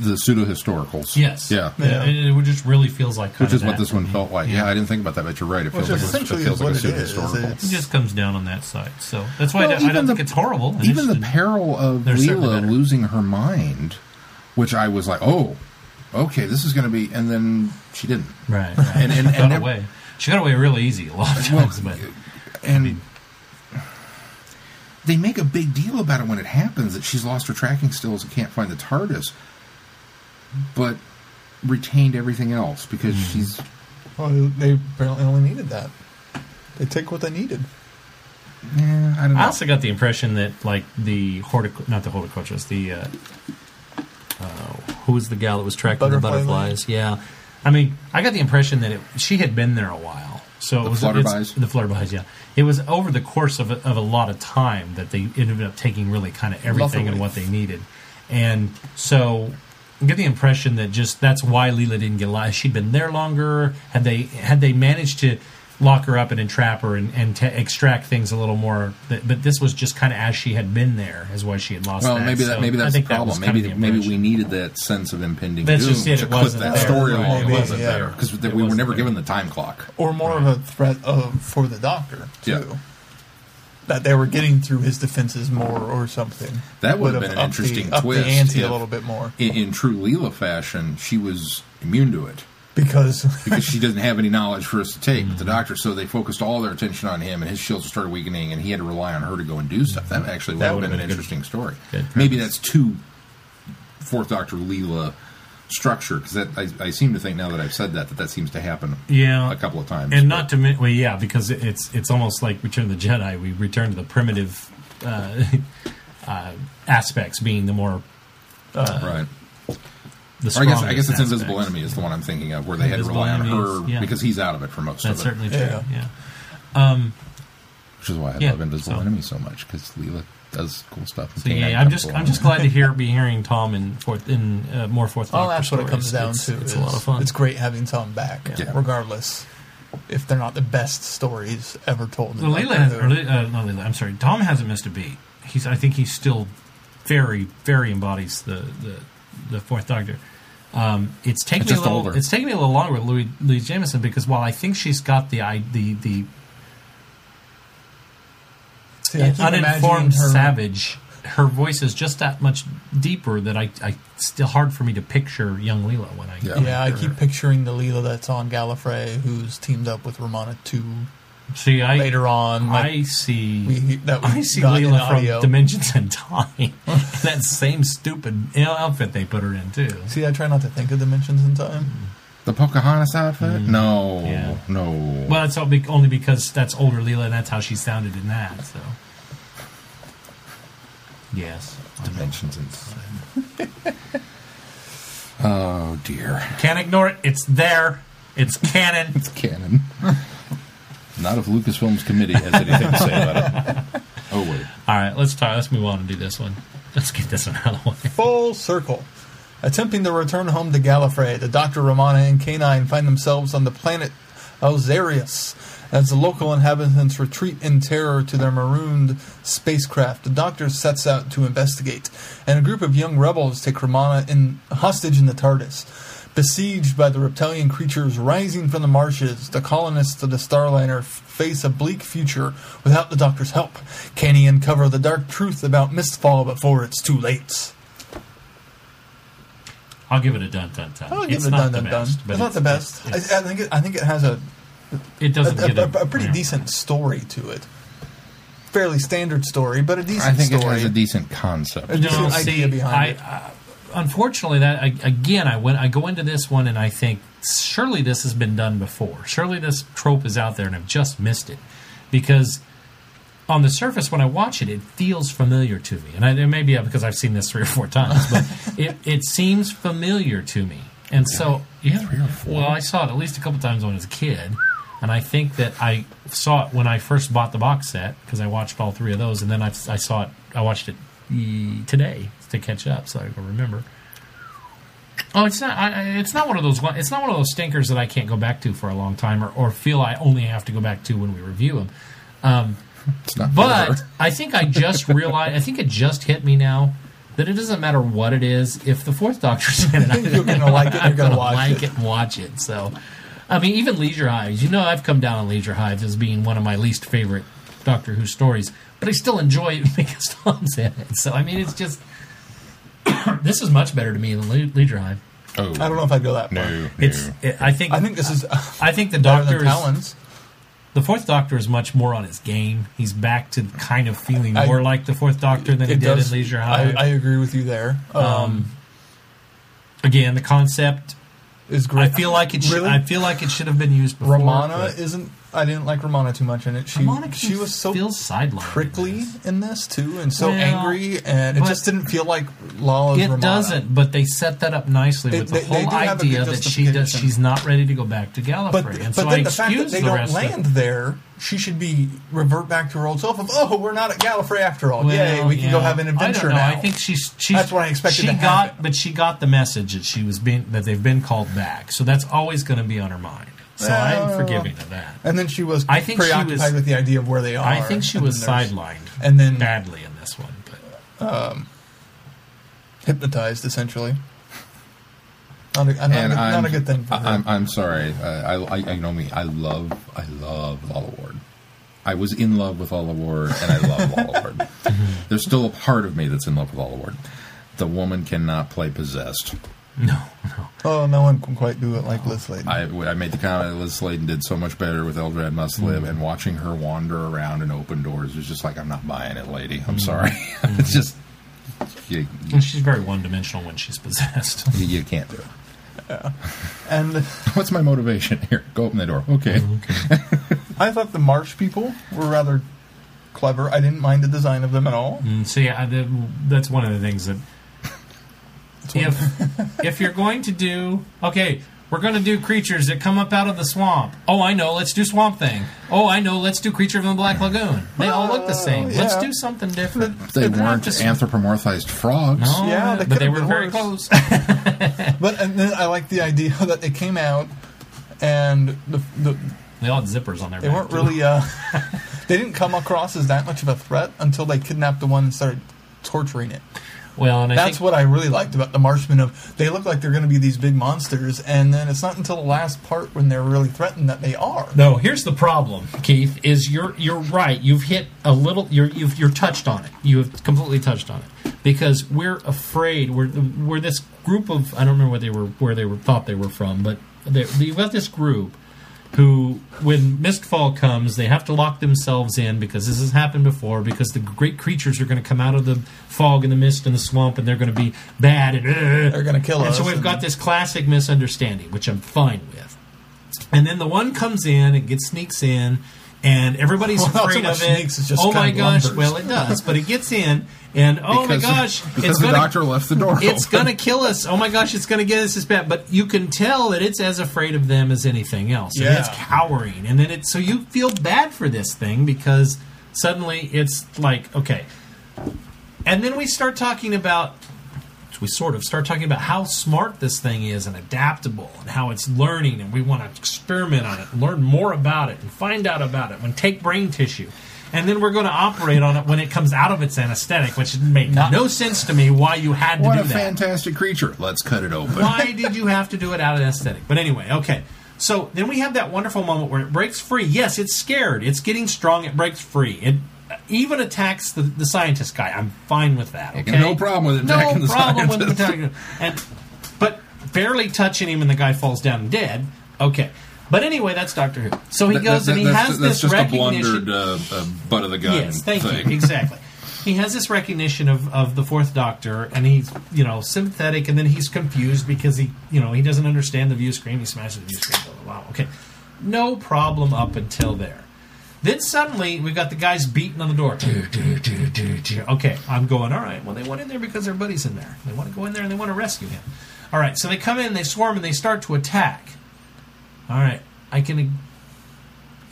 the pseudo historicals. Yes. Yeah. Yeah. It, it just really feels like kind Which is of what this one me. felt like. Yeah. I didn't think about that, but you're right. It feels is like a, it essentially feels like a pseudo is. historical. It's- It just comes down on that side. So that's why Well, I, don't- I even don't the- think it's horrible. Even just the didn't- peril of They're Leela losing her mind, which I was like, oh, okay, this is going to be, and then she didn't. Right, right. And- and- she got never- away. She got away really easy a lot of Well, times, but and they make a big deal about it when it happens that she's lost her tracking stills and can't find the TARDIS, but retained everything else because Hmm. she's Well, they apparently only needed that. They take what they needed. yeah, I don't know. I also got the impression that like the hortic not the horticulturist, the uh, uh, who was the gal that was tracking Butterfly the butterflies? Yeah, I mean, I got the impression that it, she had been there a while. So it The was flutterbys? The flutterbys, yeah. It was over the course of a, of a lot of time that they ended up taking really kind of everything and what they needed, and so I get the impression that just that's why Leela didn't get alive. She'd been there longer. Had they had they managed to lock her up and entrap her and, and to extract things a little more, but but this was just kind of as she had been there, is why she had lost. well, that. maybe that So maybe that's the think that problem. Maybe the maybe we needed that sense of impending That's doom just it, to it clip wasn't that there. story Right, along. it It wasn't there there. because we were never there. given the time clock. Or more of a threat of, for the doctor, too. Yeah. That they were getting through his defenses more or something. That would have been an upped the- interesting upped twist the ante if- a little bit more. In, in true Leela fashion, she was immune to it. Because because she doesn't have any knowledge for us to take. But the doctor, so they focused all their attention on him, and his shields started weakening, and he had to rely on her to go and do stuff. That actually would That have would've been an been a good- interesting story. good Maybe that's too Fourth Doctor Leela structure because that I, I seem to think now that I've said that that that seems to happen Yeah, a couple of times. and but- not to men- well, yeah, because it's it's almost like Return of the Jedi. We return to the primitive uh, uh, aspects being the more right. The Or I guess I guess strongest it's Invisible. Enemy is the one I'm thinking of where they had to Invisible rely on her yeah. because he's out of it for most That's of it, That's certainly true. Yeah. Yeah. which is why I Yeah, love Invisible so- Enemy so much because Leela does cool stuff. and So K9 yeah, I'm just I'm just glad to hear be hearing Tom in fourth in uh, more fourth. Oh, that's what it comes down it's, to. It's is a lot of fun. It's great having Tom back, Yeah. regardless if they're not the best stories ever told. in Well, Leela has, or, uh, not Leela, I'm sorry. Tom hasn't missed a beat. He's, I think he's still very, very embodies the the, the fourth Doctor. Um, it's taken It's me a little. older. It's taken me a little longer with Louise, Louise Jameson because while I think she's got the I- the the See, I uninformed her- savage, her voice is just that much deeper that I, I still hard for me to picture young Leela when I Yeah. Yeah, I keep her. picturing the Leela that's on Gallifrey, who's teamed up with Romana two see I later on. like, I see we, that we I see got Leela from audio. Dimensions in Time. that same stupid you know, outfit they put her in too. See, I try not to think of dimensions in time. the Pocahontas outfit. No, Mm. Yeah. no. Well, it's all be- only because that's older Leela, and that's how she sounded in that. So, yes, dimensions in Time. oh dear, can't ignore it. It's there. It's canon. it's canon. Not if Lucasfilm's committee has anything to say about it. Oh wait, all right, let's try. Let's move on and do this one. Let's get this one out of the way. Full circle. Attempting to return home to Gallifrey, the Doctor, Romana, and K9 find themselves on the planet Alzarius. As the local inhabitants retreat in terror to their marooned spacecraft, the Doctor sets out to investigate, and a group of young rebels take Romana in hostage in the TARDIS. Besieged by the reptilian creatures rising from the marshes, the colonists of the Starliner face a bleak future without the Doctor's help. Can he uncover the dark truth about Mistfall before it's too late? I'll give it a dun dun dun. I'll give it's it a not dun the dun dun. best, It's not the best. it's- I, I think it, I think it has a it doesn't a, get a, a pretty yeah. decent story to it. Fairly standard story, but a decent I think story. it has a decent concept. A decent No, idea see, behind I, it. uh, unfortunately, that I, again, I went, I go into this one and I think surely this has been done before. Surely this trope is out there, and I've just missed it because on the surface, when I watch it, it feels familiar to me, and I, it may be uh, because I've seen this three or four times, but it, it seems familiar to me, and so yeah, Three or four? well, I saw it at least a couple times when I was a kid. And I think that I saw it when I first bought the box set because I watched all three of those, and then I, I saw it. I watched it today to catch up, so I can remember. Oh, it's not. I, I- it's not one of those. It's not one of those stinkers that I can't go back to for a long time, or, or feel I only have to go back to when we review them. Um, it's not But. I think I just realized. I think it just hit me now that it doesn't matter what it is. If the Fourth Doctor's in it, You're gonna like it, you're I'm gonna gonna watch like it. it and watch it. So, I mean, even Leisure Hives. You know, I've come down on Leisure Hives as being one of my least favorite Doctor Who stories, but I still enjoy it because Tom's in it. So, I mean, it's just this is much better to me than Le- Leisure Hive. oh, I don't know if I'd go that far. No, no. It's. It, I think. I think this is I think the Doctor is. Talons. The Fourth Doctor is much more on his game. He's back to kind of feeling I- more like the Fourth Doctor than he did does. in Leisure I, Hive. I agree with you there. Um, um, again, the concept. is great. I feel like it. Should, Really? I feel like it should have been used before. Romana but isn't. I didn't like Romana too much in it. She Romana she was so feels sidelined. in prickly this. in this too, and so Well, angry, and it just didn't feel like Lalla's It Romana. Doesn't, but they set that up nicely They- with they- the they whole do have a good idea that she does. She's not ready to go back to Gallifrey, But, and but so I then the fact that they the don't land of, there, she should be revert back to her old self of, oh, we're not at Gallifrey after all. Well, Yay, we can go have an adventure I don't know. now. I think she's, she's That's what I expected She to got, happen. but she got the message that she was being that they've been called back. So that's always going to be on her mind. So I'm forgiving of that. and then she was I think she preoccupied was- with the idea of where they are. I think she and was then there's- sidelined And then badly in this one. But hypnotized, essentially. Not a, not, a, and good- I'm, not a good thing for her. I'm, I'm sorry. Uh, I, I, I know me. I love, I love Lalla Ward. I was in love with Lalla Ward, and I love Lalla Ward. There's still a part of me that's in love with Lalla Ward. The woman cannot play possessed. no, no. oh, no one can quite do it like Liz Sladen. I, I made the comment that Liz Sladen did so much better with Eldrad Must Mm. Live, and watching her wander around and open doors was just like, I'm not buying it, lady. Mm. I'm sorry. it's just you, And she's very one dimensional when she's possessed. you, you can't do it. Yeah. And What's my motivation here? Go open the door. Okay. okay. I thought the Marsh people were rather clever. I didn't mind the design of them at all. And so yeah, I, that- that's one of the things that if if you're going to do okay, we're going to do creatures that come up out of the swamp. Oh, I know. Let's do Swamp Thing. Oh, I know. Let's do Creature from the Black Lagoon. They all look the same. Let's do something different. They They're weren't just- anthropomorphized frogs. No, Yeah, they but they were been very close. But and then I like the idea that they came out and the, the they all had zippers on their they back. weren't too. really uh, they didn't come across as that much of a threat until they kidnapped the one and started torturing it. Well, and I That's think what I really liked about the Marshmen. Of they look like they're going to be these big monsters, and then it's not until the last part when they're really threatened that they are. No, here's the problem, Keith. Is you're you're right. You've hit a little. You're you've you're touched on it. You have completely touched on it because we're afraid. We're we're this group of. I don't remember where they were where they were thought they were from, but they, you've got this group who, when Mistfall comes, they have to lock themselves in because this has happened before. Because the great creatures are going to come out of the fog and the mist and the swamp, and they're going to be bad and uh, They're going to kill and us. so we've and- got this classic misunderstanding, which I'm fine with. And then the one comes in and gets sneaks in, and everybody's Well, afraid of it. it's just oh my gosh! lumbers. Well, it does, but it gets in, and oh Because- my gosh, Because it's the gonna doctor left the door it's gonna kill us. Oh my gosh, it's gonna get us as bad. But you can tell that it's as afraid of them as anything else. And Yeah. it's cowering. And then it's so you feel bad for this thing because suddenly it's like, okay. And then we start talking about we sort of start talking about how smart this thing is and adaptable and how it's learning and we want to experiment on it and learn more about it and find out about it and take brain tissue and then we're going to operate on it when it comes out of its anesthetic which made Not- no sense to me why you had to do that. What a that fantastic creature. Let's cut it open. why did you have to do it out of anesthetic? But anyway, okay. So then we have that wonderful moment where it breaks free. Yes, it's scared. It's getting strong. It breaks free. It even attacks the, the scientist guy. I'm fine with that. Okay, No problem with attacking no the problem with attacking him. And but barely touching him, and the guy falls down dead. Okay. But anyway, that's Doctor Who. So he goes that- and he has that's this just a blundered uh, uh, butt of the gun Yes, thank thing. you. Exactly. He has this recognition of, of the fourth doctor, and he's you know sympathetic, and then he's confused because he you know he doesn't understand the view screen. He smashes the view screen. Blah blah blah. Okay, no problem up until there. Then suddenly we've got the guys beating on the door. Do, do, do, do, do. Okay, I'm going. All right. Well, they went in there because their buddy's in there. They want to go in there and they want to rescue him. All right. So they come in, they swarm, and they start to attack. All right. I can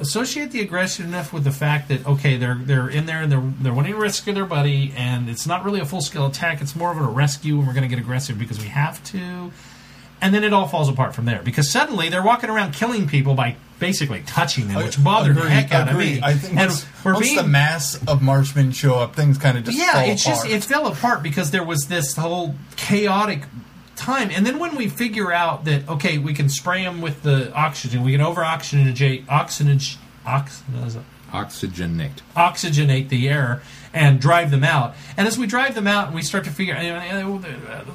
associate the aggression enough with the fact that okay, they're they're in there and they're they're wanting to rescue their buddy, and it's not really a full scale attack. It's more of a rescue, and we're going to get aggressive because we have to. And then it all falls apart from there because suddenly they're walking around killing people by basically touching them, which bothered the heck out agree. of me. I think and once, we're once being the mass of Marshmen show up, things kind of just yeah, fall it's just it fell apart because there was this whole chaotic time, and then when we figure out that okay, we can spray them with the oxygen, we can over oxygenate oxygen ox, what is it? Oxygenate. oxygenate the air and drive them out. And as we drive them out, and we start to figure,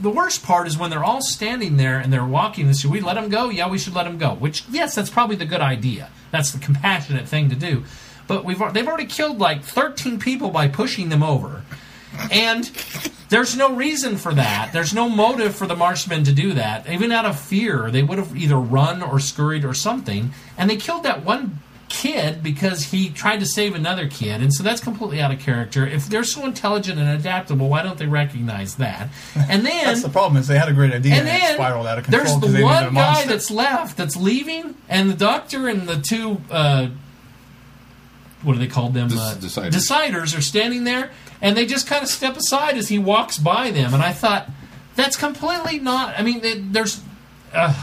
the- worst part is when they're all standing there and they're walking. And should we let them go? Yeah, we should let them go. Which, yes, that's probably the good idea. That's the compassionate thing to do. But we've they've already killed like 13 people by pushing them over. And there's no reason for that. There's no motive for the Marshmen to do that. Even out of fear, they would have either run or scurried or something. And they killed that one kid because he tried to save another kid. And so that's completely out of character. If they're so intelligent and adaptable, why don't they recognize that? And then That's the problem is they had a great idea and and, it then spiraled out of control. there's 'cause the they needed a one guy that's left that's leaving, and the doctor and the two uh, what do they call them? Des- uh, deciders. deciders are standing there, and they just kind of step aside as he walks by them. And I thought that's completely not. I mean, they- there's. Uh,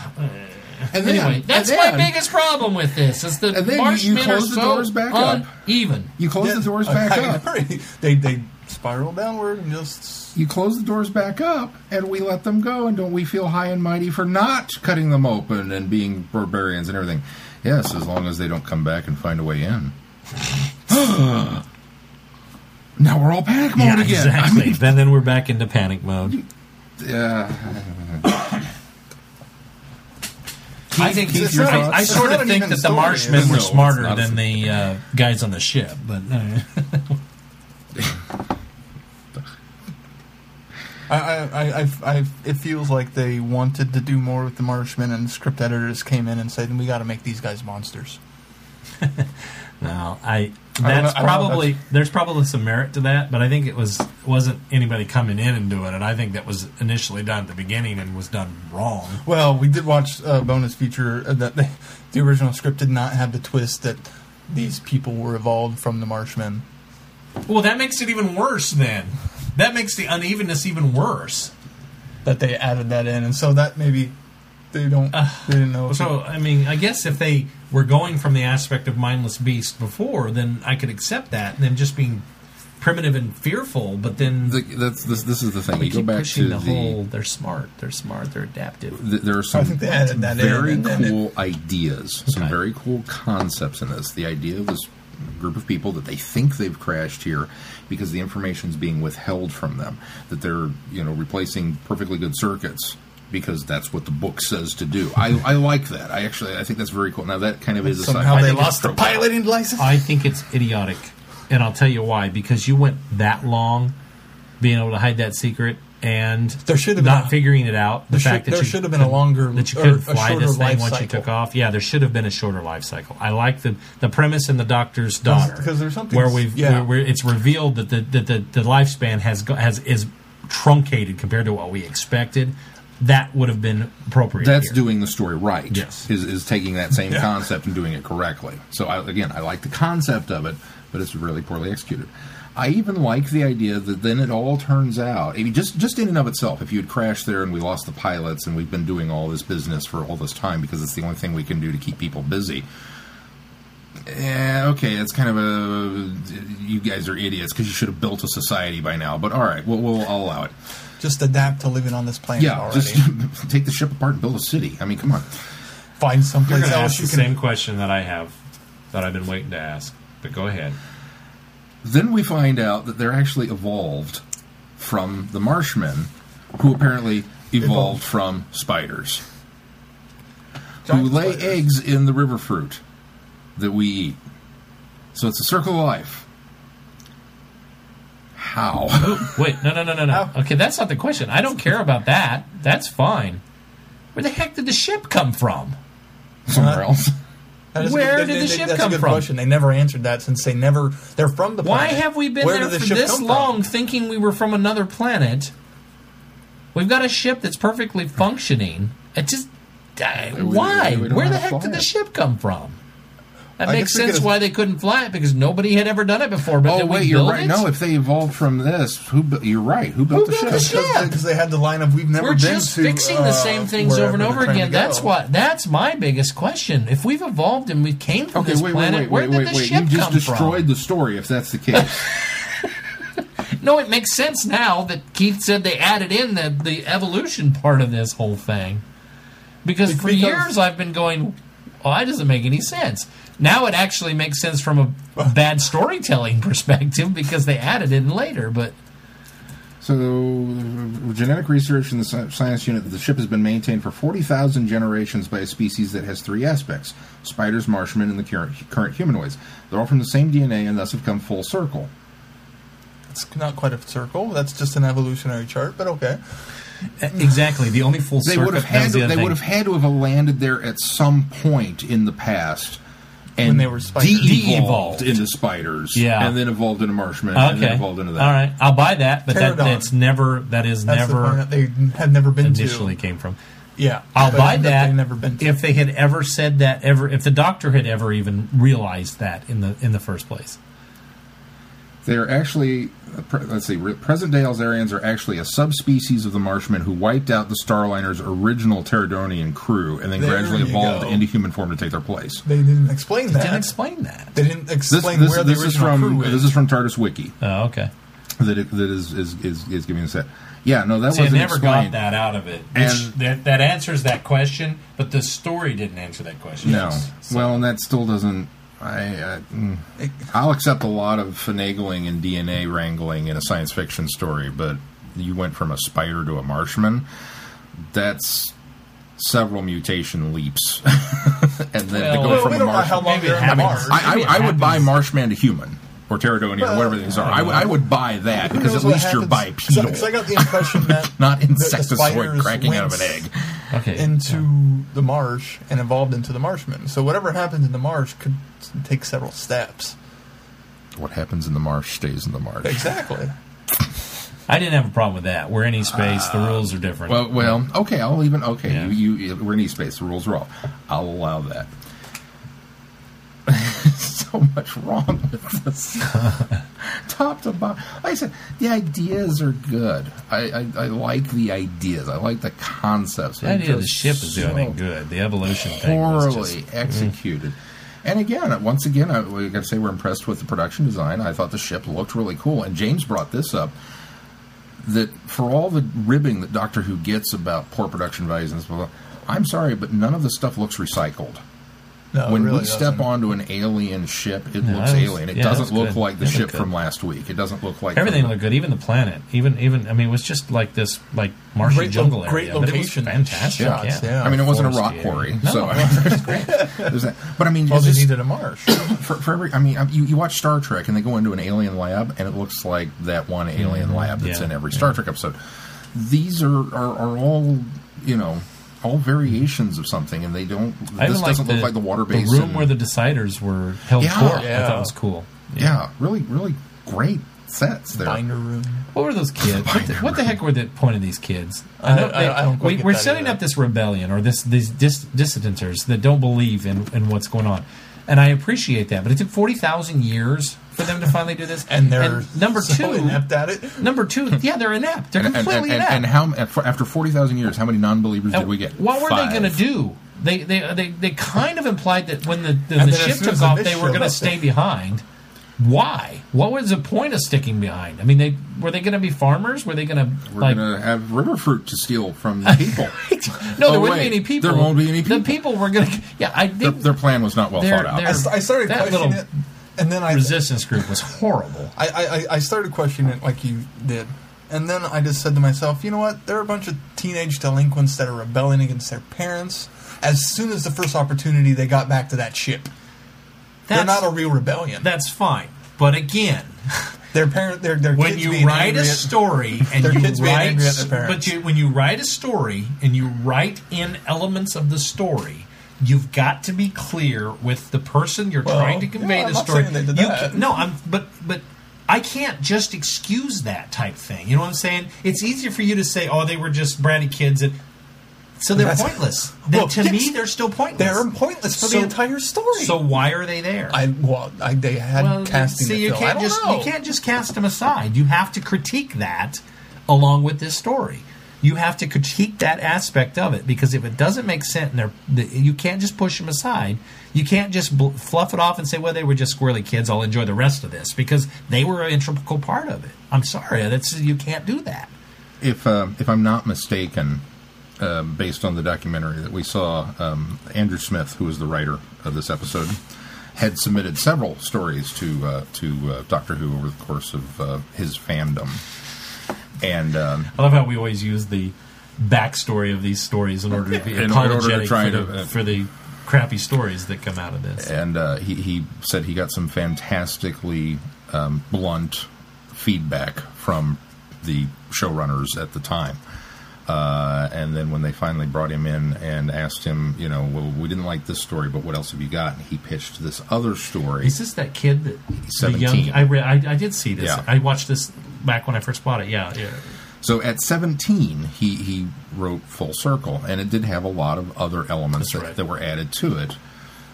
And then, anyway, that's and my biggest problem with this. Is the And then you- Marshmen you are close the so doors back up. uneven. You close Yeah, the doors back I up. They they spiral downward and just You close the doors back up, and we let them go. And don't we feel high and mighty for not cutting them open and being barbarians and everything? Yes, as long as they don't come back and find a way in. now we're all panic mode again. I mean, then then we're back into panic mode. yeah. I think Keith, your I. I sort of think that the Marshmen were No, smarter than the uh, guys on the ship, but uh, I, I, I, I, I, it feels like they wanted to do more with the Marshmen, and the script editors came in and said, "We got to make these guys monsters." No, I. That's probably there's probably some merit to that, but I think it was wasn't anybody coming in and doing it. I think that was initially done at the beginning and was done wrong. Well, we did watch a bonus feature uh, that the, the original script did not have the twist that these people were evolved from the Marshmen. Well, that makes it even worse. Then that makes the unevenness even worse. That they added that in, and so that maybe they don't, they didn't know. So I mean, I guess if they were going from the aspect of mindless beast before, then I could accept that. Them just being primitive and fearful, but then The, that's this, this is the thing. we You go keep back pushing to the, the, whole. They're smart. They're smart. They're adaptive. th- there are some think they added that in, very and then it- cool ideas, some Okay. very cool concepts in this. The idea of this group of people that they think they've crashed here because the information is being withheld from them, that they're you know replacing perfectly good circuits because that's what the book says to do. I, I like that. I actually I think that's very cool. Now that kind of is a somehow they I think it's lost the piloting license. I think it's idiotic, and I'll tell you why. Because you went that long being able to hide that secret and There should have been not a- figuring it out. The there fact should- that there you should have been a couldn't- longer- that you couldn't er, fly this thing life once you took off. Yeah, there should have been a shorter life cycle. I like the the premise in the Doctor's daughter because there's something- where we've yeah. where, where it's revealed that the that the, the lifespan has has is truncated compared to what we expected. That would have been appropriate. That's here. doing the story right. Yes. is is taking that same Yeah. concept and doing it correctly. So I, again, I like the concept of it, but it's really poorly executed. I even like the idea that then it all turns out. I mean, just just in and of itself, if you had crashed there and we lost the pilots and we've been doing all this business for all this time because it's the only thing we can do to keep people busy. Yeah, okay, it's kind of a you guys are idiots because you should have built a society by now. But all right, we'll, we'll I'll allow it. Just adapt to living on this planet Yeah, already. just take the ship apart and build a city. I mean, come on. Find You're someplace going to else ask you the can. same question that I have that I've been waiting to ask. But go ahead. Then we find out that they're actually evolved from the Marshmen, who apparently evolved, Evolved. from spiders, Giant who lay spiders. eggs in the river fruit that we eat. So it's a circle of life. How? Wait, no, no, no, no, no. How? Okay, that's not the question. I don't care about that. That's fine. Where the heck did the ship come from? Somewhere else. That is Where good- did the ship that's come a good from? question. They never answered that since they never. They're from the. Planet. Why have we been Where there the for this come from? long thinking we were from another planet? We've got a ship that's perfectly functioning. It just. Uh, We- why? we don't Where the heck fly did the ship come from? That I makes sense why they couldn't fly it because nobody had ever done it before. But oh did we wait, you're build right. it? No, if they evolved from this, who? You're right. Who built the built the ship? ship? Because they had the line of "We've never We're been just to." fixing uh, the same things over and over again. That's what. That's my biggest question. If we've evolved and we came from Okay, this wait, wait, planet, wait, where wait, did wait, the wait. ship You just come destroyed from? the story. If that's the case. No, it makes sense now that Keith said they added in the the evolution part of this whole thing. Because for years I've been going, well, that doesn't make any sense. Now it actually makes sense from a bad storytelling perspective because they added it in later. But So, genetic research in the science unit that the ship has been maintained for 40,000 generations by a species that has three aspects spiders, marshmen, and the current, current humanoids. They're all from the same DNA and thus have come full circle. It's not quite a circle. That's just an evolutionary chart, but okay. exactly, the only full They circle. would have had to, they would have had to have landed there at some point in the past. And When they were spiders. de-evolved De-evolved. into spiders, Yeah. and then evolved into marshmen, and then Okay, evolved into that. all right, I'll buy that. But that, Terradon. that's never. That is That's the never planet they had never been initially to. came from. Yeah, I'll but buy that that They've never been to. if they had ever said that ever if the doctor had ever even realized that in the in the first place. They are actually, let's see, present day Alzarians are actually a subspecies of the Marshmen who wiped out the Starliner's original Terradonian crew and then There gradually evolved go. into human form to take their place. they didn't explain that. They didn't explain that. they didn't This, explain this, where the this is from crew this is from TARDIS Wiki Oh, okay. that it, that is, is, is, is giving us that. Yeah, no, that See, wasn't never explained. got that out of it. And- that that answers that question, but the story didn't answer that question. No, So- well, and that still doesn't. I, I mm, I'll accept a lot of finagling and DNA wrangling in a science fiction story, but you went from a spider to a marshman. That's several mutation leaps, and then Well, to go well, from a marshman. how long Maybe they're it in the happens. Mars. I, I, I would buy. Marshman to human or Terradonia or whatever these are. I, would- buy that because at what least you're bipedal, Because I got the impression that not the- the insectoid spiders cracking out of an egg. Okay. into the marsh and evolved into the marshman. So whatever happens in the marsh could take several steps. What happens in the marsh stays in the marsh. Exactly. I didn't have a problem with that. We're any space. The ah. rules are different. Well, well, okay. I'll even okay. Yeah. You, you, we're in E-Space. The rules are off. I'll allow that. So much wrong with this, top to bottom. Like I said, the ideas are good. I, I, I like the ideas. I like the concepts. the idea of the ship is doing so good. The evolution thing was poorly just, mm. executed. And again, once again, I, we got to say we're impressed with the production design. I thought the ship looked really cool. And James brought this up that for all the ribbing that Doctor Who gets about poor production values and blah, I'm sorry, but none of the stuff looks recycled. No, when really we step doesn't. onto an alien ship, it No, looks was- alien. It yeah, doesn't look good. like the It ship good. from last week. It doesn't look like everything looked good. Even the planet. Even even. I mean, it was just like this like marshy Great lo- jungle great area. but it was location fantastic. shots, yeah. yeah. I mean, it wasn't a rock quarry. No, so it wasn't. there's that. But I mean, Well, it's they just- needed a marsh. for, for every, I mean, you, you watch Star Trek and they go into an alien lab and it looks like that one alien mm-hmm. lab that's Yeah. in every Star Trek episode. These are, are, are all, you know, all variations of something, and they don't. I This doesn't liked look like the water The basin. room where the deciders were held Yeah. court. I Yeah. thought was cool. yeah, really, really great sets there. Binder room. What were those kids? What the, what the heck were the point of these kids? I- I- I don't quite we, get we're that setting either. up this rebellion or this these dis, dissidenters that don't believe in, in what's going on, and I appreciate that. But it took forty thousand years for them to finally do this. And they're number so two. inept at it. Number two, yeah, they're inept. They're And, and, completely and, inept. and how and for- after forty thousand years, how many non-believers did we get? What were they going to do? They, they they they kind of implied that when the, the, And the ship took off, they were going to stay behind. Why? What was the point of sticking behind? I mean, they were they going to be farmers? Were they going to We're like? going to have river fruit to steal from the people. no, there Oh, wouldn't wait, be any people. there won't be any people. The people. people were going to. Yeah, I their, think their plan was not well They're- thought out. they're- I, st- I started That questioning little it, and then I resistance group was horrible. I, I, I started questioning it like you did. And then I just said to myself, you know what? They're a bunch of teenage delinquents that are rebelling against their parents. As soon as the first opportunity, they got back to that ship. They're not a real rebellion. That's fine, but again, their parent, their their when kids you being write angry a at- story and Their you kids being write, angry at their parents. but you, when you write a story and you write in elements of the story, you've got to be clear with the person you're Well, trying to convey yeah, I'm the not story. saying they did You that. ca- no, I'm but but. I can't just excuse that type thing. You know what I'm saying? It's easier for you to say, "Oh, they were just bratty kids," and so they're That's- pointless. They- Well, to yes, me, they're still pointless. They're pointless for So- the entire story. So why are they there? I well, I, they had well, casting see, the you film. I can't don't just know. you can't just cast them aside. You have to critique that along with this story. You have to critique that aspect of it because if it doesn't make sense, and they're, the, you can't just push them aside. You can't just bl- fluff it off and say, "Well, they were just squirrely kids. I'll enjoy the rest of this," because they were an integral part of it. I'm sorry, that's you can't do that. if uh, if I'm not mistaken, uh, based on the documentary that we saw, um, Andrew Smith, who was the writer of this episode, had submitted several stories to uh, to uh, Doctor Who over the course of uh, his fandom, and um, I love how we always use the backstory of these stories in order to be In order to apologetic try for, to, the, uh, for the crappy stories that come out of this. and uh, he he said he got some fantastically um, blunt feedback from the showrunners at the time. Uh, and then when they finally brought him in and asked him, you know, well, we didn't like this story, but what else have you got? And he pitched this other story. Is this that kid that 17. young? I read. I, I did see this. Yeah. I watched this back when I first bought it. Yeah, yeah. So at 17, he, he wrote Full Circle, and it did have a lot of other elements that, right. that were added to it.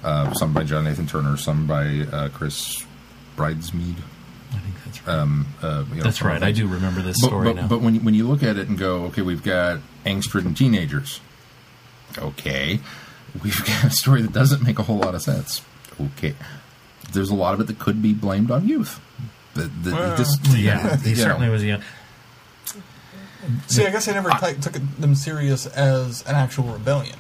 Uh, some by John Nathan-Turner, some by uh, Chris Bidmead. I think that's right. Um, uh, you know, that's right. I do remember this But, story but, now. but when, you, when you look at it and go, okay, we've got angst-ridden teenagers. Okay. We've got a story that doesn't make a whole lot of sense. Okay. There's a lot of it that could be blamed on youth. That, that Well, just, yeah, he you know. certainly was young. See, I guess I never t- took them serious as an actual rebellion.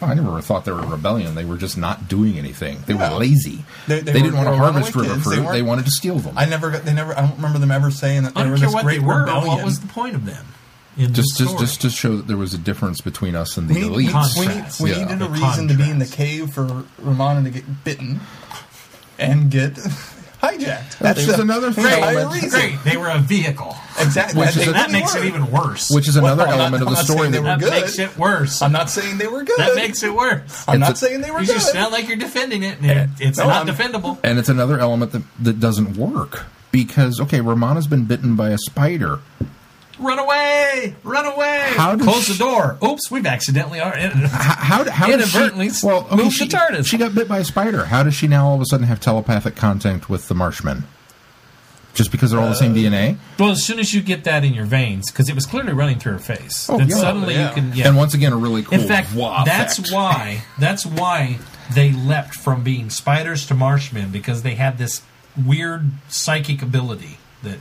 Well, I never thought they were a rebellion. They were just not doing anything. They Yeah. were lazy. They- They, they didn't want to harvest river kids. Fruit. They, weren't- wanted to steal them. I never, they never. I don't remember them ever saying that I there don't was care this what great they were. rebellion. What was the point of them? In just, just, just to show that there was a difference between us and the we, need, we, elites. we, need, Contrast. we Yeah. needed a The reason to be in the cave for Romana to get bitten and get hijacked. That's just another thing. Great. Great, they were a vehicle. Exactly. Which is a- That makes were. it even worse. Which is another I'm not- element of the story they that were that good. makes it worse. I'm not saying they were good. that makes it worse. I'm It's not a- saying they were You good. just sound like you're defending it, and eh, it- it's No, not I'm- defendable. and it's another element that, that doesn't work because okay, Romana's been bitten by a spider. Run away! Run away! How does Close she- the door. Oops, we've accidentally. Are, How, how, how does she, Inadvertently well, okay, moved she, the TARDIS. She got bit by a spider. How does she now all of a sudden have telepathic contact with the Marshmen? Just because they're all the same uh, DNA? well, as soon as you get that in your veins, because it was clearly running through her face, Oh, then yeah. suddenly Yeah. you can. Yeah. And once again, a really cool in fact, that's effect. why. That's why they leapt from being spiders to marshmen because they had this weird psychic ability that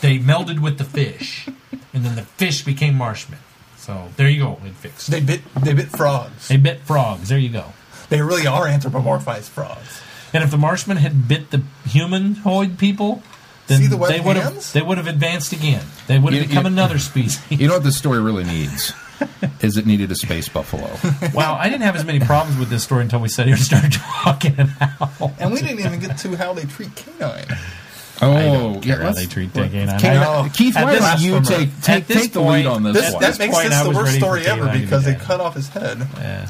they melded with the fish, and then the fish became marshmen. So there you go. It fixed. They bit. They bit frogs. They bit frogs. There you go. They really are anthropomorphized frogs. And if the Marshmen had bit the humanoid people, then See the they would have they would have advanced again. They would have You- become you- another species. You know what this story really needs? is it needed a space buffalo. wow, I didn't have as many problems with this story until we sat here and started talking it out. And we didn't even get to how they treat K9. Oh, yeah, how they treat K9. K9- I- Keith, why don't you take take, take the point- lead on this, This, one? that makes point, this the worst story ever K9 to be because they cut off his head. Yeah.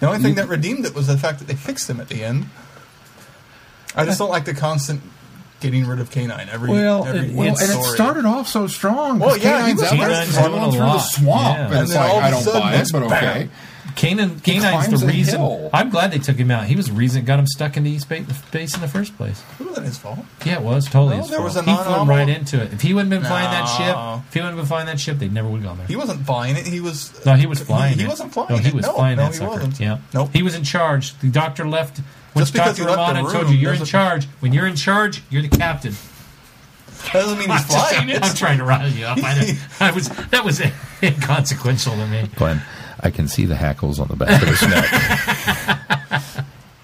The only thing that redeemed it was the fact that they fixed him at the end. I just don't like the constant getting rid of K9 every Well, every it- well, and it started off so strong. Well, yeah, he K9's was out there running through the swamp, Yeah. and, And it's like I a don't sudden buy it, but okay. Bam. Kanan, K9's the reason. hill. I'm glad they took him out. He was the reason that got him stuck in the East Ba- base in the first place. It wasn't his fault. Yeah, it was totally No, his there fault. was a he flew non-anomal- right into it. If he wouldn't been flying that No. ship, if he wouldn't been flying that ship, they never would have gone there. He wasn't flying it. He was. No, he was flying. He, he it. wasn't flying. No, he it. was no, flying no, that he sucker. wasn't. Yeah. Nope. He was in charge. The doctor left. When Just because Dr. he left the Romana told room you you're in doesn't- charge. When you're in charge, you're the captain. That doesn't mean he's I'm, just- flying it. I'm trying to rile you up. I, know. I was that was inconsequential to me. Glenn, I can see the hackles on the back of his neck.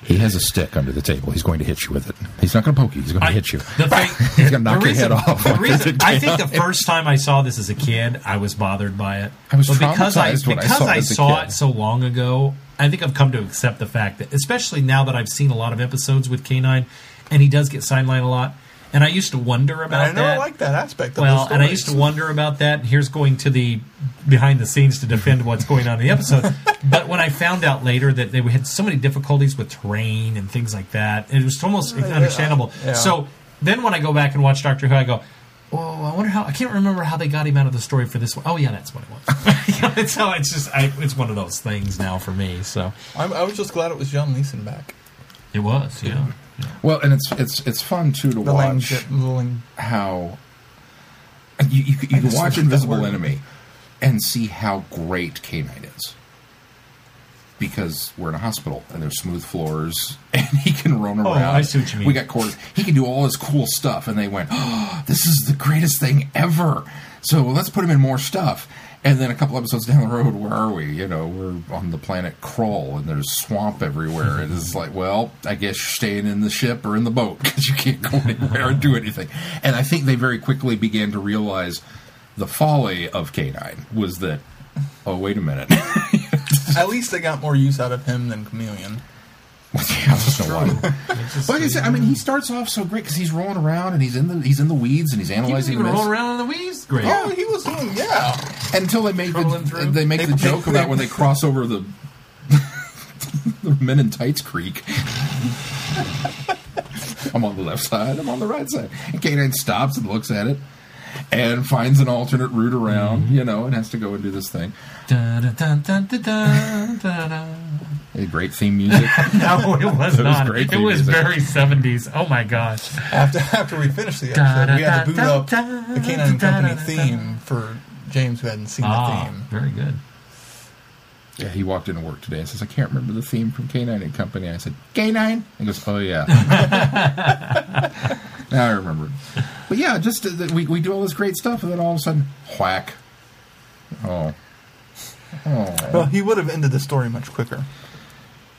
he has a stick under the table. He's going to hit you with it. He's not going to poke you. He's going to I- hit you. The thing, He's going to knock the your head off. reason- I think the first time I saw this as a kid, I was bothered by it. I was But because I when I because saw I saw it so long ago. I think I've come to accept the fact that, especially now that I've seen a lot of episodes with K9, and he does get sidelined a lot. And I used to wonder about I that. liked that aspect. Of well, and I used to wonder about that. Here's going to the behind the scenes to defend what's going on in the episode. but when I found out later that they had so many difficulties with terrain and things like that, it was almost yeah, uh, understandable. yeah. So then when I go back and watch Doctor Who, I go, "Oh, I wonder how." I can't remember how they got him out of the story for this one. Oh, yeah, that's what it was. you know, it's so it's just I, it's one of those things now for me. So I'm, I was just glad it was John Leeson back. it was, yeah. Well, and it's it's it's fun too to The watch Lang- how you you, you can watch Invisible. Enemy and see how great K-Nine is. Because we're in a hospital and there's smooth floors and he can roam Oh, around. I see what you mean. We got quarters. He can do all this cool stuff, and they went, "Oh, this is the greatest thing ever." So let's put him in more stuff. And then a couple episodes down the road, where are we? You know, we're on the planet Kroll, and there's swamp everywhere. and it's like, well, I guess you're staying in the ship or in the boat because you can't go anywhere or do anything. And I think they very quickly began to realize the folly of K9 was that, oh, wait a minute. At least they got more use out of him than Kamelion. Yeah, there's no wonder. Like I said, I mean, he starts off so great because he's rolling around and he's in the he's in the weeds and he's He was analyzing rolling around in the weeds. Great. Oh, he was doing yeah. until they make Trolling the, through. they make They- the joke about when they cross over the the Men in Tights Creek. I'm on the left side. I'm on the right side. And K9 stops and looks at it and finds an alternate route around, Mm-hmm. you know, and has to go and do this thing. Dun, dun, dun, dun, dun, dun, dun. A great theme music. No, it was was not. great it theme was music. very seventies. Oh my gosh! After after we finished the Da, episode, we had to boot da, up da, the K9 da, Company da, da, theme for James, who hadn't seen the Ah, theme. very good. yeah, he walked into work today and says, I can't remember the theme from K9 and Company. I said, K9? He goes, oh, yeah. now I remember. But yeah, just uh, we, we do all this great stuff and then all of a sudden, whack. Oh. Oh. Well, he would have ended the story much quicker.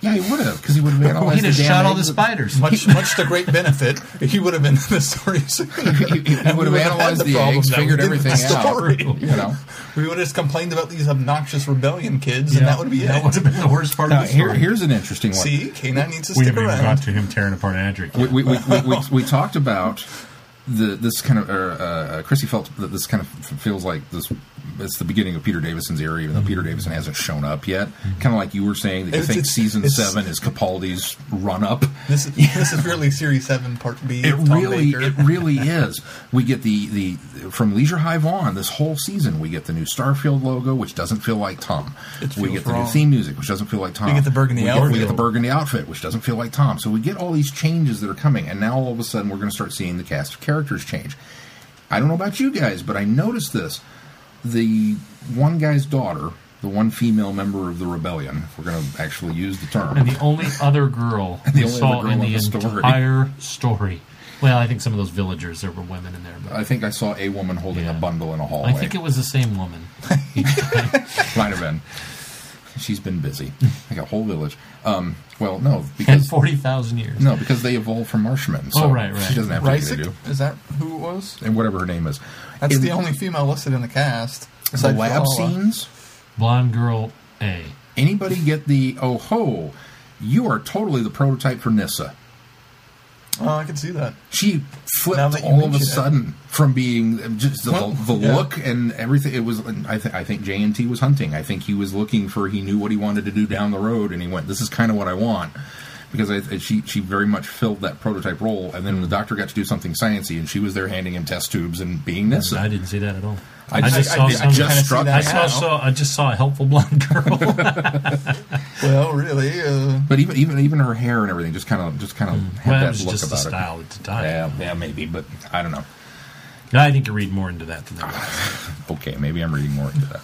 Yeah, he would have because he would have Well, analyzed he'd have the damn shot all the spiders. Much, much to great benefit, he would have been in the story soon. He, he would have analyzed the, eggs, figured everything out. You know. We would have just complained about these obnoxious rebellion kids, and that would be that it. would have been the worst part Now, of the here, story. here's an interesting one. See, K9 needs to we stick haven't even around. got to him tearing apart Adric. we, we, we, we, we, we talked about the this kind of uh, uh, Chrissy felt that this kind of feels like this. It's the beginning of Peter Davison's era, even though Peter Davison hasn't shown up yet. Kind of like you were saying that you It's- think it's- season it's- seven is Capaldi's run up. This is this is really Series Seven Part B. It of Tom really, Baker. it really is. We get the the from Leisure Hive on this whole season. We get the new Starfield logo, which doesn't feel like Tom. It we feels get the wrong. new theme music, which doesn't feel like Tom. We get the burgundy we get, we get the burgundy outfit, which doesn't feel like Tom. So we get all these changes that are coming, and now all of a sudden we're going to start seeing the cast of characters change. I don't know about you guys, but I noticed this. The one guy's daughter, the one female member of the rebellion, if we're going to actually use the term, And the only other girl the we only saw girl in in the, the story. entire story. Well, I think some of those villagers, there were women in there, but I think I saw a woman holding Yeah. a bundle in a hallway. I think it was the same woman. Might have been. She's been busy. Like a whole village. Um, well, no, In because 40,000 years. no, because they evolved from Marshmen. So Oh, right, right. She doesn't have anything to do. Is that who it was? And whatever her name is. That's In the only female listed in the cast. the aside lab from scenes. Blonde girl A. Anybody get the oh ho? You are totally the prototype for Nyssa. Oh, I can see that. She flipped that all of a mention it. sudden from being just the, Well, the yeah. look and everything. It was. I, th- I think J and T was hunting. I think he was looking for. He knew what he wanted to do down the road, and he went. This is kind of what I want. Because I, she she very much filled that prototype role, and then the doctor got to do something sciencey, and she was there handing him test tubes and being Nyssa. I didn't see that at all. I I just- just I- saw I some. just struck I saw, saw. I just saw a helpful blonde girl. Well, really, uh, But even even even her hair and everything just kind of just kind of had well, that it was look just the about style at the time. it. Yeah, yeah, maybe, but I don't know. I think you read more into that than that. Okay, maybe I'm reading more into that.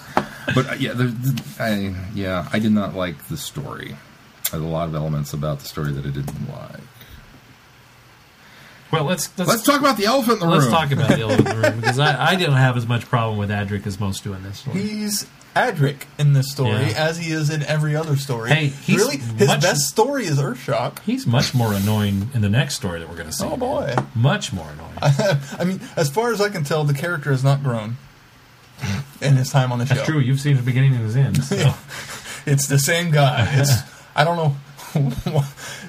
But uh, yeah, the, the, I, yeah, I did not like the story. There's a lot of elements about the story that I didn't like. Well, let's let's, Let's talk about the elephant in the room. let's talk about the elephant in the room because I, I didn't have as much problem with Adric as most do in this story. he's Adric in this story, Yeah. as he is in every other story. Hey, he's really, his much- best story is Earthshock. He's much more annoying in the next story that we're going to see. Oh, boy. much more annoying. I mean, as far as I can tell, the character has not grown in his time on the show. That's true. You've seen his beginning and his end. So. It's the same guy. It's I don't know.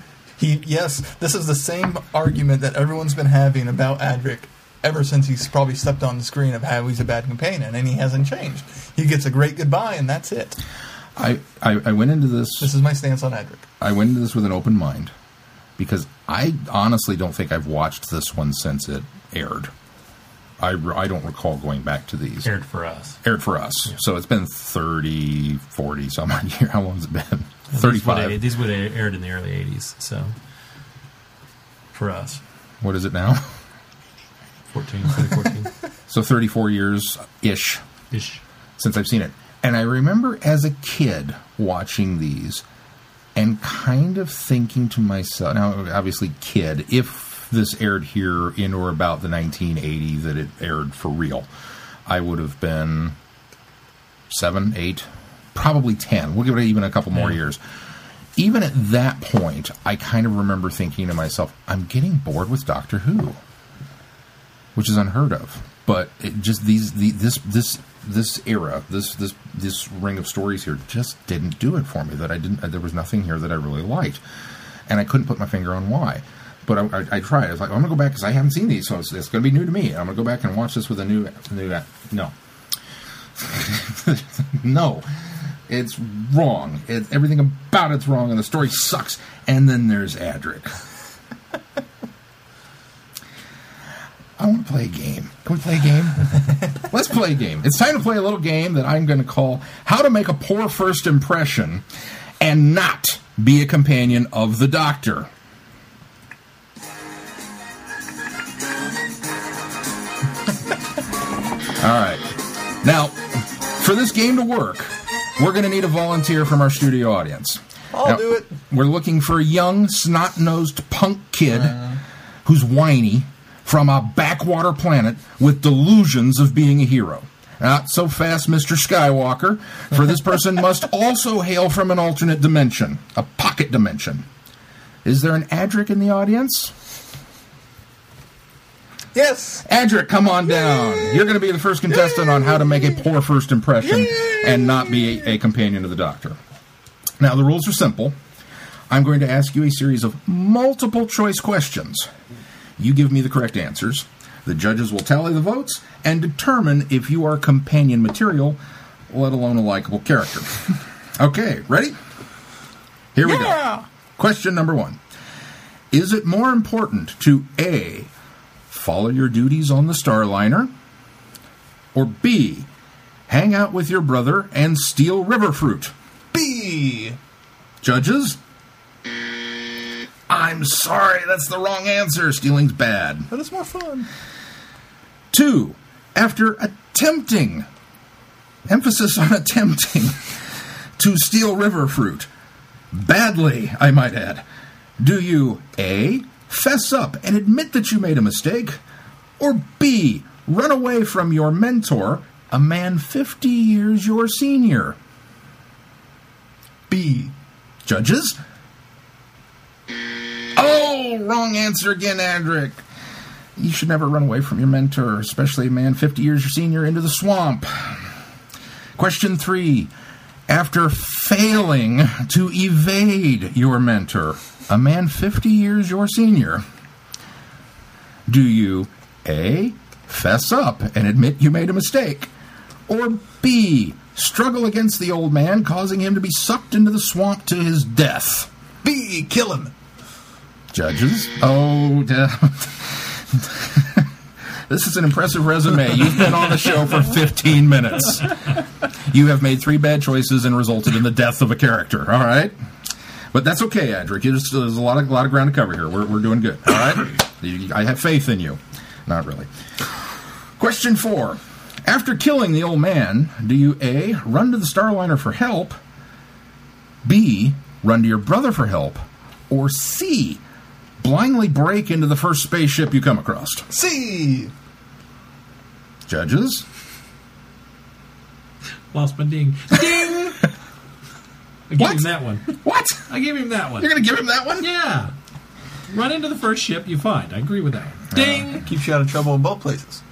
he yes, this is the same argument that everyone's been having about Adric ever since he's probably stepped on the screen of how he's a bad companion, and he hasn't changed. He gets a great goodbye, and that's it. I, I I went into this. This is my stance on Adric. I went into this with an open mind because I honestly don't think I've watched this one since it aired. I, I don't recall going back to these. Aired for us. Aired for us. So it's been 30, 40 some odd year. How long has it been? These would, 35. these would have aired in the early '80s. So for us, What is it now? 14, 2014 So 34 years ish ish. since I've seen it. And I remember as a kid watching these and kind of thinking to myself, now, obviously, kid, if this aired here in or about the 1980 that it aired for real, I would have been seven, eight, probably 10. We'll give it even a couple more Yeah. years. Even at that point, I kind of remember thinking to myself, I'm getting bored with Doctor Who which is unheard of. But it just these the, this this this era, this this this ring of stories here just didn't do it for me. That I didn't. There was nothing here that I really liked, and I couldn't put my finger on why. But I, I, I tried. I was like, I'm gonna go back because I haven't seen these, so it's, it's gonna be new to me. I'm gonna go back and watch this with a new new no. no, it's wrong. It, everything about it's wrong, and the story sucks. And then there's Adric. I want to play a game. Can we play a game? Let's play a game. It's time to play a little game that I'm going to call How to Make a Poor First Impression and Not Be a Companion of the Doctor. All right. Now, for this game to work, we're going to need a volunteer from our studio audience. I'll Now, do it. We're looking for a young, snot nosed punk kid who's whiny from a backwater planet with delusions of being a hero. Not so fast, Mr. Skywalker, for this person must also hail from an alternate dimension, a pocket dimension. Is there an Adric in the audience? Yes. Adric, come on down. You're going to be the first contestant on how to make a poor first impression and not be a, a companion to the Doctor. Now, the rules are simple. I'm going to ask you a series of multiple choice questions. You give me the correct answers. The judges will tally the votes and determine if you are companion material, let alone a likable character. okay, ready? Here we Yeah. go. Question number one Is it more important to A, follow your duties on the Starliner, or B, hang out with your brother and steal river fruit? B. Judges? I'm sorry, that's the wrong answer. Stealing's bad. But it's more fun. Two, after attempting, emphasis on attempting, to steal river fruit, badly, I might add, do you A, fess up and admit that you made a mistake, or B, run away from your mentor, a man 50 years your senior? B. Judges? Oh, wrong answer again, Adric. You should never run away from your mentor, especially a man 50 years your senior, into the swamp. Question three. After failing to evade your mentor, a man 50 years your senior, do you A. Fess up and admit you made a mistake? Or B. Struggle against the old man, causing him to be sucked into the swamp to his death? B. Kill him. Judges? Oh, this is an impressive resume. You've been on the show for 15 minutes. You have made three bad choices and resulted in the death of a character. All right, but that's okay, Adric. There's, there's a lot of lot of ground to cover here. We're, we're doing good. All right, I have faith in you. Not really. Question four: After killing the old man, do you a run to the Starliner for help? B. Run to your brother for help, or C. Blindly break into the first spaceship you come across. C. Judges? Lost my ding. Ding! I gave What? him that one. What? I gave him that one. You're going to give him that one? Yeah. Run into the first ship, you find. I agree with that one. Ding! Keeps you out of trouble in both places.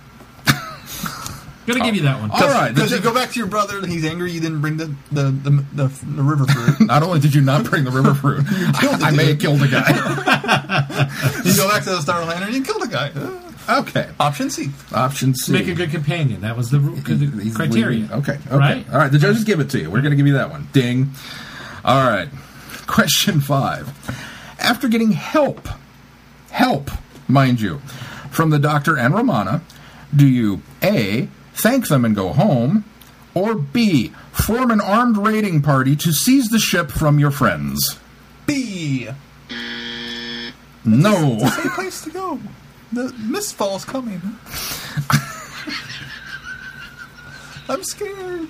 Gonna give you that one. All right. Because you go back to your brother and he's angry you didn't bring the the, the, the, the river fruit. Not only did you not bring the river fruit, killed the I may have killed a guy. you go back to the Starliner and you killed a guy. Uh, okay. option C. Option C. Make a good companion. That was the, ru- the criteria. Okay. Okay. Right? All right. The judges give it to you. We're going to give you that one. Ding. All right. Question five. After getting help, help, mind you, from the doctor and Romana, do you A, thank them and go home, or B, form an armed raiding party to seize the ship from your friends? B. No. Safe place to go. The mistfall's coming. I'm scared.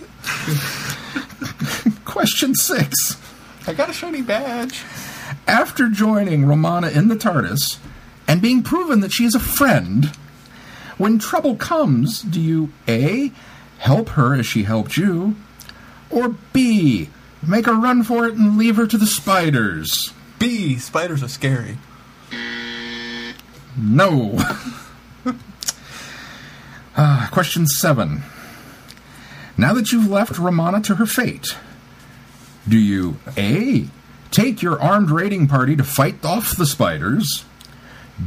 Question six. I got a shiny badge. After joining Romana in the TARDIS and being proven that she is a friend, when trouble comes, do you A. help her as she helped you, or B. make a run for it and leave her to the spiders? B. Spiders are scary. No. Ah, question seven. Now that you've left Romana to her fate, do you A. take your armed raiding party to fight off the spiders,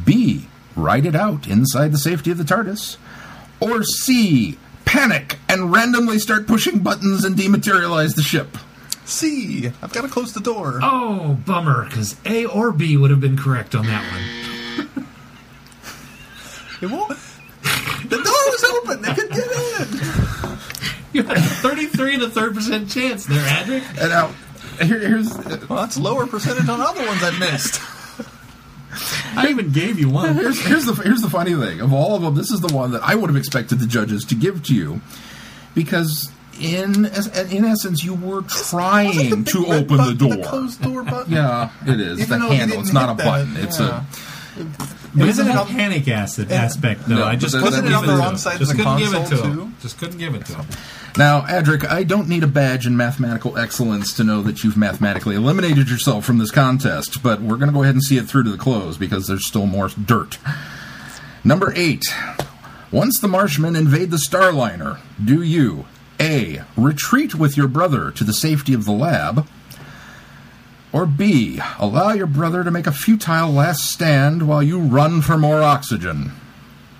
B. ride it out inside the safety of the TARDIS, or C. panic and randomly start pushing buttons and dematerialize the ship? C. I've got to close the door. Oh, bummer, because A or B would have been correct on that one. It won't. The door was open. They could get in. You had a 33 and a third percent chance there, Adric. And now, here, here's Well, that's lower percentage on other ones I missed. I even gave you one. Here's, here's the here's the funny thing of all of them. This is the one that I would have expected the judges to give to you, because in in essence you were trying to open the door. The closed door button. Yeah, it is Even the handle. It's not a that, button. It's yeah. a There's Isn't a it on- panic acid aspect, though. No, I just couldn't give wasn't it on him. the wrong side of the couldn't give it to him. too? Just couldn't give it to him. Now, Adric, I don't need a badge in mathematical excellence to know that you've mathematically eliminated yourself from this contest, but we're going to go ahead and see it through to the close because there's still more dirt. Number eight. Once the Marshmen invade the Starliner, do you A. Retreat with your brother to the safety of the lab, or B. Allow your brother to make a futile last stand while you run for more oxygen?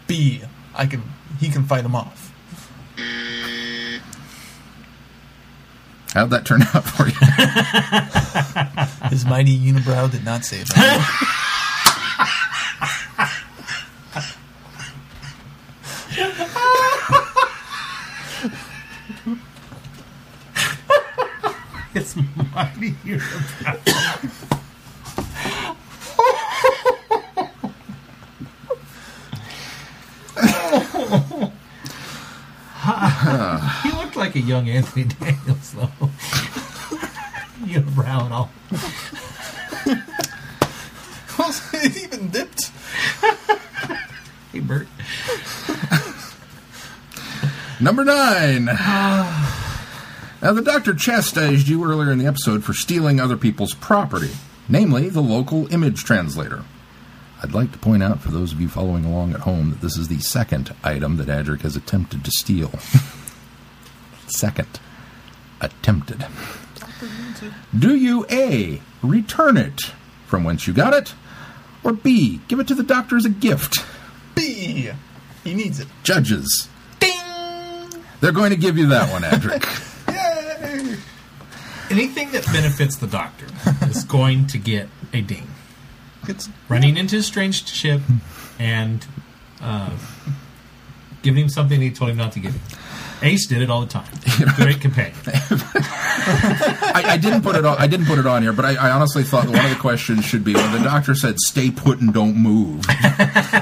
B. I can. He can fight him off. How'd that turn out for you? His mighty unibrow did not save him. It's mighty He looked like a young Anthony Daniels, though. Unibrow and all. it even dipped. Hey, Bert. Number nine. Now, the doctor chastised you earlier in the episode for stealing other people's property, namely the local image translator. I'd like to point out for those of you following along at home that this is the second item that Adric has attempted to steal. second. Attempted. Do you A. Return it from whence you got it, or B. Give it to the doctor as a gift? B. He needs it. Judges. Ding! They're going to give you that one, Adric. Anything that benefits the doctor is going to get a ding. It's, Running into a strange ship and uh, giving him something he told him not to give him. Ace did it all the time. Great companion. I, I didn't put it on. I didn't put it on here, but I, I honestly thought one of the questions should be when the doctor said "stay put and don't move."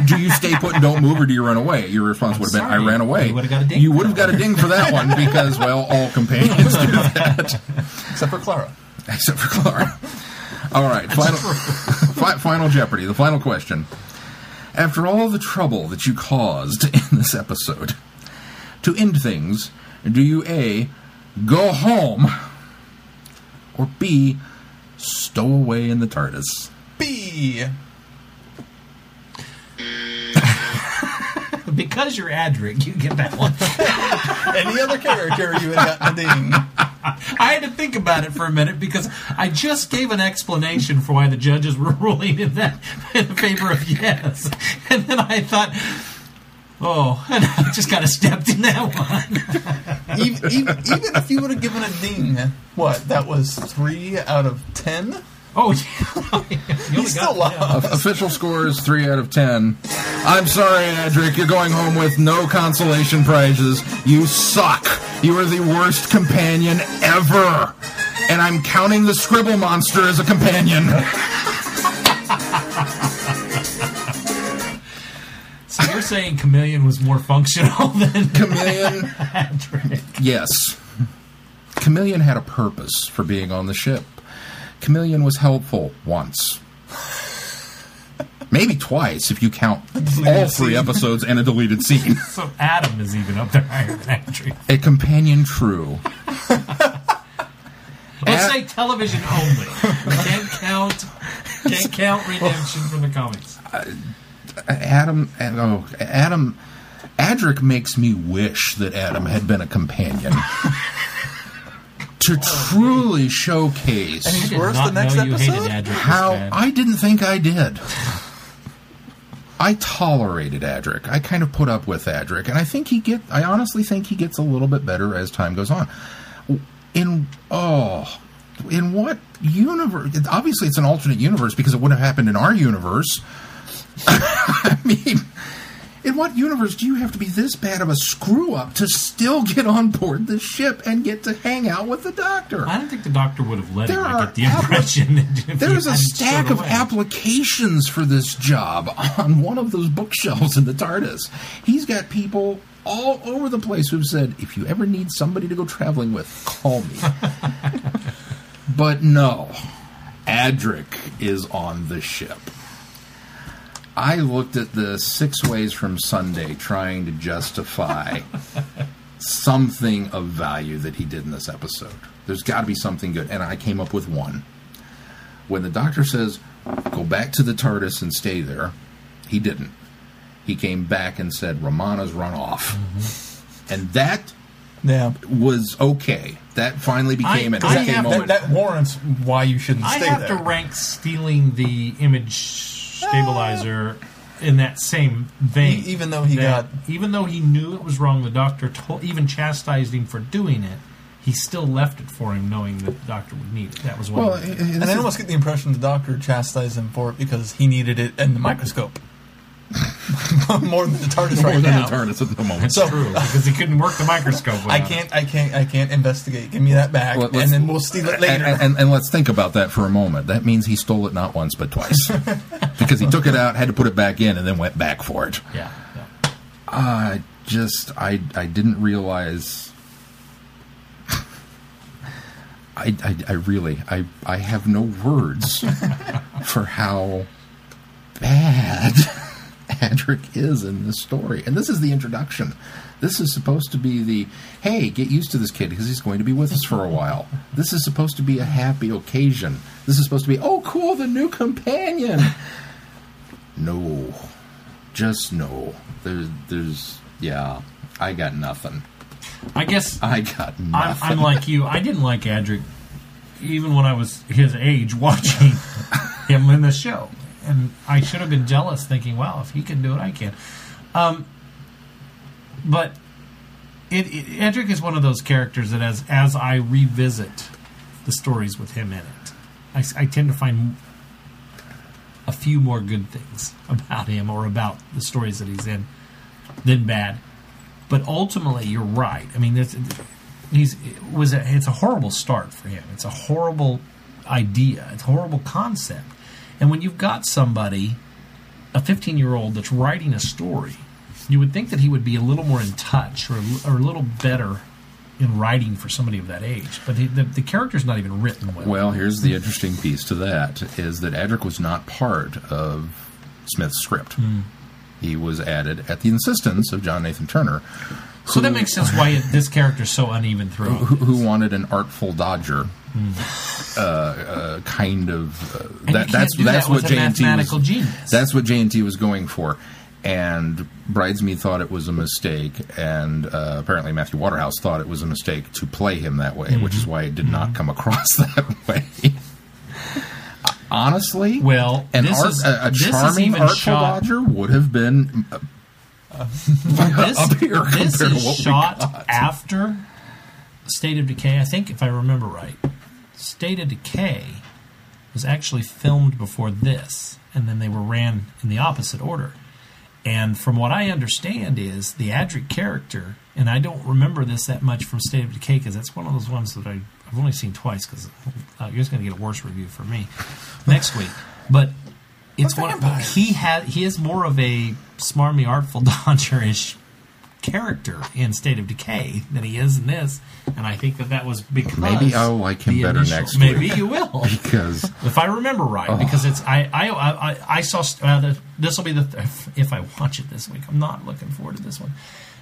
do you stay put and don't move, or do you run away? Your response would have been, "I ran away." You would've got a ding You for would have that got a ding for that one because, well, all companions do that, except for Clara. except for Clara. All right, final, fi- final Jeopardy. The final question. After all the trouble that you caused in this episode, to end things, do you A, go home, or B, stow away in the TARDIS? B. Because you're Adric, you get that one. Any other character, you would have gotten a ding. I had to think about it for a minute because I just gave an explanation for why the judges were ruling in that in favor of yes, and then I thought, oh, and I just kind of stepped in that one. even, even, even if you would have given a ding, what? That was three out of ten. Oh, oh yeah. You He still got- lost. O- Official score is 3 out of 10. I'm sorry, Adric, you're going home with no consolation prizes. You suck. You are the worst companion ever. And I'm counting the Scribble Monster as a companion. So you're saying Kamelion was more functional than Kamelion, yes. Kamelion had a purpose for being on the ship. Kamelion was helpful once. Maybe twice if you count all three scene. episodes and a deleted scene. So Adam is even up there higher than Adric. A companion true. Let's Ad- say television only. Can't count. Can't count redemption from the comics. Uh, Adam, oh, Adam, Adric makes me wish that Adam had been a companion to truly showcase And he's did worse the next know you episode. hated Adric how. I didn't think I did. I tolerated Adric. I kind of put up with Adric, and I think he get. I honestly think he gets a little bit better as time goes on. In oh, in what universe? Obviously, it's an alternate universe because it wouldn't have happened in our universe. I mean, in what universe do you have to be this bad of a screw up to still get on board the ship and get to hang out with the doctor? I don't think the doctor would have let There him. I get the appli- impression he There's a stack of away. applications for this job on one of those bookshelves in the TARDIS. He's got people all over the place who've said, if you ever need somebody to go traveling with, call me. but no, Adric is on the ship. I looked at the six ways from Sunday trying to justify something of value that he did in this episode. There's got to be something good. And I came up with one. When the doctor says, go back to the TARDIS and stay there, he didn't. He came back and said, Romana's run off. Mm-hmm. And that Yeah. was okay. That finally became I- an I okay have- That, moment. that warrants why you shouldn't I have there. to rank stealing the image stabilizer in that same vein. E- even though he That- got- even though he knew it was wrong, the doctor told, even chastised him for doing it. He still left it for him, knowing that the doctor would need it. That was one. well, of and and I almost get the impression the doctor chastised him for it because he needed it in the microscope more than the TARDIS more right than now. the TARDIS at the moment. So true because he couldn't work the microscope. I without it. can't, I can't, I can't investigate. Give me that back, Let- let's- and then we'll steal it later. And, and, and let's think about that for a moment. That means he stole it not once but twice, because he took it out, had to put it back in, and then went back for it. Yeah. yeah. I just, I, I didn't realize. I, I, I really, I, I have no words for how bad Adric is in this story. And this is the introduction. This is supposed to be the, hey, get used to this kid because he's going to be with us for a while. This is supposed to be a happy occasion. This is supposed to be, oh, cool, the new companion. No. Just no. There's, there's, yeah, I got nothing. I guess I got I'm, nothing. I'm like you. I didn't like Adric even when I was his age watching him in the show. And I should have been jealous thinking, "Well, if he can do it, I can. Um, but it, it, Adric is one of those characters that as, as I revisit the stories with him in it, I tend to find a few more good things about him or about the stories that he's in than bad. But ultimately, you're right. I mean, it's, he's it was a, it's a horrible start for him. It's a horrible idea. It's a horrible concept. And when you've got somebody, a 15 year old that's writing a story, you would think that he would be a little more in touch or, or a little better in writing for somebody of that age. But he, the, the character's not even written well. Well, here's the interesting piece to that is that Adric was not part of Smith's script. Hmm. He was added at the insistence of John Nathan Turner, so that makes sense why it, this character's so uneven throughout. who, who wanted an artful dodger. Hmm. Uh, uh, kind of uh, that, that's that's that what with a J and T was. genius. That's what J and T was going for, and Bidmead thought it was a mistake, and uh, apparently Matthew Waterhouse thought it was a mistake to play him that way, which Mm-hmm. is why it did not come across that way. Honestly, Well, an this art, is- a, a charming artful shot- dodger would have been uh, this, up here this compared to is what we shot got. after State of Decay. I think, if I remember right, State of Decay was actually filmed before this, and then they were ran in the opposite order. And from what I understand, is the Adric character, and I don't remember this that much from State of Decay because that's one of those ones that I, I've only seen twice because uh, you're just going to get a worse review for me next week. But it's one he had he is more of a smarmy, artful, dodger-ish character in State of Decay than he is in this, and I think that that was because Maybe I'll like him better initial- next Maybe week. you will. because If I remember right, because it's I I I, I saw uh, this will be the th- if I watch it this week. I'm not looking forward to this one.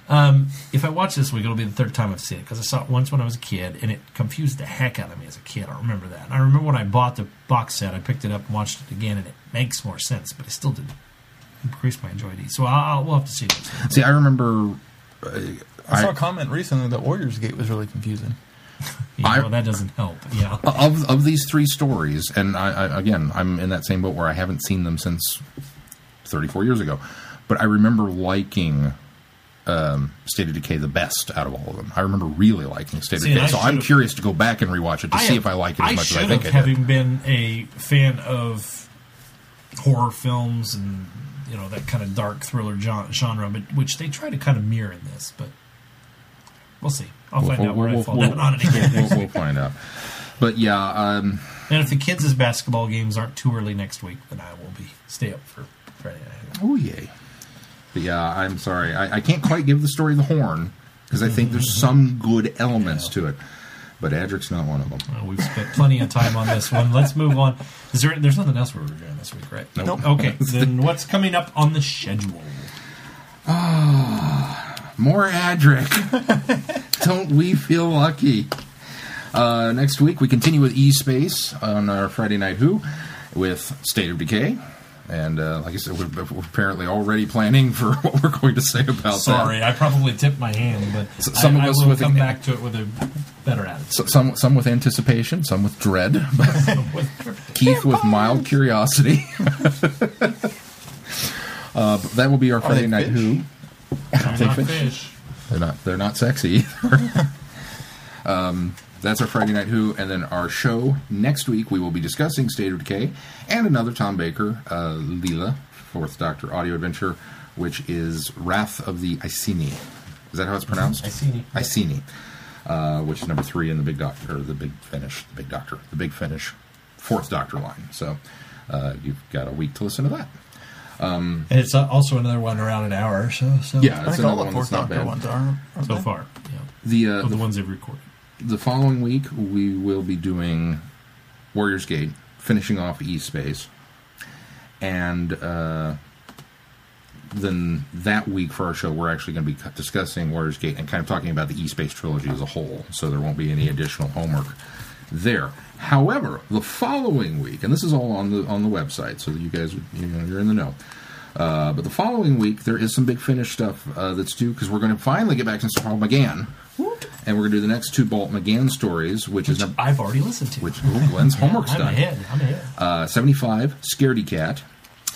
Um, if I watch this week, it'll be the third time I've seen it because I saw it once when I was a kid, and it confused the heck out of me as a kid. I remember that. And I remember when I bought the box set, I picked it up and watched it again, and it makes more sense, but it still didn't increase my enjoyment. So I'll, we'll have to see see, I remember I saw a comment recently that Warriors Gate was really confusing. Yeah, I- well, that doesn't help. Yeah. of of these three stories, and I, I again, I'm in that same boat where I haven't seen them since 34 years ago, but I remember liking um, State of Decay the best out of all of them. I remember really liking State See, of Decay, so I'm curious to go back and rewatch it to see have- if I like it as much as I think I did. having been a fan of horror films and you know that kind of dark thriller genre, but which they try to kind of mirror in this. But we'll see. I'll find out where I fall down on it again. we'll, we'll find out. But yeah, um, and if the kids' basketball games aren't too early next week, then I will be stay up for Friday night. oh yay. But yeah, I'm sorry, I, I can't quite give the story the horn because I think there's some good elements to it. But Adric's not one of them. Well, we've spent plenty of time on this one. Let's move on. Is there? There's nothing else we're reviewing this week, right? Nope. Okay. then what's coming up on the schedule? Ah, More Adric. Don't we feel lucky? Uh, next week, we continue with E Space on our Friday Night Who with State of Decay. And uh, like I said, we're, we're apparently already planning for what we're going to say about Sorry, that. Sorry, I probably tipped my hand, but S- some I, of I us will with come an- back to it with a better attitude. So, some some with anticipation, some with dread. Keith with mild curiosity. uh, but that will be our they Friday Night fish? Who. They're They not fish. fish. They're not. They're not sexy. um, that's our Friday night Who, and then our show next week. We will be discussing State of Decay and another Tom Baker, uh, Leela, Fourth Doctor audio adventure, which is Wrath of the Iceni. Is that how it's pronounced? Iceni. Iceni, uh, which is number three in the Big Doctor, or the Big Finish, the Big Doctor, the Big Finish, Fourth Doctor line. So uh, you've got a week to listen to that. Um, And it's uh, also another one around an hour or so. So Yeah, I it's think all another the one that's Fourth not Doctor bad. ones are. aren't So they? far, yeah. The uh, Of the the ones they've recorded. The following week we will be doing Warriors Gate, finishing off E Space, and uh, then that week for our show we're actually going to be discussing Warriors Gate and kind of talking about the E Space trilogy as a whole. So there won't be any additional homework there. However, the following week, and this is all on the on the website, so that you guys you know you're in the know. Uh, but the following week, there is some big finish stuff uh, that's due because we're going to finally get back to Paul McGann, and we're going to do the next two Paul McGann stories, which, is number, I've already listened to. which ooh, Glenn's homework's I'm done. ahead. I'm ahead. Uh, Seventy-five, Scaredy Cat,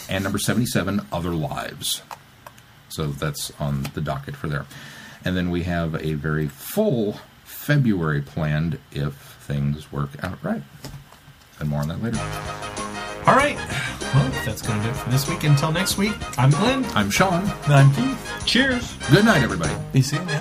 and number seventy-seven, Other Lives. So that's on the docket for there, and then we have a very full February planned if things work out right. And more on that later. All right. Well, that's going to do it for this week. Until next week, I'm Glenn. I'm Sean. And I'm Keith. Cheers. Good night, everybody. Be seeing ya.